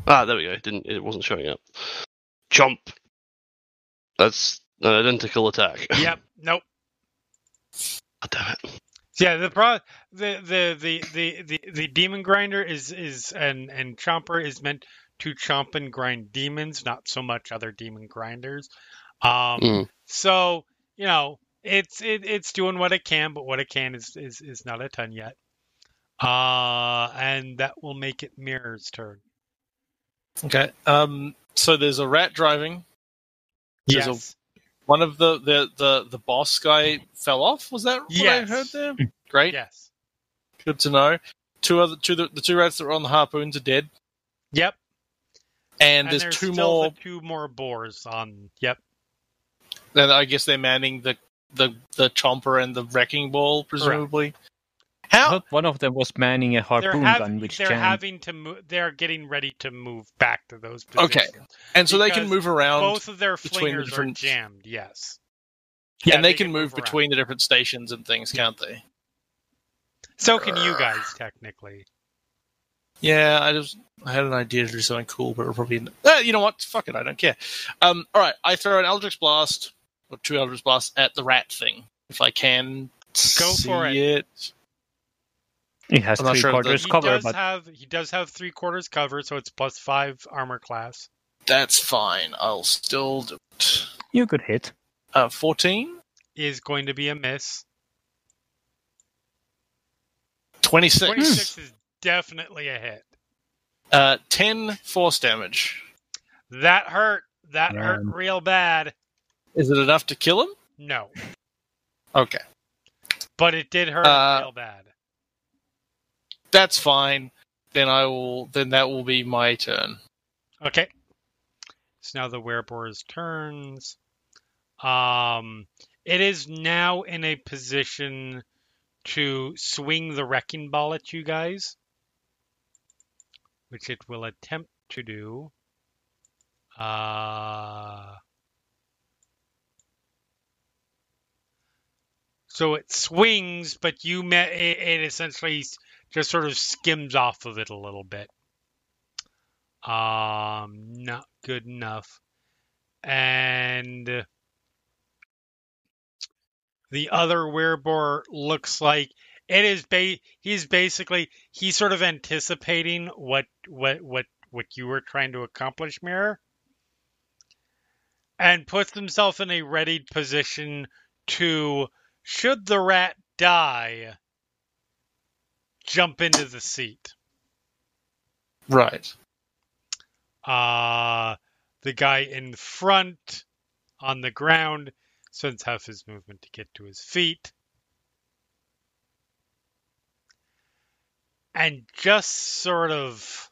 Ah, there we go. It didn't. It wasn't showing up. Chomp. That's an identical attack. Yep. Nope. God damn it. Yeah, the pro the the the the the, the demon grinder is is and and chomper is meant to chomp and grind demons, not so much other demon grinders. Um, Mm. so you know it's it, it's doing what it can, but what it can is is is not a ton yet. Uh, and that will make it Mirror's turn. Okay. Um. So there's a rat driving. There's a- Yes. One of the the the, the boss guy fell off. Was that what I heard there? Hmm. Great. Yes. Good to know. Two other two the, the two rats that were on the harpoons are dead, Yep. and, there's, two still more. the two more boars on. Yep. Then I guess they're manning the the the chomper and the wrecking ball, presumably. I How? one of them was manning a harpoon hav- gun, which they're jammed. having to move. They're getting ready to move back to those Positions Okay. And so they can move around, Both of their between the flingers are different- jammed. Yes. Yeah, and they, can, move, around. between the different stations and things, can't they? So can you guys technically. Yeah, I just I had an idea to do something cool, but we're probably eh, you know what? Fuck it, I don't care. Um, all right, I throw an Eldritch Blast or two Eldritch Blasts at the rat thing if I can. Go see for it. it. It has I'm three sure if the- quarters he cover, does but have he does have three quarters cover, so it's plus five armor class. That's fine. I'll still do it. you could hit. Uh, fourteen. Is going to be a miss. 26. Twenty six is definitely a hit. Uh, 10 force damage. That hurt. That hurt real bad. Is it enough to kill him? No, Okay. but it did hurt Uh, real bad. That's fine. Then I will then that will be my turn. Okay. So now the wereboar's turns. Um, it is now in a position to swing the wrecking ball at you guys, which it will attempt to do. Uh, so it swings, but you met it, it essentially just sort of skims off of it a little bit. Um, not good enough. And the other wereboar looks like it is ba- he's basically he's sort of anticipating what what what what you were trying to accomplish mirror and puts himself in a readied position to should the rat die jump into the seat Right. Uh, the guy in front on the ground spends half his movement to get to his feet. And just sort of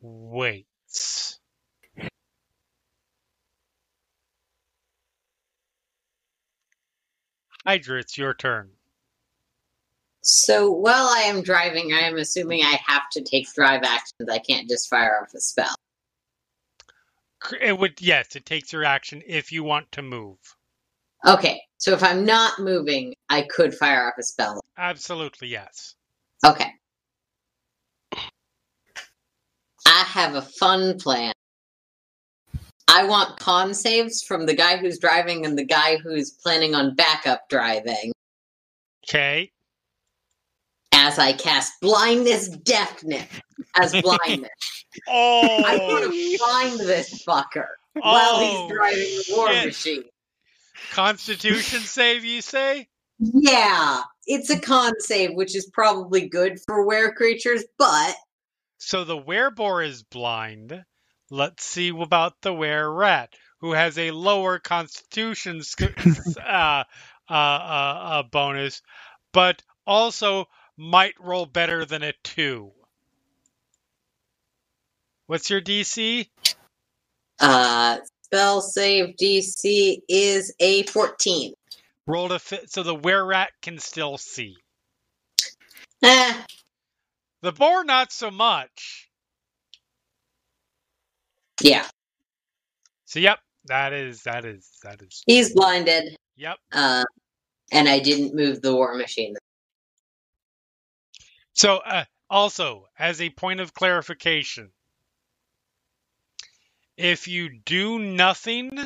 waits. Hydra, it's your turn. So while I am driving, I am assuming I have to take drive actions. I can't just fire off a spell. It would yes, it takes your action if you want to move. Okay, so if I'm not moving, I could fire off a spell. Absolutely yes. Okay. I have a fun plan. I want con saves from the guy who's driving and the guy who's planning on backup driving Okay. As I cast blindness deafness as blindness. I want Oh, to find this fucker while Oh, he's driving the war shit. machine. Constitution save, you say? Yeah, it's a con save, which is probably good for were creatures, but So the wereboar is blind. Let's see about the were rat, who has a lower constitution sc- uh, uh, uh, uh, bonus, but also might roll better than a two. What's your DC? uh, spell save DC is a 14. Roll to fit, so the were rat can still see. Eh, The boar, not so much. yeah, So, yep, that is that is that is. he's blinded, Yep. uh, and I didn't move the war machine. So, uh, also, as a point of clarification, if you do nothing,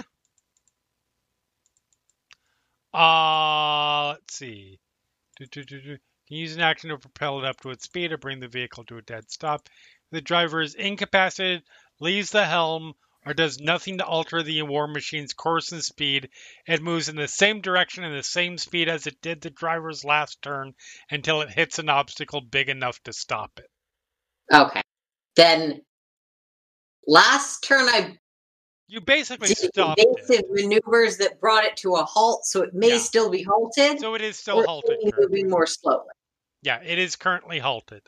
uh, let's see. Do, do, do, use an action to propel it up to its speed or bring the vehicle to a dead stop. The driver is incapacitated, leaves the helm, or does nothing to alter the war machine's course and speed. It moves in the same direction and the same speed as it did the driver's last turn until it hits an obstacle big enough to stop it. Okay, then last turn I You basically did stopped evasive it. maneuvers that brought it to a halt, so it may Yeah. still be halted. So it is still halted. moving more slowly. Yeah, it is currently halted.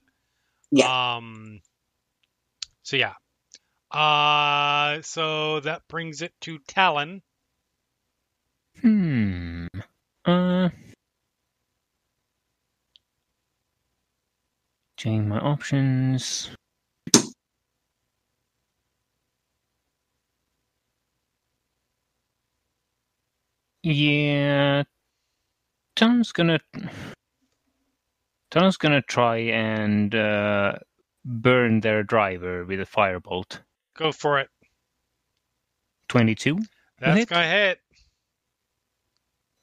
Yeah. Um. So yeah. Uh. So that brings it to Talon. Hmm. Uh. Change my options. Yeah. Tom's gonna. Tom's gonna try and uh, burn their driver with a firebolt. Go for it. Twenty-two. That's hit. gonna hit.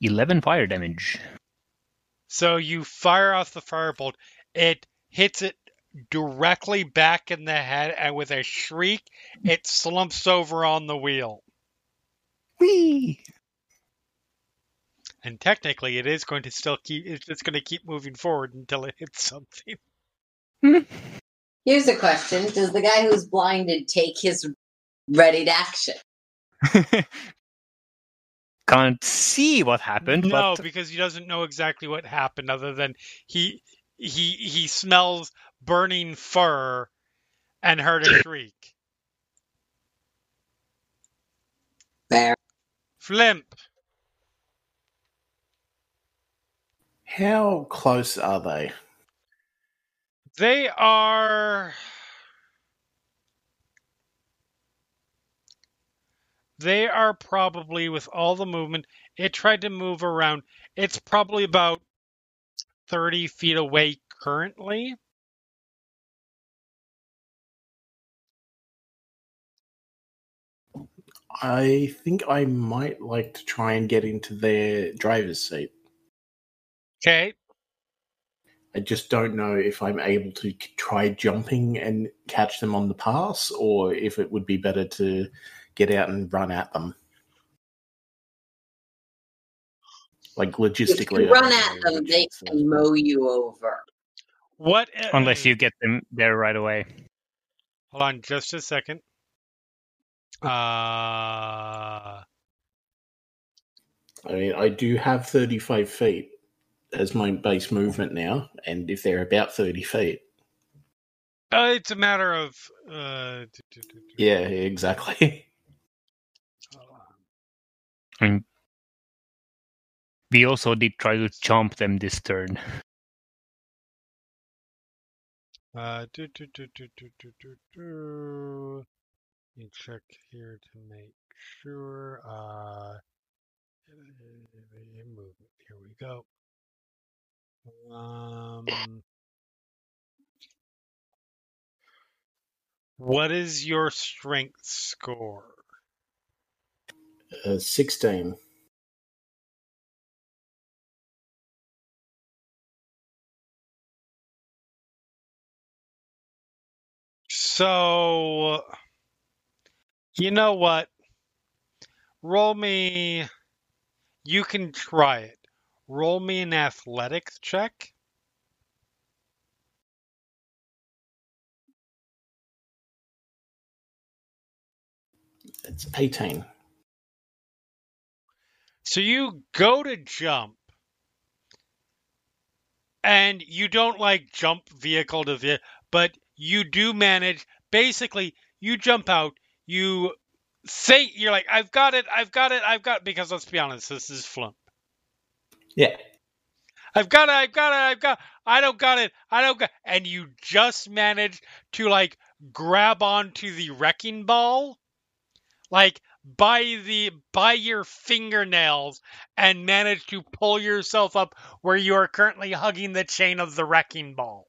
11 fire damage. So you fire off the firebolt. It hits it directly back in the head, and with a shriek, it slumps over on the wheel. Whee! And technically, it is going to still keep. It's just going to keep moving forward until it hits something. Here's a question: Does the guy who's blinded take his readied action? Can't see what happened, No, but because he doesn't know exactly what happened, other than he he he smells burning fur and heard a shriek. Fair. Flimp. How close are they? They are. They are probably, with all the movement, it tried to move around. It's probably about 30 feet away currently. I think I might like to try and get into their driver's seat. Okay. I just don't know if I'm able to try jumping and catch them on the pass, or if it would be better to get out and run at them. Like If logistically, you run at them, they is, uh, can mow you over. What? unless you get them there right away. Hold on just a second. Uh, I mean, I do have 35 feet as my base movement now, and if they're about 30 feet, uh, it's a matter of. Uh, yeah, exactly. Hold on. I mean, we also did try to jump them this turn. Uh, do, do, do, do, do, do, do, do. Let me check here to make sure. Uh, movement. Here we go. Um, What is your strength score? Uh, 16. So, you know what? Roll me. You can try it. Roll me an athletics check. It's 18. So you go to jump, and you don't like jump vehicle to vehicle, but you do manage. Basically, you jump out, you say, you're like, I've got it, I've got it, I've got it. because let's be honest, this is Flimp. Yeah. I've got it, I've got it, I've got I don't got it, I don't got and you just manage to like grab onto the wrecking ball like by the by your fingernails and manage to pull yourself up where you are currently hugging the chain of the wrecking ball.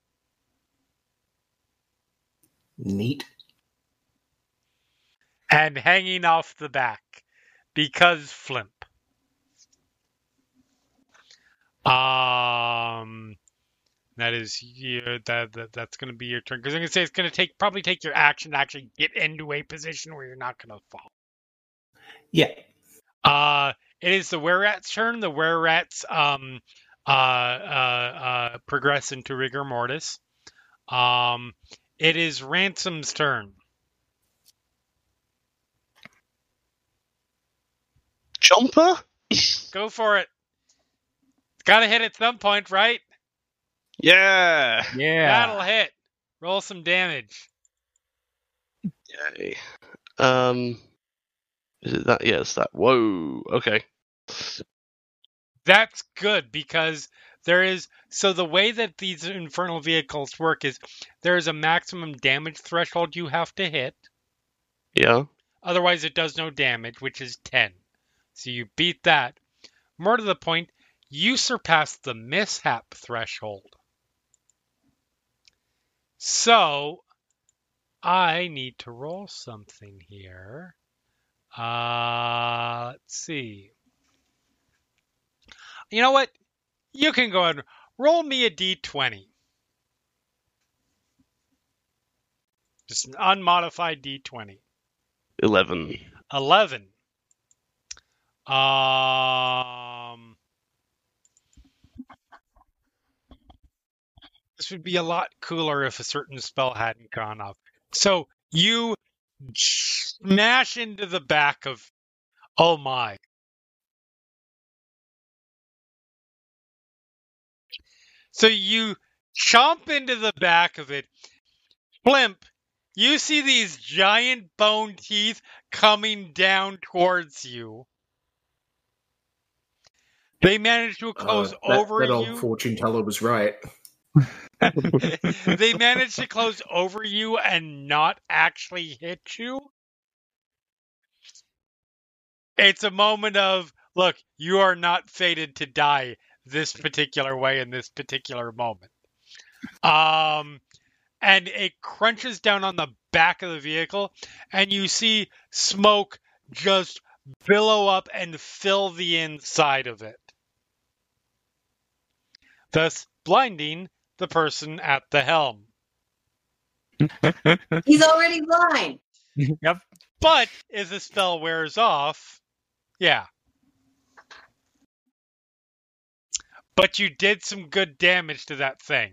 Neat. and hanging off the back because flimp. Um, that is your, that, that that's going to be your turn because I'm going to say it's going to take probably take your action to actually get into a position where you're not going to fall. Yeah. Uh, it is the were rat's turn. The were rats um uh uh uh progress into rigor mortis. Um, it is Ransome's turn. Jumper? Go for it. Got to hit at some point, right? Yeah. Yeah. That'll hit. Roll some damage. Yay. Um, is it that? Yes, that. Whoa. Okay. That's good because there is so the way that these infernal vehicles work is there is a maximum damage threshold you have to hit. Yeah. Otherwise, it does no damage, which is 10. So you beat that. More to the point, you surpass the mishap threshold. So I need to roll something here. Uh, let's see. You know what? You can go ahead and roll me a d20. Just an unmodified d20. Eleven. 11. Um, this would be a lot cooler if a certain spell hadn't gone off. So you smash into the back of. Oh my. So you chomp into the back of it. Flimp, you see these giant bone teeth coming down towards you. They managed to close Uh, that, over that old you. fortune teller was right. they manage to close over you and not actually hit you. It's a moment of look, you are not fated to die this particular way in this particular moment. Um and it crunches down on the back of the vehicle and you see smoke just billow up and fill the inside of it. Thus blinding the person at the helm. He's already blind. yep. But as the spell wears off, yeah. But you did some good damage to that thing.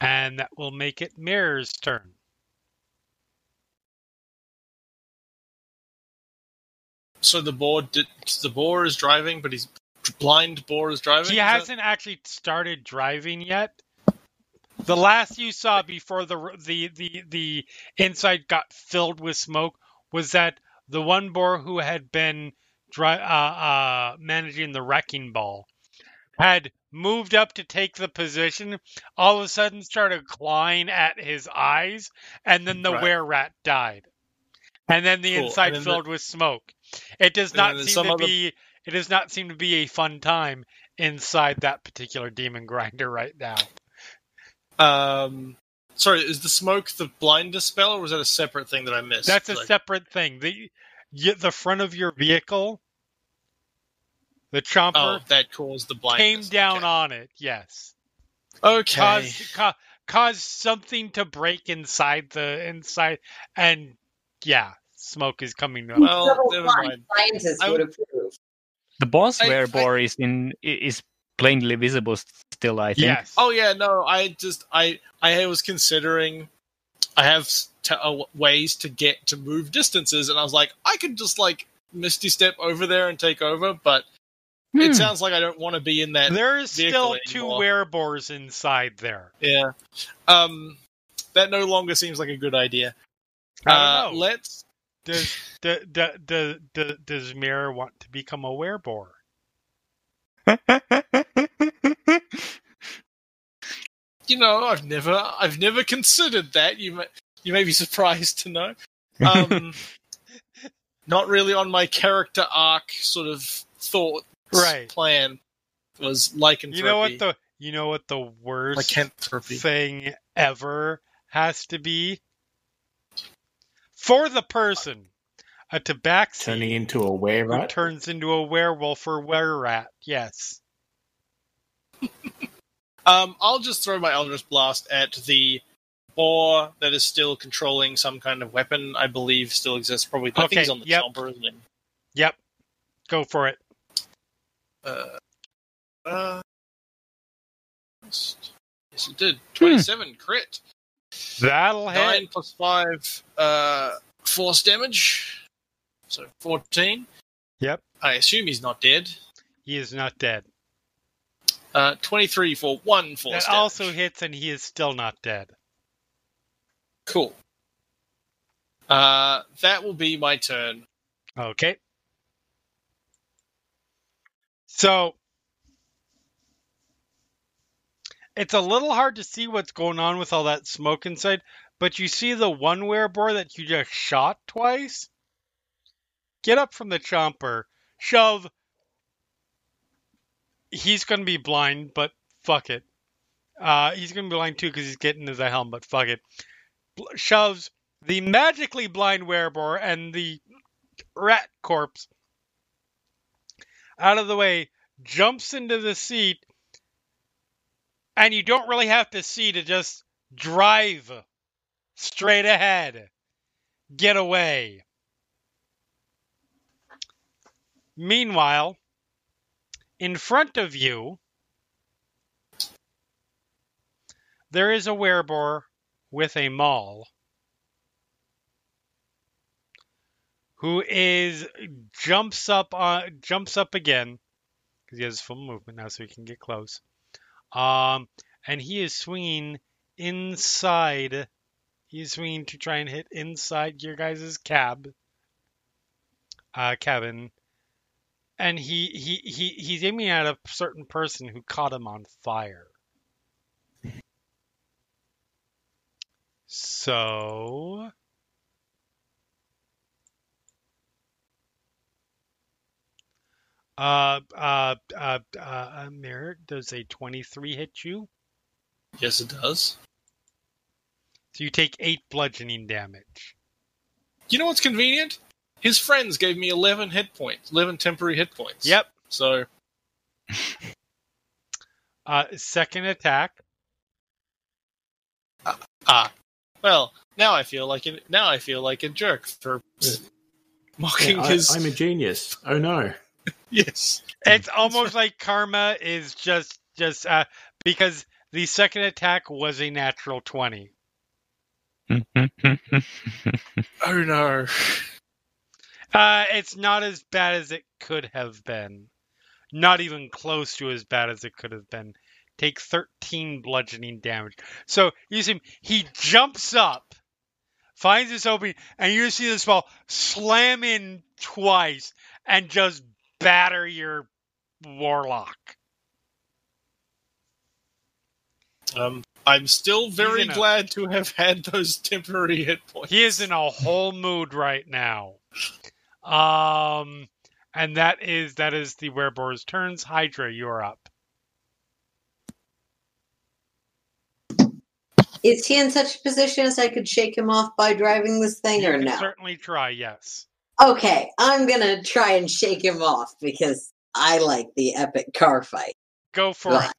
And that will make it Mirror's turn. So the boar did, the boar is driving, but he's blind. Boar is driving. He Is hasn't actually started driving yet. The last you saw before the the the the inside got filled with smoke was that the one boar who had been dri- uh, uh, managing the wrecking ball had moved up to take the position. All of a sudden, started clawing at his eyes, and then the Right. were rat died. And then the Cool. inside then the- filled with smoke. It does And not seem to other- be. It does not seem to be a fun time inside that particular demon grinder right now. Um, sorry, is the smoke the blindness spell, or was that a separate thing that I missed? That's a Like- separate thing. The y- the front of your vehicle, the chomper Oh, that caused the blind came down okay. on it. Yes, Okay. caused ca- caused something to break inside the inside, and yeah, smoke is coming up. Well, Double never blind mind. Scientists would would- approve. The boss I- I- wereboar is in is plainly visible still. I think. yes. Oh yeah, no, I just I I was considering I have s- t- uh, ways to get to move distances, and I was like, I could just like misty step over there and take over, but Hmm. it sounds like I don't want to be in that. there is still two anymore. wereboars inside there. Yeah, um, that no longer seems like a good idea. I Uh, don't know. let's. Does d- d- d- d- does Mirror want to become a wereboar? You know, I've never I've never considered that. You may you may be surprised to know. Um, not really on my character arc sort of thought Right. plan was lycanthropy. You know what the you know what the worst lycanthropy. thing ever has to be for the person a tabaxi Turning into a were who rat. turns into a werewolf or wererat. Yes. Um, I'll just throw my Eldritch Blast at the boar that is still controlling some kind of weapon. I believe still exists. Probably. I think Okay, he's on the yep. chomper, isn't he? Yep. Go for it. Uh, uh, yes, it did. Twenty-seven crit. That'll hit. Nine plus five uh, force damage. So fourteen. Yep. I assume he's not dead. He is not dead. Uh, Twenty-three for one force. That damage. also hits and he is still not dead. cool. Uh, that will be my turn. Okay. So it's a little hard to see what's going on with all that smoke inside, but you see the one wereboar that you just shot twice? Get up from the chomper, shove. He's going to be blind, but fuck it. Uh, he's going to be blind too because he's getting the helm, but fuck it. Shoves the magically blind wereboar and the rat corpse out of the way, jumps into the seat, and you don't really have to see to just drive straight ahead. Get away. Meanwhile, in front of you, there is a wereboar with a maul who is jumps up on jumps up again because he has full movement now, so he can get close. Um, and he is swinging inside. He's swinging to try and hit inside your guys' cab, uh, cabin, and he he he he's aiming at a certain person who caught him on fire. So Uh, uh, uh, uh, Merrick, does a 23 hit you? Yes, it does. So you take 8 bludgeoning damage. You know what's convenient? His friends gave me 11 hit points, 11 temporary hit points. Yep. So, Uh, second attack. ah, well, now I feel like it. Now I feel like a jerk for mocking Yeah, I, his. I'm a genius. Oh no. yes. It's almost like karma is just, just, uh, because the second attack was a natural 20. Oh no. Uh, it's not as bad as it could have been. Not even close to as bad as it could have been. Take 13 bludgeoning damage. So you see him, he jumps up, finds this opening, and you see this ball slam in twice and just batter your warlock. Um, I'm still very in a- glad to have had those temporary hit points. He is in a whole mood right now. Um, and that is that is the Wereboar's turns. Hydra, you're up. Is he in such a position as I could shake him off by driving this thing You or can no? certainly try, yes. Okay, I'm gonna try and shake him off because I like the epic car fight. Go for Right. it.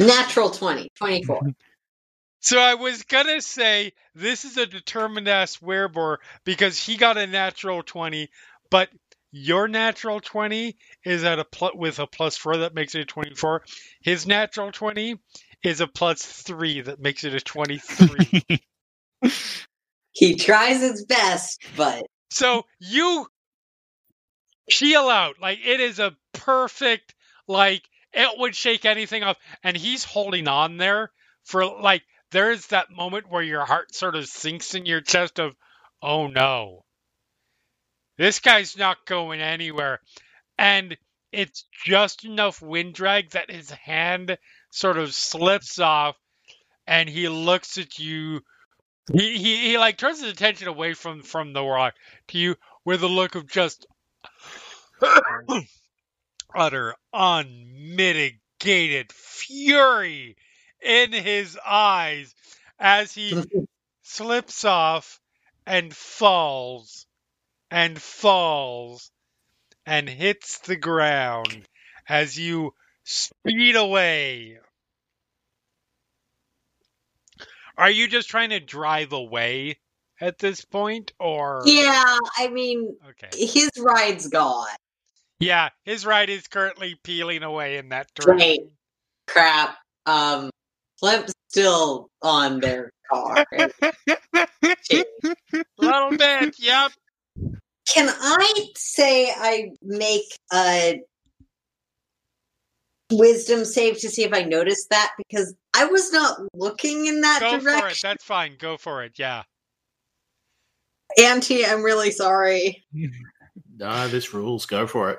Natural 20, 24. So I was gonna say this is a determined ass wereboar because he got a natural twenty, but your natural twenty is at a pl- with a plus four that makes it a twenty four. His natural twenty is a plus three that makes it a twenty three. he tries his best, but so you peel out like it is a perfect like it would shake anything off, and he's holding on there for like there is that moment where your heart sort of sinks in your chest of oh no this guy's not going anywhere. And it's just enough wind drag that his hand sort of slips off and he looks at you. He, he, he like turns his attention away from from the rock to you with a look of just utter unmitigated fury in his eyes as he slips off and falls and falls and hits the ground as you speed away. Are you just trying to drive away at this point or yeah, I mean, Okay. his ride's gone. Yeah, his ride is currently peeling away in that direction. Great. Crap. Um, Flimp's still on their car. Little bit, yep. Can I say I make a wisdom save to see if I noticed that? Because I was not looking in that direction. Go for it. That's fine. Go for it. Yeah. Auntie, I'm really sorry. No, this rules. Go for it.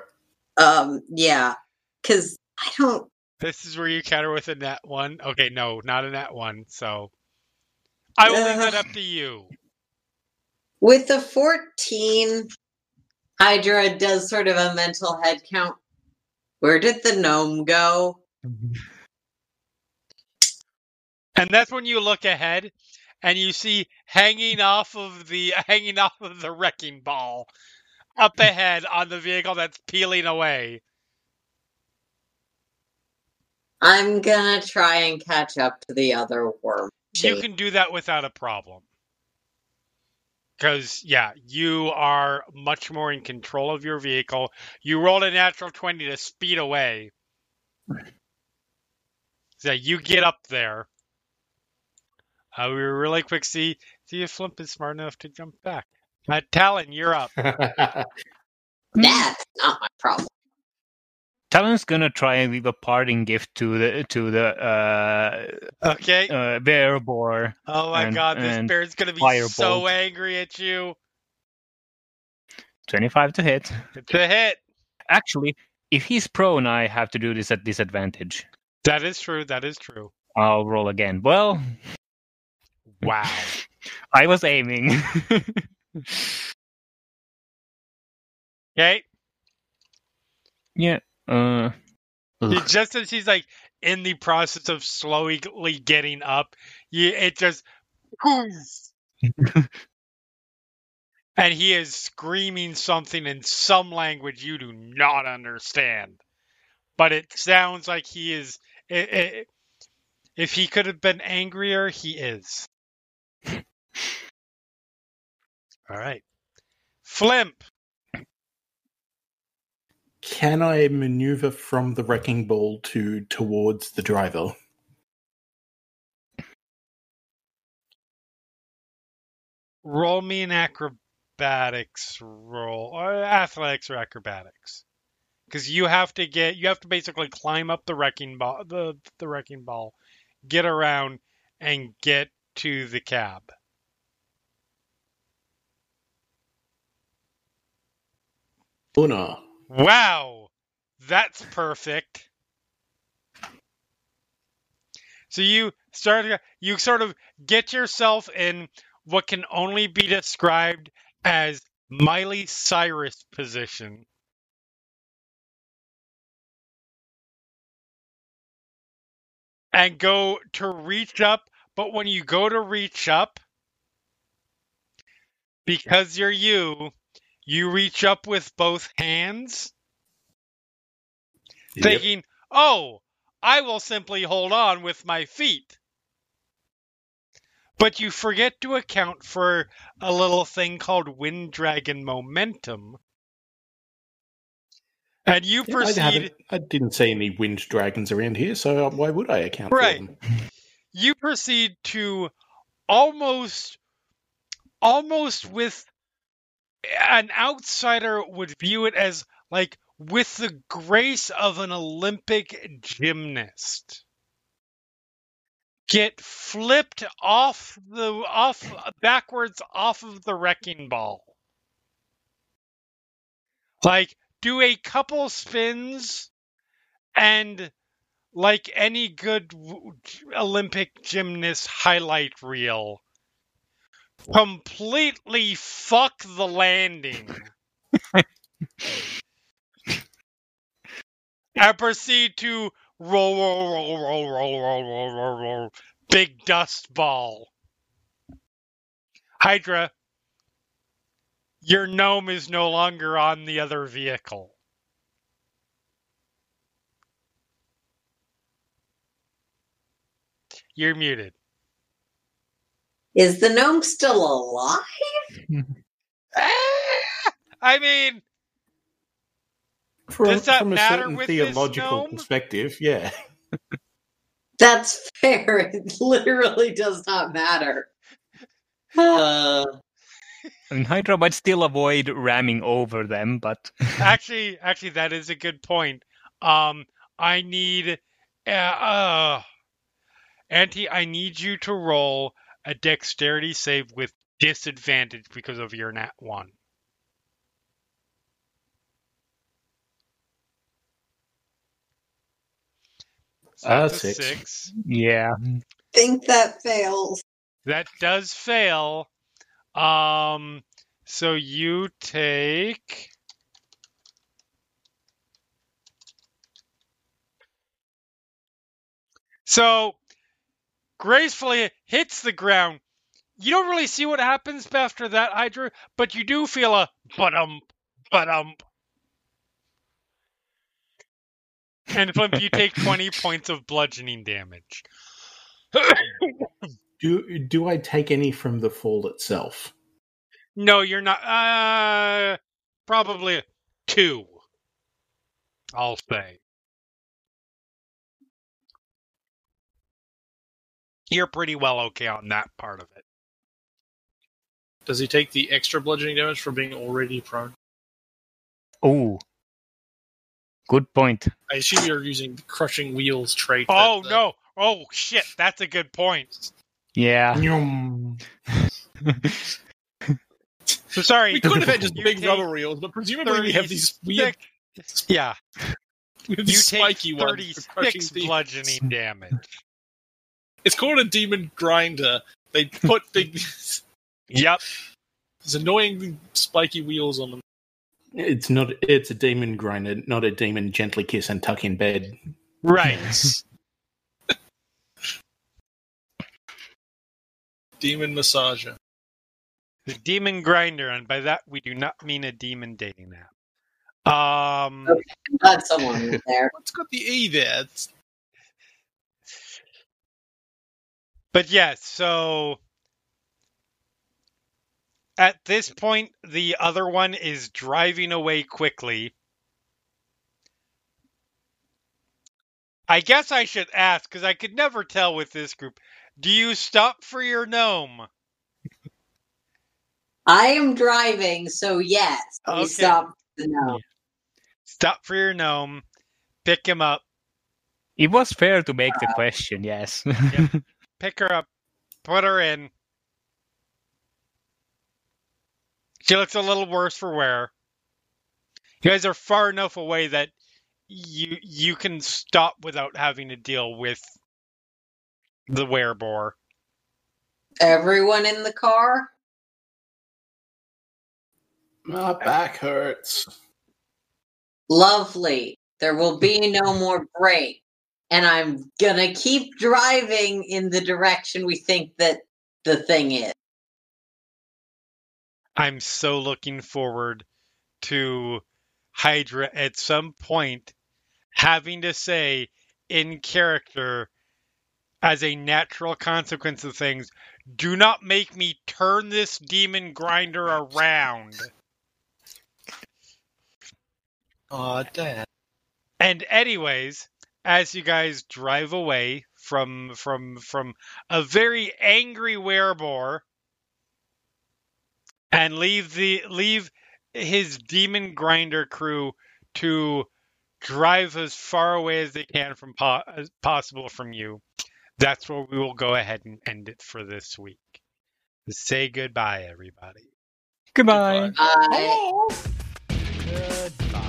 Um, yeah. Because I don't This is where you counter with a net one. Okay, no, not a net one. So I will leave that up to you. With the 14, Hydra does sort of a mental head count. Where did the gnome go? And that's when you look ahead and you see hanging off of the hanging off of the wrecking ball up ahead on the vehicle that's peeling away. I'm gonna try and catch up to the other worm. You can do that without a problem. Because, yeah, you are much more in control of your vehicle. You rolled a natural 20 to speed away. So you get up there. Uh, we were really quick. See, see if Flimp is smart enough to jump back. Uh, Talon, you're up. That's not my problem. Talon's gonna try and leave a parting gift to the to the uh, Okay. uh, bear boar. Oh my and- god, this bear's gonna be firebolt. so angry at you. Twenty-five to hit. It's a hit. Actually, if he's prone, I have to do this at disadvantage. That is true. That is true. I'll roll again. Well, Wow. I was aiming. Okay. yeah. Uh, He- just as he's like in the process of slowly getting up, you, it just and he is screaming something in some language you do not understand. But it sounds like he is. i i if he could have been angrier, he is. All right, Flimp. Can I maneuver from the wrecking ball to towards the driver? Roll me an acrobatics roll, or athletics or acrobatics, because you have to get you have to basically climb up the wrecking ball, the the wrecking ball, get around, and get to the cab. Una. Wow, that's perfect. So you start you sort of get yourself in what can only be described as Miley Cyrus position. And go to reach up, but when you go to reach up, because you're you, you reach up with both hands, Yep. thinking, oh, I will simply hold on with my feet. But you forget to account for a little thing called wind dragon momentum. And you Yeah, I, proceed haven't- I didn't see any wind dragons around here, so why would I account Right. for them? you proceed to almost almost with an outsider would view it as like with the grace of an olympic gymnast. Get flipped off the off backwards off of the wrecking ball. Like do a couple spins and like any good Olympic gymnast highlight reel, completely fuck the landing. and proceed to roll, roll, roll, roll, roll, roll, roll, roll, roll, big dust ball. Hydra, your gnome is no longer on the other vehicle. You're muted. Is the gnome still alive? Ah! I mean, From, Does that from a matter certain with this theological gnome? perspective, yeah. That's fair. It literally does not matter. Uh, I mean, Hydra might still avoid ramming over them, but actually, actually, that is a good point. Um, I need, uh, uh, Auntie, I need you to roll a dexterity save with disadvantage because of your nat one. So Ah, six. six. yeah. think that fails. That does fail. Um, so you take. So gracefully hits the ground. You don't really see what happens after that, Hydra, but you do feel a but-um, but-um. And Flimp, you take 20 points of bludgeoning damage. Do do I take any from the fall itself? No, you're not. Uh, probably two. I'll say. You're pretty well okay on that part of it. Does he take the extra bludgeoning damage for being already prone? Oh, good point. I assume you're using the crushing wheels trait. Oh that, uh, no! Oh shit! That's a good point. Yeah. So sorry. We could have had just You big rubber wheels, but presumably we have these weird, Yeah, we have you these take spiky ones for crushing thirty-six things. bludgeoning damage. It's called a demon grinder. They put big, Yep. these annoying spiky wheels on them. It's not. It's a demon grinder, not a demon gently kiss and tuck in bed. Right. Demon massager. The demon grinder, and by that we do not mean a demon dating app. Um. Glad someone was there. What's got the E there? It's, But yes, so at this point, the other one is driving away quickly. I guess I should ask because I could never tell with this group. Do you stop for your gnome? I am driving, so yes, we Okay. stopped the gnome. Stop for your gnome. Pick him up. It was fair to make the uh, question, yes. Pick her up. Put her in. She looks a little worse for wear. You guys are far enough away that you you can stop without having to deal with the wereboar. Everyone in the car? My back hurts. Lovely. There will be no more break. And I'm gonna keep driving in the direction we think that the thing is. I'm so looking forward to Hydra at some point having to say in character as a natural consequence of things, do not make me turn this demon grinder around. Aw, Dad. And anyways, as you guys drive away from from from a very angry wereboar and leave the leave his demon grinder crew to drive as far away as they can from po- as possible from you. That's where we will go ahead and end it for this week. Say goodbye, everybody. Goodbye. Goodbye. Uh, Goodbye.